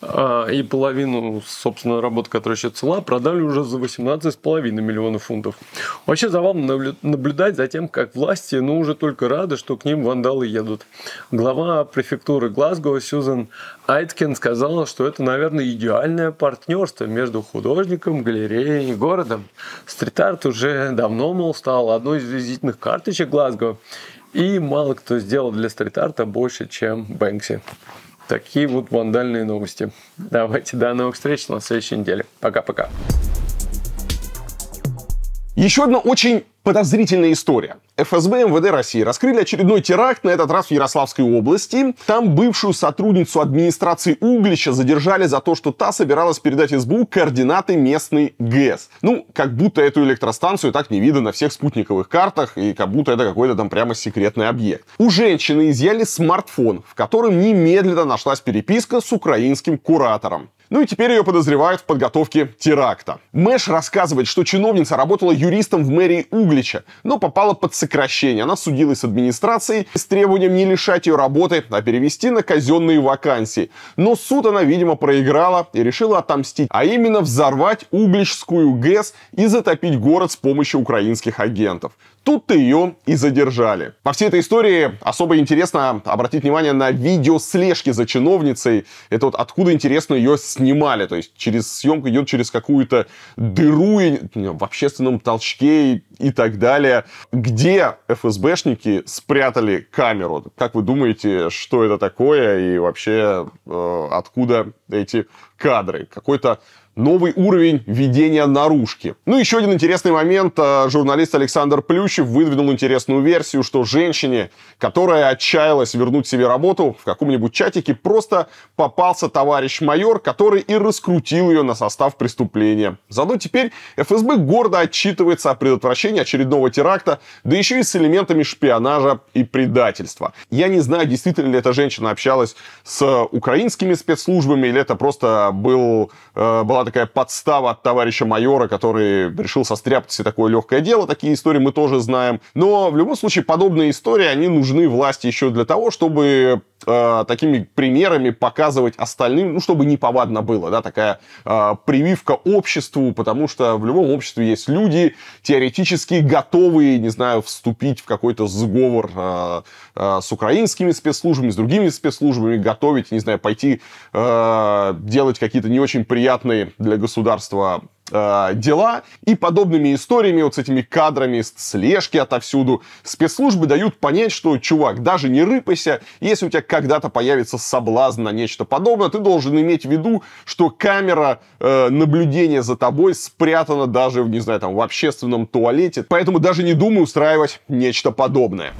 а, и половину, собственно, работы, которая еще цела, продали уже за 18,5 миллионов фунтов. Вообще забавно наблюдать за тем, как власти, ну, уже только рады, что к ним вандалы едут. Глава префектуры Глазго Сьюзен Айткин сказала, что это, наверное, идеальное партнерство между художником, галереей и городом. Стрит-арт уже давно, мол, стал одной из визитных карточек Глазго. И мало кто сделал для стрит-арта больше, чем Бэнкси. Такие вот вандальные новости. Давайте до новых встреч на следующей неделе. Пока-пока. Еще одна очень подозрительная история. ФСБ МВД России раскрыли очередной теракт, на этот раз в Ярославской области. Там бывшую сотрудницу администрации Углича задержали за то, что та собиралась передать СБУ координаты местной ГЭС. Ну, как будто эту электростанцию так не видно на всех спутниковых картах, и как будто это какой-то там прямо секретный объект. У женщины изъяли смартфон, в котором немедленно нашлась переписка с украинским куратором. Ну и теперь ее подозревают в подготовке теракта. Мэш рассказывает, что чиновница работала юристом в мэрии Углича, но попала под сокращение. Она судилась с администрацией с требованием не лишать ее работы, а перевести на казенные вакансии. Но суд она, видимо, проиграла и решила отомстить, а именно взорвать Угличскую ГЭС и затопить город с помощью украинских агентов. Тут-то ее и задержали. По всей этой истории особо интересно обратить внимание на видео слежки за чиновницей. Это вот откуда, интересно, ее снимали. То есть через съемку идет через какую-то дыру в общественном толчке и, так далее. Где ФСБшники спрятали камеру? Как вы думаете, что это такое и вообще э, откуда эти кадры? Какой-то новый уровень ведения наружки. Ну, еще один интересный момент. Э, журналист Александр Плющев выдвинул интересную версию, что женщине, которая отчаялась вернуть себе работу в каком-нибудь чатике, просто попался товарищ майор, который и раскрутил ее на состав преступления. Зато теперь ФСБ гордо отчитывается о предотвращении очередного теракта, да еще и с элементами шпионажа и предательства. Я не знаю, действительно ли эта женщина общалась с украинскими спецслужбами, или это просто был, э, была такая подстава от товарища майора, который решил состряпать себе такое легкое дело. Такие истории мы тоже знаем. Но в любом случае подобные истории, они нужны власти еще для того, чтобы э, такими примерами показывать остальным, ну, чтобы не повадно было, да, такая э, прививка обществу, потому что в любом обществе есть люди, теоретически готовые, не знаю, вступить в какой-то сговор э, э, с украинскими спецслужбами, с другими спецслужбами, готовить, не знаю, пойти э, делать какие-то не очень приятные для государства э, дела. И подобными историями, вот с этими кадрами слежки отовсюду, спецслужбы дают понять, что, чувак, даже не рыпайся, если у тебя когда-то появится соблазн на нечто подобное, ты должен иметь в виду, что камера э, наблюдения за тобой спрятана даже, не знаю, там, в общественном туалете. Поэтому даже не думай устраивать нечто подобное.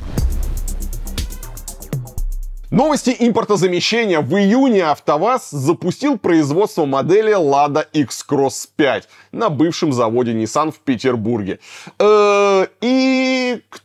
Новости импортозамещения. В июне АвтоВАЗ запустил производство модели Lada X-Cross 5 на бывшем заводе Nissan в Петербурге. Э, и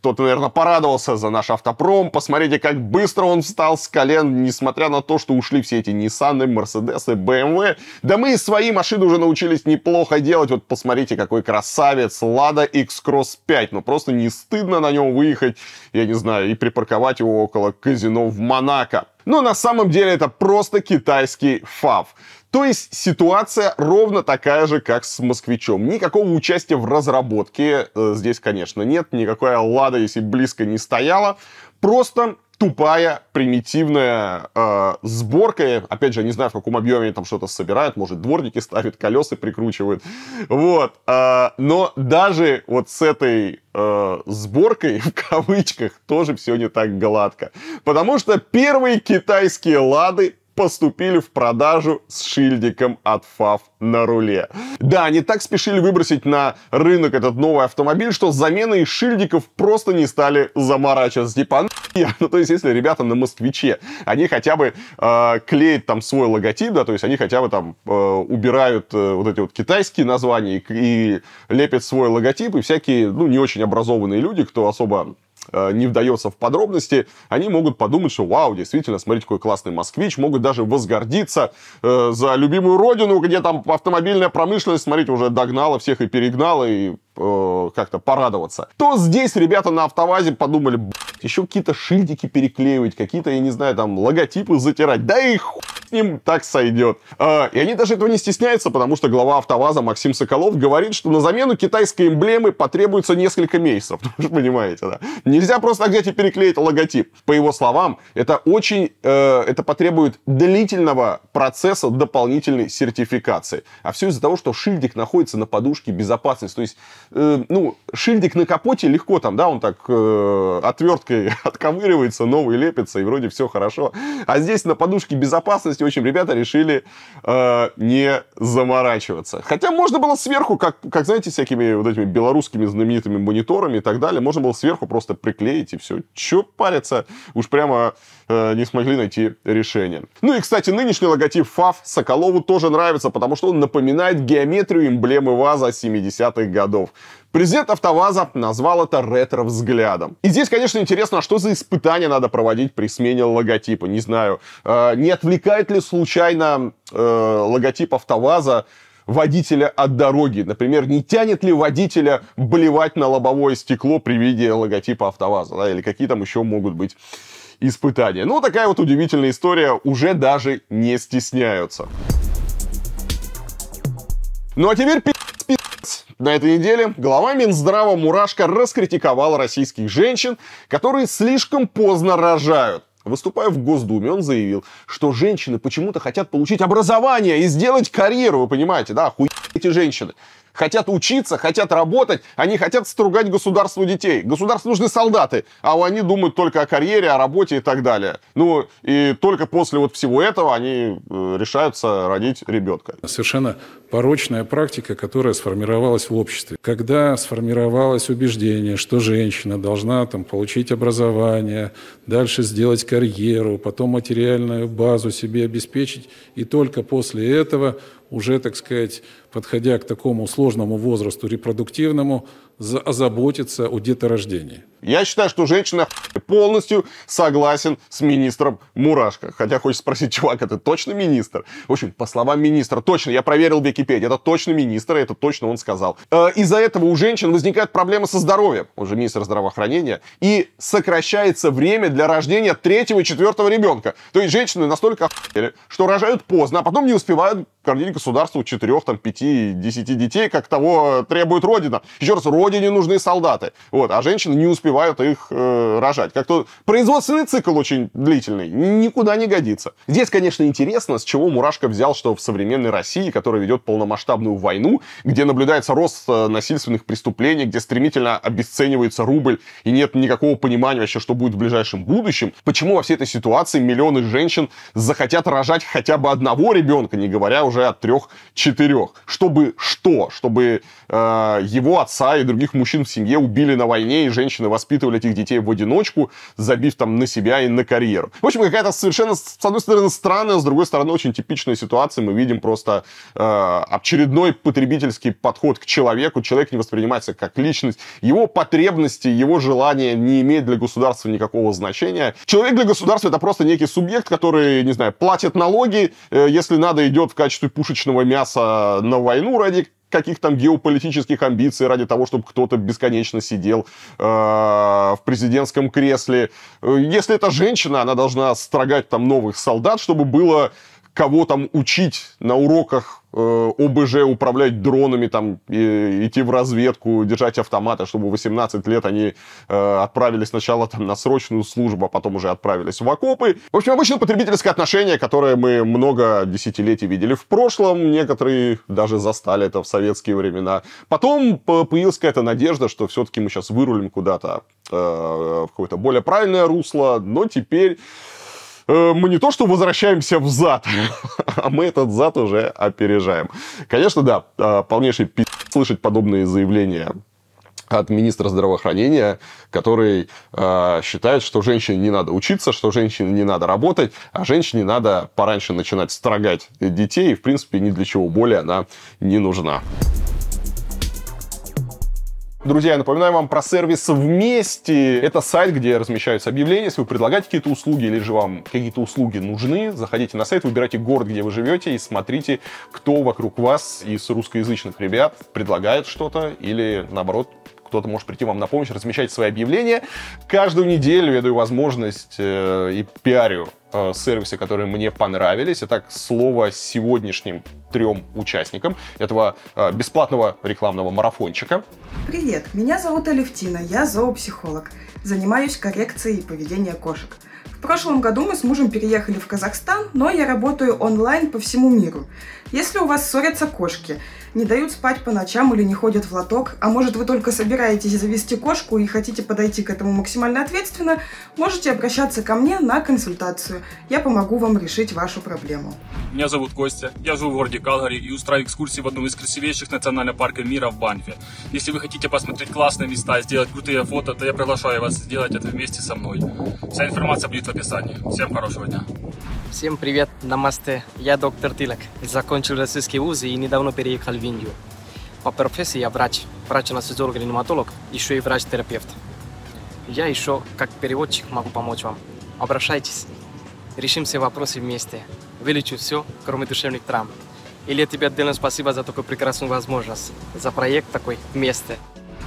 кто-то, наверное, порадовался за наш автопром. Посмотрите, как быстро он встал с колен, несмотря на то, что ушли все эти Nissan, Mercedes, BMW. Да мы и свои машины уже научились неплохо делать. Вот посмотрите, какой красавец Lada X-Cross 5. Ну просто не стыдно на нем выехать, я не знаю, и припарковать его около казино в Монако. Но на самом деле это просто китайский фав. То есть ситуация ровно такая же, как с москвичом. Никакого участия в разработке э, здесь, конечно, нет. Никакая лада, если близко не стояла. Просто тупая, примитивная э, сборка. Опять же, я не знаю, в каком объеме они там что-то собирают. Может, дворники ставят, колеса прикручивают. Вот. Э, но даже вот с этой э, сборкой, в кавычках, тоже все не так гладко. Потому что первые китайские лады поступили в продажу с шильдиком от ФАВ на руле. Да, они так спешили выбросить на рынок этот новый автомобиль, что с заменой шильдиков просто не стали заморачиваться. Типа, «А ну, то есть, если ребята на москвиче, они хотя бы э, клеят там свой логотип, да, то есть они хотя бы там э, убирают э, вот эти вот китайские названия и, и лепят свой логотип, и всякие, ну, не очень образованные люди, кто особо не вдается в подробности, они могут подумать, что вау, действительно, смотрите, какой классный москвич, могут даже возгордиться э, за любимую родину, где там автомобильная промышленность, смотрите, уже догнала всех и перегнала, и э, как-то порадоваться. То здесь ребята на автовазе подумали, еще какие-то шильдики переклеивать, какие-то, я не знаю, там, логотипы затирать, да и хуй с ним так сойдет. Э, и они даже этого не стесняются, потому что глава автоваза Максим Соколов говорит, что на замену китайской эмблемы потребуется несколько месяцев. Понимаете, да? Нельзя просто взять и переклеить логотип. По его словам, это очень, э, это потребует длительного процесса дополнительной сертификации. А все из-за того, что шильдик находится на подушке безопасности. То есть э, ну, шильдик на капоте легко там, да, он так э, отверткой отковыривается, новый лепится, и вроде все хорошо. А здесь на подушке безопасности, в общем, ребята решили э, не заморачиваться. Хотя можно было сверху, как, как, знаете, всякими вот этими белорусскими знаменитыми мониторами и так далее, можно было сверху просто приклеить и все. Че париться? Уж прямо э, не смогли найти решение. Ну и, кстати, нынешний логотип ФАФ Соколову тоже нравится, потому что он напоминает геометрию эмблемы ВАЗа 70-х годов. Президент АвтоВАЗа назвал это ретро-взглядом. И здесь, конечно, интересно, а что за испытания надо проводить при смене логотипа. Не знаю, э, не отвлекает ли случайно э, логотип АвтоВАЗа водителя от дороги? Например, не тянет ли водителя блевать на лобовое стекло при виде логотипа АвтоВАЗа? Да? Или какие там еще могут быть испытания? Ну, такая вот удивительная история. Уже даже не стесняются. Ну, а теперь на этой неделе глава Минздрава Мурашко раскритиковал российских женщин, которые слишком поздно рожают. Выступая в Госдуме, он заявил, что женщины почему-то хотят получить образование и сделать карьеру, вы понимаете, да, хуй эти женщины хотят учиться, хотят работать, они хотят стругать государству детей. Государству нужны солдаты, а они думают только о карьере, о работе и так далее. Ну, и только после вот всего этого они э, решаются родить ребенка. Совершенно порочная практика, которая сформировалась в обществе. Когда сформировалось убеждение, что женщина должна там, получить образование, дальше сделать карьеру, потом материальную базу себе обеспечить, и только после этого уже, так сказать, подходя к такому сложному возрасту репродуктивному, озаботиться о деторождении. Я считаю, что женщина полностью согласен с министром Мурашко. Хотя хочется спросить, чувак, это точно министр? В общем, по словам министра, точно, я проверил в это точно министр, это точно он сказал. Э, из-за этого у женщин возникают проблемы со здоровьем, он же министр здравоохранения, и сокращается время для рождения третьего и четвертого ребенка. То есть женщины настолько охуели, что рожают поздно, а потом не успевают кормить государству четырех, там, пяти, десяти детей, как того требует Родина. Еще раз, Родине нужны солдаты. Вот, а женщины не успевают успевают их э, рожать. Как-то производственный цикл очень длительный, никуда не годится. Здесь, конечно, интересно, с чего Мурашко взял, что в современной России, которая ведет полномасштабную войну, где наблюдается рост э, насильственных преступлений, где стремительно обесценивается рубль и нет никакого понимания вообще, что будет в ближайшем будущем, почему во всей этой ситуации миллионы женщин захотят рожать хотя бы одного ребенка, не говоря уже о трех-четырех. Чтобы что? Чтобы э, его отца и других мужчин в семье убили на войне, и женщины вас воспитывали этих детей в одиночку, забив там на себя и на карьеру. В общем, какая-то совершенно, с одной стороны, странная, с другой стороны, очень типичная ситуация. Мы видим просто э, очередной потребительский подход к человеку. Человек не воспринимается как личность. Его потребности, его желания не имеют для государства никакого значения. Человек для государства это просто некий субъект, который, не знаю, платит налоги, э, если надо, идет в качестве пушечного мяса на войну ради каких там геополитических амбиций ради того, чтобы кто-то бесконечно сидел э, в президентском кресле. Э, если это женщина, она должна строгать там новых солдат, чтобы было кого там учить на уроках э, ОБЖ, управлять дронами, там, и, идти в разведку, держать автоматы, чтобы в 18 лет они э, отправились сначала там, на срочную службу, а потом уже отправились в окопы. В общем, обычно потребительское отношение, которое мы много десятилетий видели в прошлом, некоторые даже застали это в советские времена. Потом появилась какая-то надежда, что все-таки мы сейчас вырулим куда-то э, в какое-то более правильное русло, но теперь э, мы не то что возвращаемся в зад, а мы этот зад уже опережаем. Конечно, да, э, полнейший пи*** слышать подобные заявления от министра здравоохранения, который э, считает, что женщине не надо учиться, что женщине не надо работать, а женщине надо пораньше начинать строгать детей, и, в принципе, ни для чего более она не нужна. Друзья, я напоминаю вам про сервис «Вместе». Это сайт, где размещаются объявления. Если вы предлагаете какие-то услуги или же вам какие-то услуги нужны, заходите на сайт, выбирайте город, где вы живете и смотрите, кто вокруг вас из русскоязычных ребят предлагает что-то или, наоборот, кто-то может прийти вам на помощь, размещать свои объявления. Каждую неделю я даю возможность э, и пиарю э, сервисы, которые мне понравились. Итак, слово сегодняшним трем участникам этого э, бесплатного рекламного марафончика. Привет, меня зовут Алевтина, я зоопсихолог. Занимаюсь коррекцией поведения кошек. В прошлом году мы с мужем переехали в Казахстан, но я работаю онлайн по всему миру. Если у вас ссорятся кошки, не дают спать по ночам или не ходят в лоток, а может вы только собираетесь завести кошку и хотите подойти к этому максимально ответственно, можете обращаться ко мне на консультацию. Я помогу вам решить вашу проблему. Меня зовут Костя, я живу в городе Калгари и устраиваю экскурсии в одном из красивейших национальных парков мира в Банфе. Если вы хотите посмотреть классные места и сделать крутые фото, то я приглашаю вас сделать это вместе со мной. Вся информация будет в описании. Всем хорошего дня. Всем привет, намасте. Я доктор Тилак. Закончил российский вуз и недавно переехал в Индию. По профессии я врач, врач-анестезиолог-реаниматолог, еще и врач-терапевт. Я еще как переводчик могу помочь вам. Обращайтесь. Решим все вопросы вместе. Вылечу все, кроме душевных травм. Или тебе отдельно спасибо за такую прекрасную возможность. За проект такой вместе.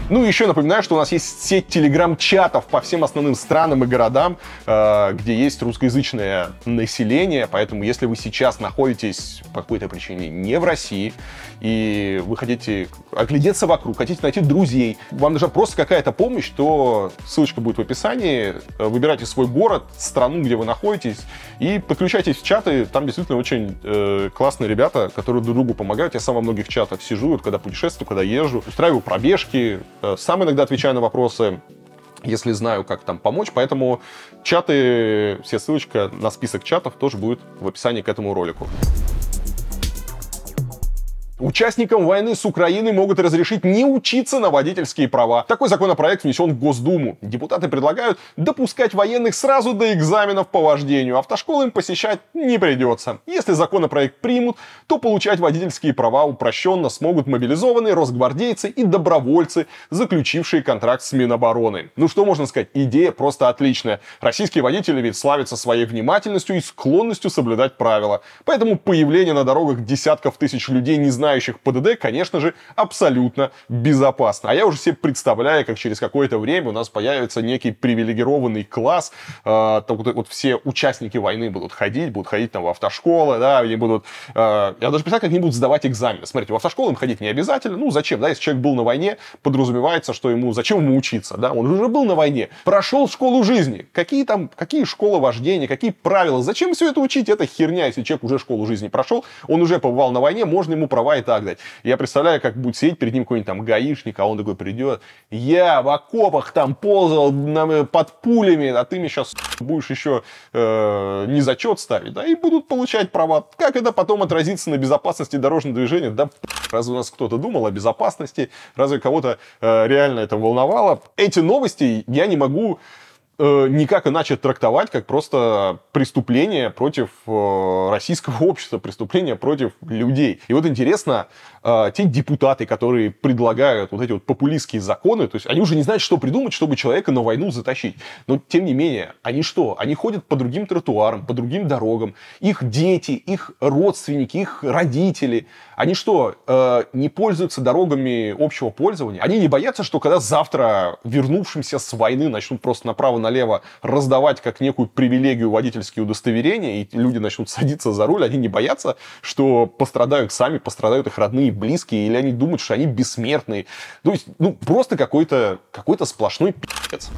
Ну и еще напоминаю, что у нас есть сеть телеграм-чатов по всем основным странам и городам, э, где есть русскоязычное население. Поэтому, если вы сейчас находитесь по какой-то причине не в России, и вы хотите оглядеться вокруг, хотите найти друзей, вам нужна просто какая-то помощь, то ссылочка будет в описании. Выбирайте свой город, страну, где вы находитесь, и подключайтесь в чаты. Там действительно очень э, классные ребята, которые друг другу помогают. Я сам во многих чатах сижу, вот, когда путешествую, когда езжу, устраиваю пробежки, э, сам иногда отвечаю на вопросы если знаю, как там помочь. Поэтому чаты, все ссылочка на список чатов тоже будет в описании к этому ролику. Участникам войны с Украиной могут разрешить не учиться на водительские права. Такой законопроект внесен в Госдуму. Депутаты предлагают допускать военных сразу до экзаменов по вождению. Автошколы им посещать не придется. Если законопроект примут, то получать водительские права упрощенно смогут мобилизованные росгвардейцы и добровольцы, заключившие контракт с Минобороны. Ну что можно сказать, идея просто отличная. Российские водители ведь славятся своей внимательностью и склонностью соблюдать правила. Поэтому появление на дорогах десятков тысяч людей, не знаю знающих ПДД, конечно же, абсолютно безопасно. А я уже себе представляю, как через какое-то время у нас появится некий привилегированный класс, э, вот, вот все участники войны будут ходить, будут ходить там в автошколы, да, они будут, э, я даже представляю, как они будут сдавать экзамены. Смотрите, в автошколу им ходить не обязательно, ну зачем, да, если человек был на войне, подразумевается, что ему, зачем ему учиться, да, он уже был на войне, прошел школу жизни, какие там, какие школы вождения, какие правила, зачем все это учить, это херня, если человек уже школу жизни прошел, он уже побывал на войне, можно ему права и так дать. Я представляю, как будет сидеть перед ним какой-нибудь там гаишник, а он такой придет, я в окопах там ползал под пулями, а ты мне сейчас будешь еще э, не зачет ставить, да, и будут получать права. Как это потом отразится на безопасности дорожного движения? Да, разве у нас кто-то думал о безопасности? Разве кого-то э, реально это волновало? Эти новости я не могу Э, никак иначе трактовать, как просто преступление против э, российского общества, преступление против людей. И вот интересно, те депутаты, которые предлагают вот эти вот популистские законы, то есть они уже не знают, что придумать, чтобы человека на войну затащить. Но тем не менее, они что? Они ходят по другим тротуарам, по другим дорогам. Их дети, их родственники, их родители, они что, не пользуются дорогами общего пользования? Они не боятся, что когда завтра вернувшимся с войны начнут просто направо налево раздавать как некую привилегию водительские удостоверения, и люди начнут садиться за руль, они не боятся, что пострадают сами, пострадают их родные, близкие, или они думают, что они бессмертные. То есть, ну, просто какой-то какой сплошной пи***ц.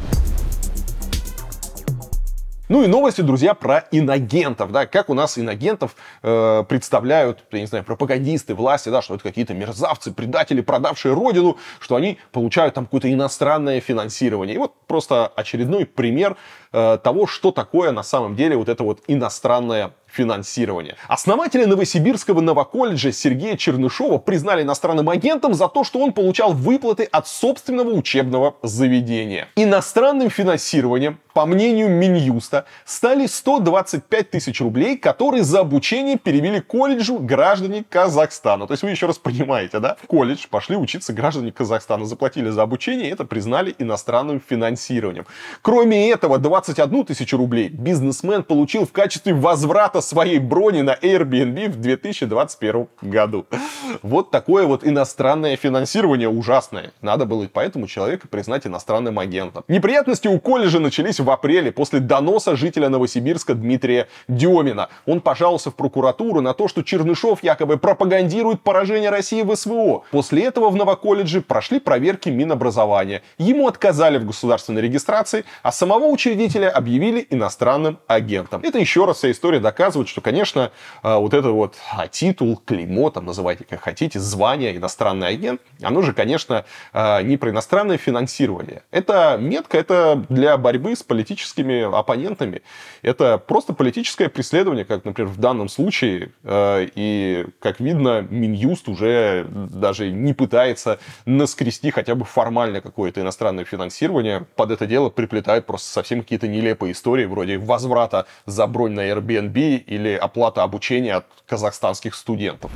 Ну и новости, друзья, про иногентов, да, как у нас иногентов э, представляют, я не знаю, пропагандисты, власти, да, что это какие-то мерзавцы, предатели, продавшие родину, что они получают там какое-то иностранное финансирование. И вот просто очередной пример э, того, что такое на самом деле вот это вот иностранное финансирования. Основателя Новосибирского новоколледжа Сергея Чернышова признали иностранным агентом за то, что он получал выплаты от собственного учебного заведения. Иностранным финансированием, по мнению Минюста, стали 125 тысяч рублей, которые за обучение перевели колледжу граждане Казахстана. То есть вы еще раз понимаете, да? В колледж пошли учиться граждане Казахстана, заплатили за обучение, и это признали иностранным финансированием. Кроме этого, 21 тысячу рублей бизнесмен получил в качестве возврата оплата своей брони на Airbnb в 2021 году. Вот такое вот иностранное финансирование ужасное. Надо было поэтому человека признать иностранным агентом. Неприятности у колледжа начались в апреле после доноса жителя Новосибирска Дмитрия Демина. Он пожаловался в прокуратуру на то, что Чернышов якобы пропагандирует поражение России в СВО. После этого в Новоколледже прошли проверки Минобразования. Ему отказали в государственной регистрации, а самого учредителя объявили иностранным агентом. Это еще раз вся история доказывает, показывают, что, конечно, э, вот это вот а, титул, клеймо, там называйте как хотите, звание иностранный агент, оно же, конечно, э, не про иностранное финансирование. Это метка, это для борьбы с политическими оппонентами. Это просто политическое преследование, как, например, в данном случае. Э, и, как видно, Минюст уже даже не пытается наскрести хотя бы формально какое-то иностранное финансирование. Под это дело приплетают просто совсем какие-то нелепые истории, вроде возврата за бронь на Airbnb или оплата обучения от казахстанских студентов.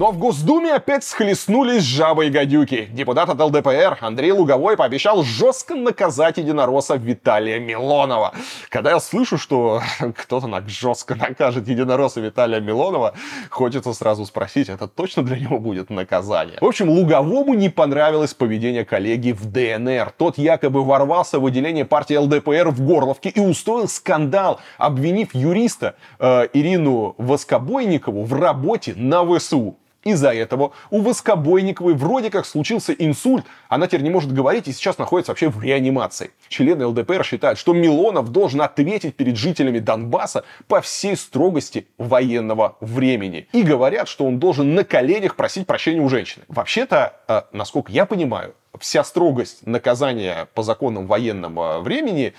Но в Госдуме опять схлестнулись жабы и гадюки. Депутат от ЛДПР Андрей Луговой пообещал жестко наказать единоросса Виталия Милонова. Когда я слышу, что кто-то так жестко накажет единоросса Виталия Милонова, хочется сразу спросить, это точно для него будет наказание? В общем, Луговому не понравилось поведение коллеги в ДНР. Тот якобы ворвался в отделение партии ЛДПР в Горловке и устроил скандал, обвинив юриста э, Ирину Воскобойникову в работе на ВСУ. Из-за этого у Воскобойниковой вроде как случился инсульт, она теперь не может говорить и сейчас находится вообще в реанимации. Члены ЛДПР считают, что Милонов должен ответить перед жителями Донбасса по всей строгости военного времени. И говорят, что он должен на коленях просить прощения у женщины. Вообще-то, э, насколько я понимаю, вся строгость наказания по законам военного времени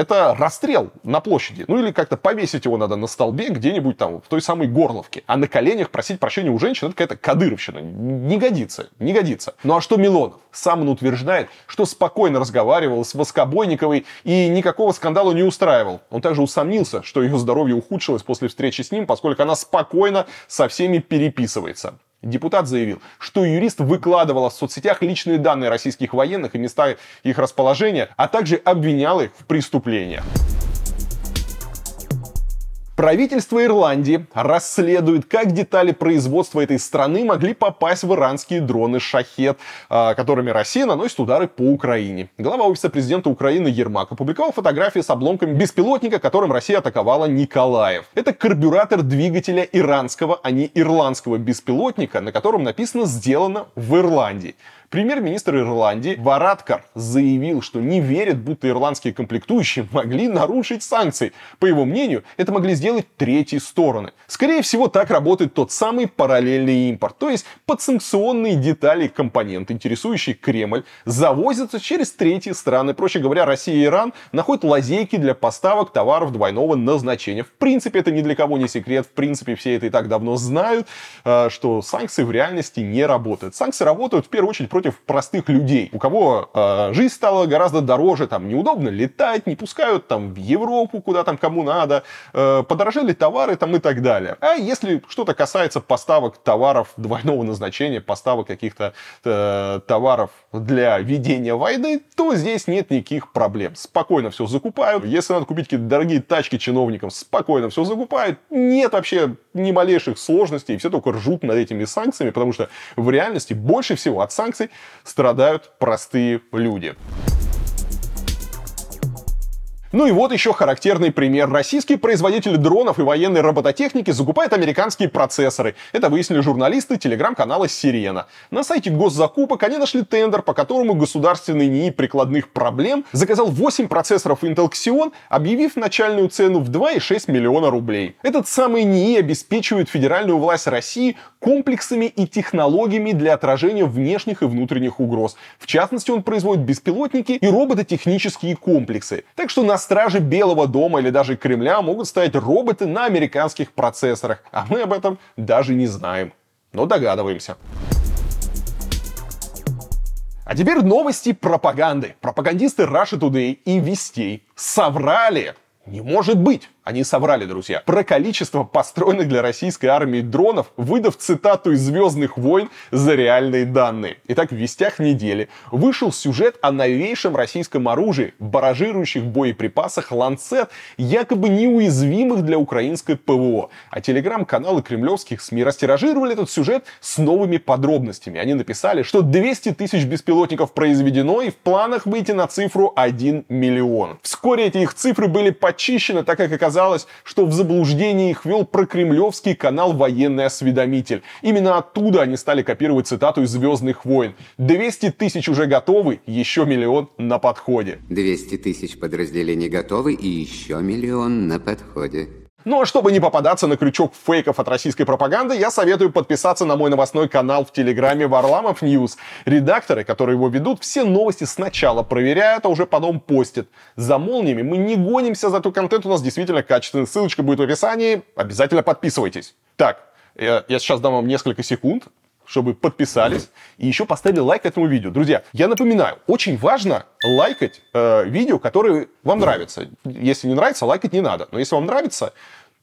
это расстрел на площади. Ну или как-то повесить его надо на столбе где-нибудь там в той самой горловке. А на коленях просить прощения у женщин это какая-то кадыровщина. Не годится, не годится. Ну а что Милонов? Сам он утверждает, что спокойно разговаривал с Воскобойниковой и никакого скандала не устраивал. Он также усомнился, что ее здоровье ухудшилось после встречи с ним, поскольку она спокойно со всеми переписывается. Депутат заявил, что юрист выкладывал в соцсетях личные данные российских военных и места их расположения, а также обвинял их в преступлениях. Правительство Ирландии расследует, как детали производства этой страны могли попасть в иранские дроны «Шахет», а, которыми Россия наносит удары по Украине. Глава офиса президента Украины Ермак опубликовал фотографии с обломками беспилотника, которым Россия атаковала Николаев. Это карбюратор двигателя иранского, а не ирландского беспилотника, на котором написано «Сделано в Ирландии». Премьер-министр Ирландии Варадкар заявил, что не верит, будто ирландские комплектующие могли нарушить санкции. По его мнению, это могли сделать третьи стороны. Скорее всего, так работает тот самый параллельный импорт. То есть подсанкционные детали компоненты, интересующие Кремль, завозятся через третьи страны. Проще говоря, Россия и Иран находят лазейки для поставок товаров двойного назначения. В принципе, это ни для кого не секрет. В принципе, все это и так давно знают, э, что санкции в реальности не работают. Санкции работают в первую очередь против простых людей, у кого э, жизнь стала гораздо дороже, там неудобно летать, не пускают там в Европу, куда там кому надо, э, подорожали товары там и так далее. А если что-то касается поставок товаров двойного назначения, поставок каких-то э, товаров для ведения войны, то здесь нет никаких проблем. Спокойно все закупают. Если надо купить какие-то дорогие тачки чиновникам, спокойно все закупают. Нет вообще ни малейших сложностей. Все только ржут над этими санкциями, потому что в реальности больше всего от санкций страдают простые люди. Ну и вот еще характерный пример. Российские производители дронов и военной робототехники закупают американские процессоры. Это выяснили журналисты телеграм-канала «Сирена». На сайте госзакупок они нашли тендер, по которому государственный НИИ прикладных проблем заказал 8 процессоров Intel Xeon, объявив начальную цену в 2,6 миллиона рублей. Этот самый НИИ обеспечивает федеральную власть России комплексами и технологиями для отражения внешних и внутренних угроз. В частности, он производит беспилотники и робототехнические комплексы. Так что на страже Белого дома или даже Кремля могут стоять роботы на американских процессорах. А мы об этом даже не знаем. Но догадываемся. А теперь новости пропаганды. Пропагандисты Russia Today и Вестей соврали. Не может быть. Они соврали, друзья, про количество построенных для российской армии дронов, выдав цитату из «Звездных войн» за реальные данные. Итак, в «Вестях недели» вышел сюжет о новейшем российском оружии, баражирующих боеприпасах «Ланцет», якобы неуязвимых для украинской ПВО. А телеграм-каналы кремлевских СМИ растиражировали этот сюжет с новыми подробностями. Они написали, что 200 тысяч беспилотников произведено и в планах выйти на цифру 1 миллион. Вскоре эти их цифры были почищены, так как оказалось, оказалось, что в заблуждение их вел прокремлевский канал «Военный осведомитель». Именно оттуда они стали копировать цитату из «Звездных войн». 200 тысяч уже готовы, еще миллион на подходе. 200 тысяч подразделений готовы и еще миллион на подходе. Ну а чтобы не попадаться на крючок фейков от российской пропаганды, я советую подписаться на мой новостной канал в Телеграме Варламов News. Редакторы, которые его ведут, все новости сначала проверяют, а уже потом постят. За молниями мы не гонимся, за зато контент у нас действительно качественный. Ссылочка будет в описании. Обязательно подписывайтесь. Так, я, я сейчас дам вам несколько секунд, чтобы подписались и еще поставили лайк этому видео. Друзья, я напоминаю, очень важно лайкать э, видео, которые вам нравятся. Если не нравится, лайкать не надо. Но если вам нравится,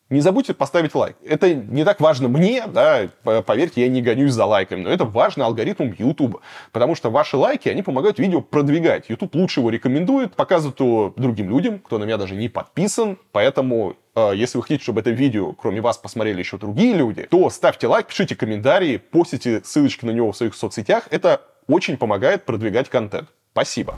не забудьте поставить лайк. Это не так важно мне, да, поверьте, я не гонюсь за лайками, но это важно алгоритмам YouTube, потому что ваши лайки, они помогают видео продвигать. YouTube лучше его рекомендует, показывает его другим людям, кто на меня даже не подписан, поэтому э, если вы хотите, чтобы это видео, кроме вас, посмотрели еще другие люди, то ставьте лайк, пишите комментарии, постите ссылочки на него в своих соцсетях. Это очень помогает продвигать контент. Спасибо.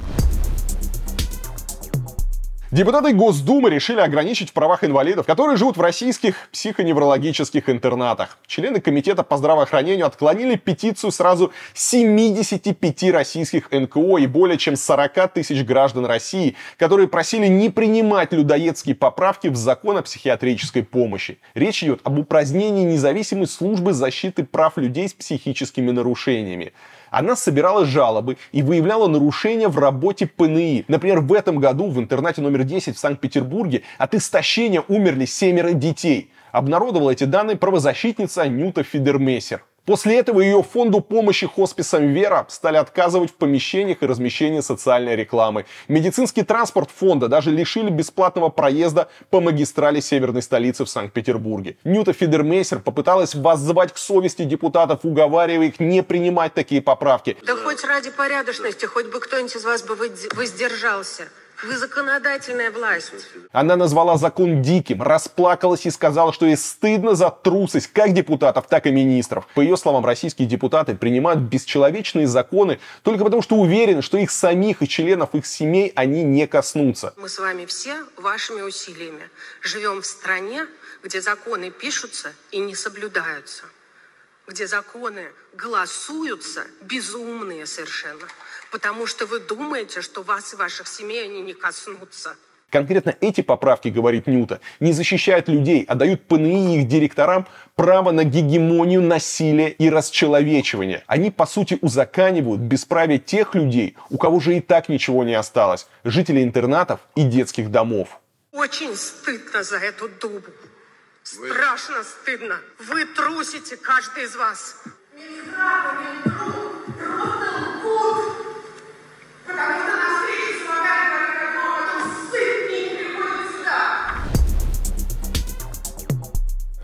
Депутаты Госдумы решили ограничить в правах инвалидов, которые живут в российских психоневрологических интернатах. Члены Комитета по здравоохранению отклонили петицию сразу 75 российских НКО и более чем 40 тысяч граждан России, которые просили не принимать людоедские поправки в закон о психиатрической помощи. Речь идет об упразднении независимой службы защиты прав людей с психическими нарушениями. Она собирала жалобы и выявляла нарушения в работе ПНИ. Например, в этом году в интернате номер 10 в Санкт-Петербурге от истощения умерли семеро детей. Обнародовала эти данные правозащитница Нюта Фидермессер. После этого ее фонду помощи хосписам «Вера» стали отказывать в помещениях и размещении социальной рекламы. Медицинский транспорт фонда даже лишили бесплатного проезда по магистрали северной столицы в Санкт-Петербурге. Нюта Фидермейсер попыталась воззвать к совести депутатов, уговаривая их не принимать такие поправки. Да хоть ради порядочности, хоть бы кто-нибудь из вас бы воздержался. Вы законодательная власть. Она назвала закон диким, расплакалась и сказала, что ей стыдно за трусость как депутатов, так и министров. По ее словам, российские депутаты принимают бесчеловечные законы только потому, что уверены, что их самих и членов их семей они не коснутся. Мы с вами все вашими усилиями живем в стране, где законы пишутся и не соблюдаются, где законы голосуются безумные совершенно потому что вы думаете, что вас и ваших семей они не коснутся. Конкретно эти поправки, говорит Ньюта, не защищают людей, а дают ПНИ и их директорам право на гегемонию насилия и расчеловечивания. Они, по сути, узаканивают бесправие тех людей, у кого же и так ничего не осталось, жителей интернатов и детских домов. Очень стыдно за эту дубу. Страшно стыдно. Вы трусите, каждый из вас.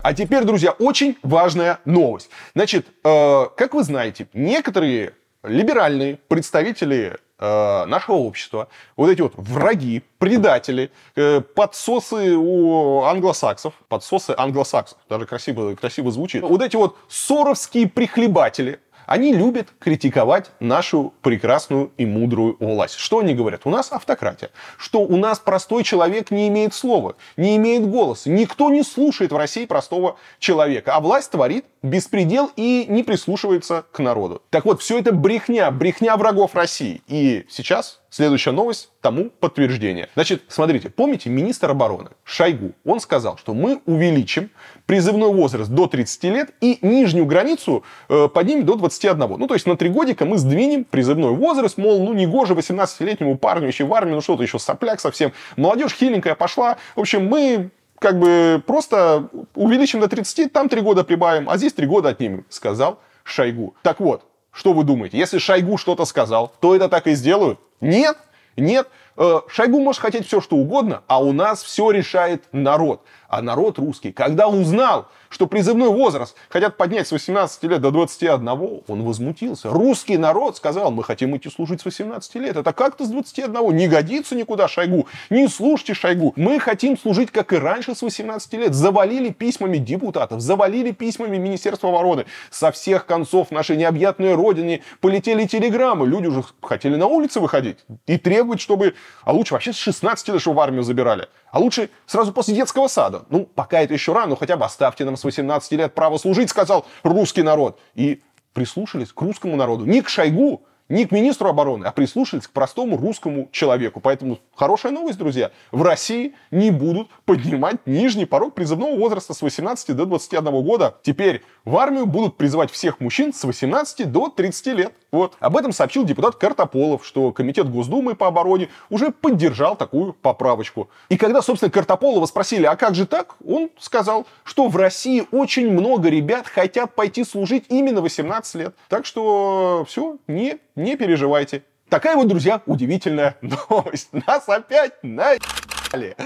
А теперь, друзья, очень важная новость. Значит, э, как вы знаете, некоторые либеральные представители э, нашего общества, вот эти вот враги, предатели, э, подсосы у англосаксов, подсосы англосаксов, даже красиво, красиво звучит, вот эти вот соровские прихлебатели, Они любят критиковать нашу прекрасную и мудрую власть. Что они говорят? У нас автократия. Что у нас простой человек не имеет слова, не имеет голоса. Никто не слушает в России простого человека. А власть творит беспредел и не прислушивается к народу. Так вот, все это брехня, брехня врагов России. И сейчас Следующая новость тому подтверждение. Значит, смотрите, помните министр обороны Шойгу? Он сказал, что мы увеличим призывной возраст до 30 лет и нижнюю границу э, поднимем до 21. Ну, то есть на три годика мы сдвинем призывной возраст, мол, ну не гоже 18-летнему парню еще в армии, ну что-то еще сопляк совсем. Молодежь хиленькая пошла. В общем, мы как бы просто увеличим до 30, там три года прибавим, а здесь три года отнимем, сказал Шойгу. Так вот, что вы думаете? Если Шойгу что-то сказал, то это так и сделают? Нет, нет. Э, Шойгу может хотеть все, что угодно, а у нас все решает народ. А народ русский, когда узнал, что призывной возраст хотят поднять с 18 лет до 21, он возмутился. Русский народ сказал, мы хотим идти служить с 18 лет. Это как-то с 21. Не годится никуда Шойгу. Не слушайте Шойгу. Мы хотим служить, как и раньше, с 18 лет. Завалили письмами депутатов, завалили письмами Министерства обороны. Со всех концов нашей необъятной родины полетели телеграммы. Люди уже хотели на улицы выходить и требовать, чтобы... А лучше вообще с 16 лет, чтобы в армию забирали. А лучше сразу после детского сада. Ну, пока это еще рано, но хотя бы оставьте нам с 18 лет право служить, сказал русский народ. И прислушались к русскому народу. Не к Шойгу, не к министру обороны, а прислушались к простому русскому человеку. Поэтому хорошая новость, друзья. В России не будут поднимать нижний порог призывного возраста с 18 до 21 года. Теперь в армию будут призывать всех мужчин с 18 до 30 лет. Вот. Об этом сообщил депутат Картополов, что Комитет Госдумы по обороне уже поддержал такую поправочку. И когда, собственно, Картополова спросили, а как же так, он сказал, что в России очень много ребят хотят пойти служить именно 18 лет. Так что все, не не переживайте. Такая вот, друзья, удивительная новость. Нас опять наебали.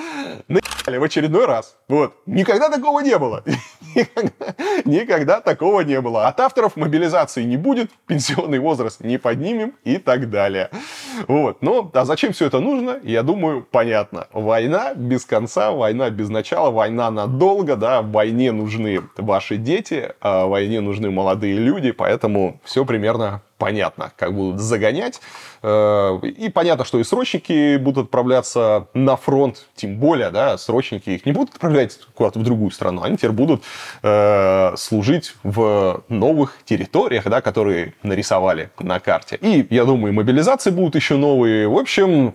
Наебали в очередной раз. Вот. Никогда такого не было. Никогда, никогда такого не было. От авторов мобилизации не будет, пенсионный возраст не поднимем и так далее. Вот. Но, а зачем все это нужно, я думаю, понятно. Война без конца, война без начала, война надолго, да, войне нужны ваши дети, а войне нужны молодые люди, поэтому все примерно понятно, как будут загонять. Э, и понятно, что и срочники будут отправляться на фронт, тем более, да, срочники их не будут отправлять куда-то в другую страну, они теперь будут э, служить в новых территориях, да, которые нарисовали на карте. И, я думаю, мобилизации будут еще новые. В общем,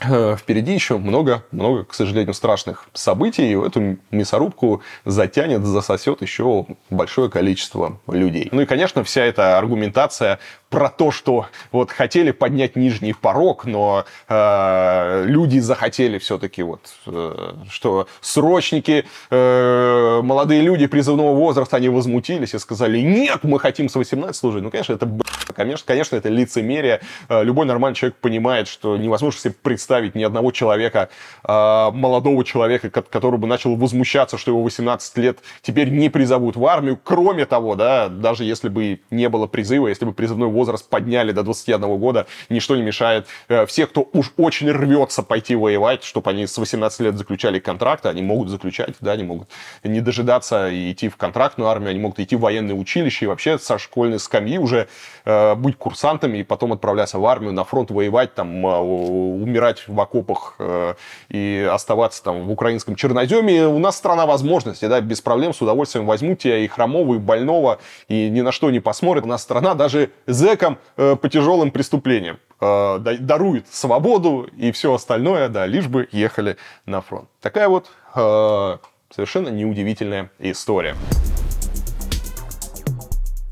впереди еще много-много, к сожалению, страшных событий, и эту мясорубку затянет, засосет еще большое количество людей. Ну и, конечно, вся эта аргументация про то, что вот хотели поднять нижний порог, но э, люди захотели все-таки вот, э, что срочники, э, молодые люди призывного возраста, они возмутились и сказали, нет, мы хотим с 18 служить. Ну, конечно, это, конечно, конечно, это лицемерие. Э, любой нормальный человек понимает, что невозможно себе представить ни одного человека, э, молодого человека, который бы начал возмущаться, что его 18 лет теперь не призовут в армию. Кроме того, да, даже если бы не было призыва, если бы призывной возраст подняли до 21 года, ничто не мешает. Э, все, кто уж очень рвется пойти воевать, чтобы они с 18 лет заключали контракты, они могут заключать, да, они могут не дожидаться и идти в контрактную армию, они могут идти в военное училище и вообще со школьной скамьи уже э, быть курсантами и потом отправляться в армию, на фронт воевать, там, э, умирать в окопах э, и оставаться там в украинском черноземе. У нас страна возможностей, да, без проблем, с удовольствием возьмут тебя и хромого, и больного, и ни на что не посмотрят. У нас страна даже зэкам э, по тяжелым преступлениям э, дарует свободу и все остальное, да, лишь бы ехали на фронт. Такая вот э, совершенно неудивительная история.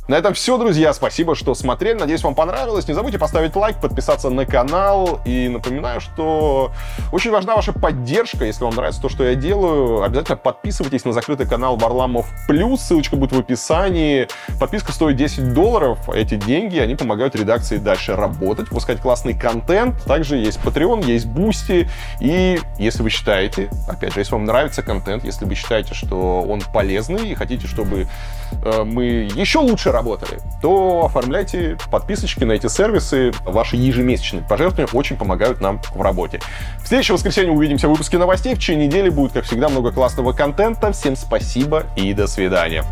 На этом все, друзья. Спасибо, что смотрели. Надеюсь, вам понравилось. Не забудьте поставить лайк, подписаться на канал. И напоминаю, что очень важна ваша поддержка. Если вам нравится то, что я делаю, обязательно подписывайтесь на закрытый канал Варламов Плюс. Ссылочка будет в описании. Подписка стоит 10 долларов. Эти деньги, они помогают редакции дальше работать, выпускать классный контент. Также есть Patreon, есть Boosty. И если вы считаете, опять же, если вам нравится контент, если вы считаете, что он полезный и хотите, чтобы э, мы еще лучше работали, то оформляйте подписочки на эти сервисы. Ваши ежемесячные пожертвования очень помогают нам в работе. В следующее воскресенье увидимся в выпуске новостей. В течение недели будет, как всегда, много классного контента. Всем спасибо и до свидания.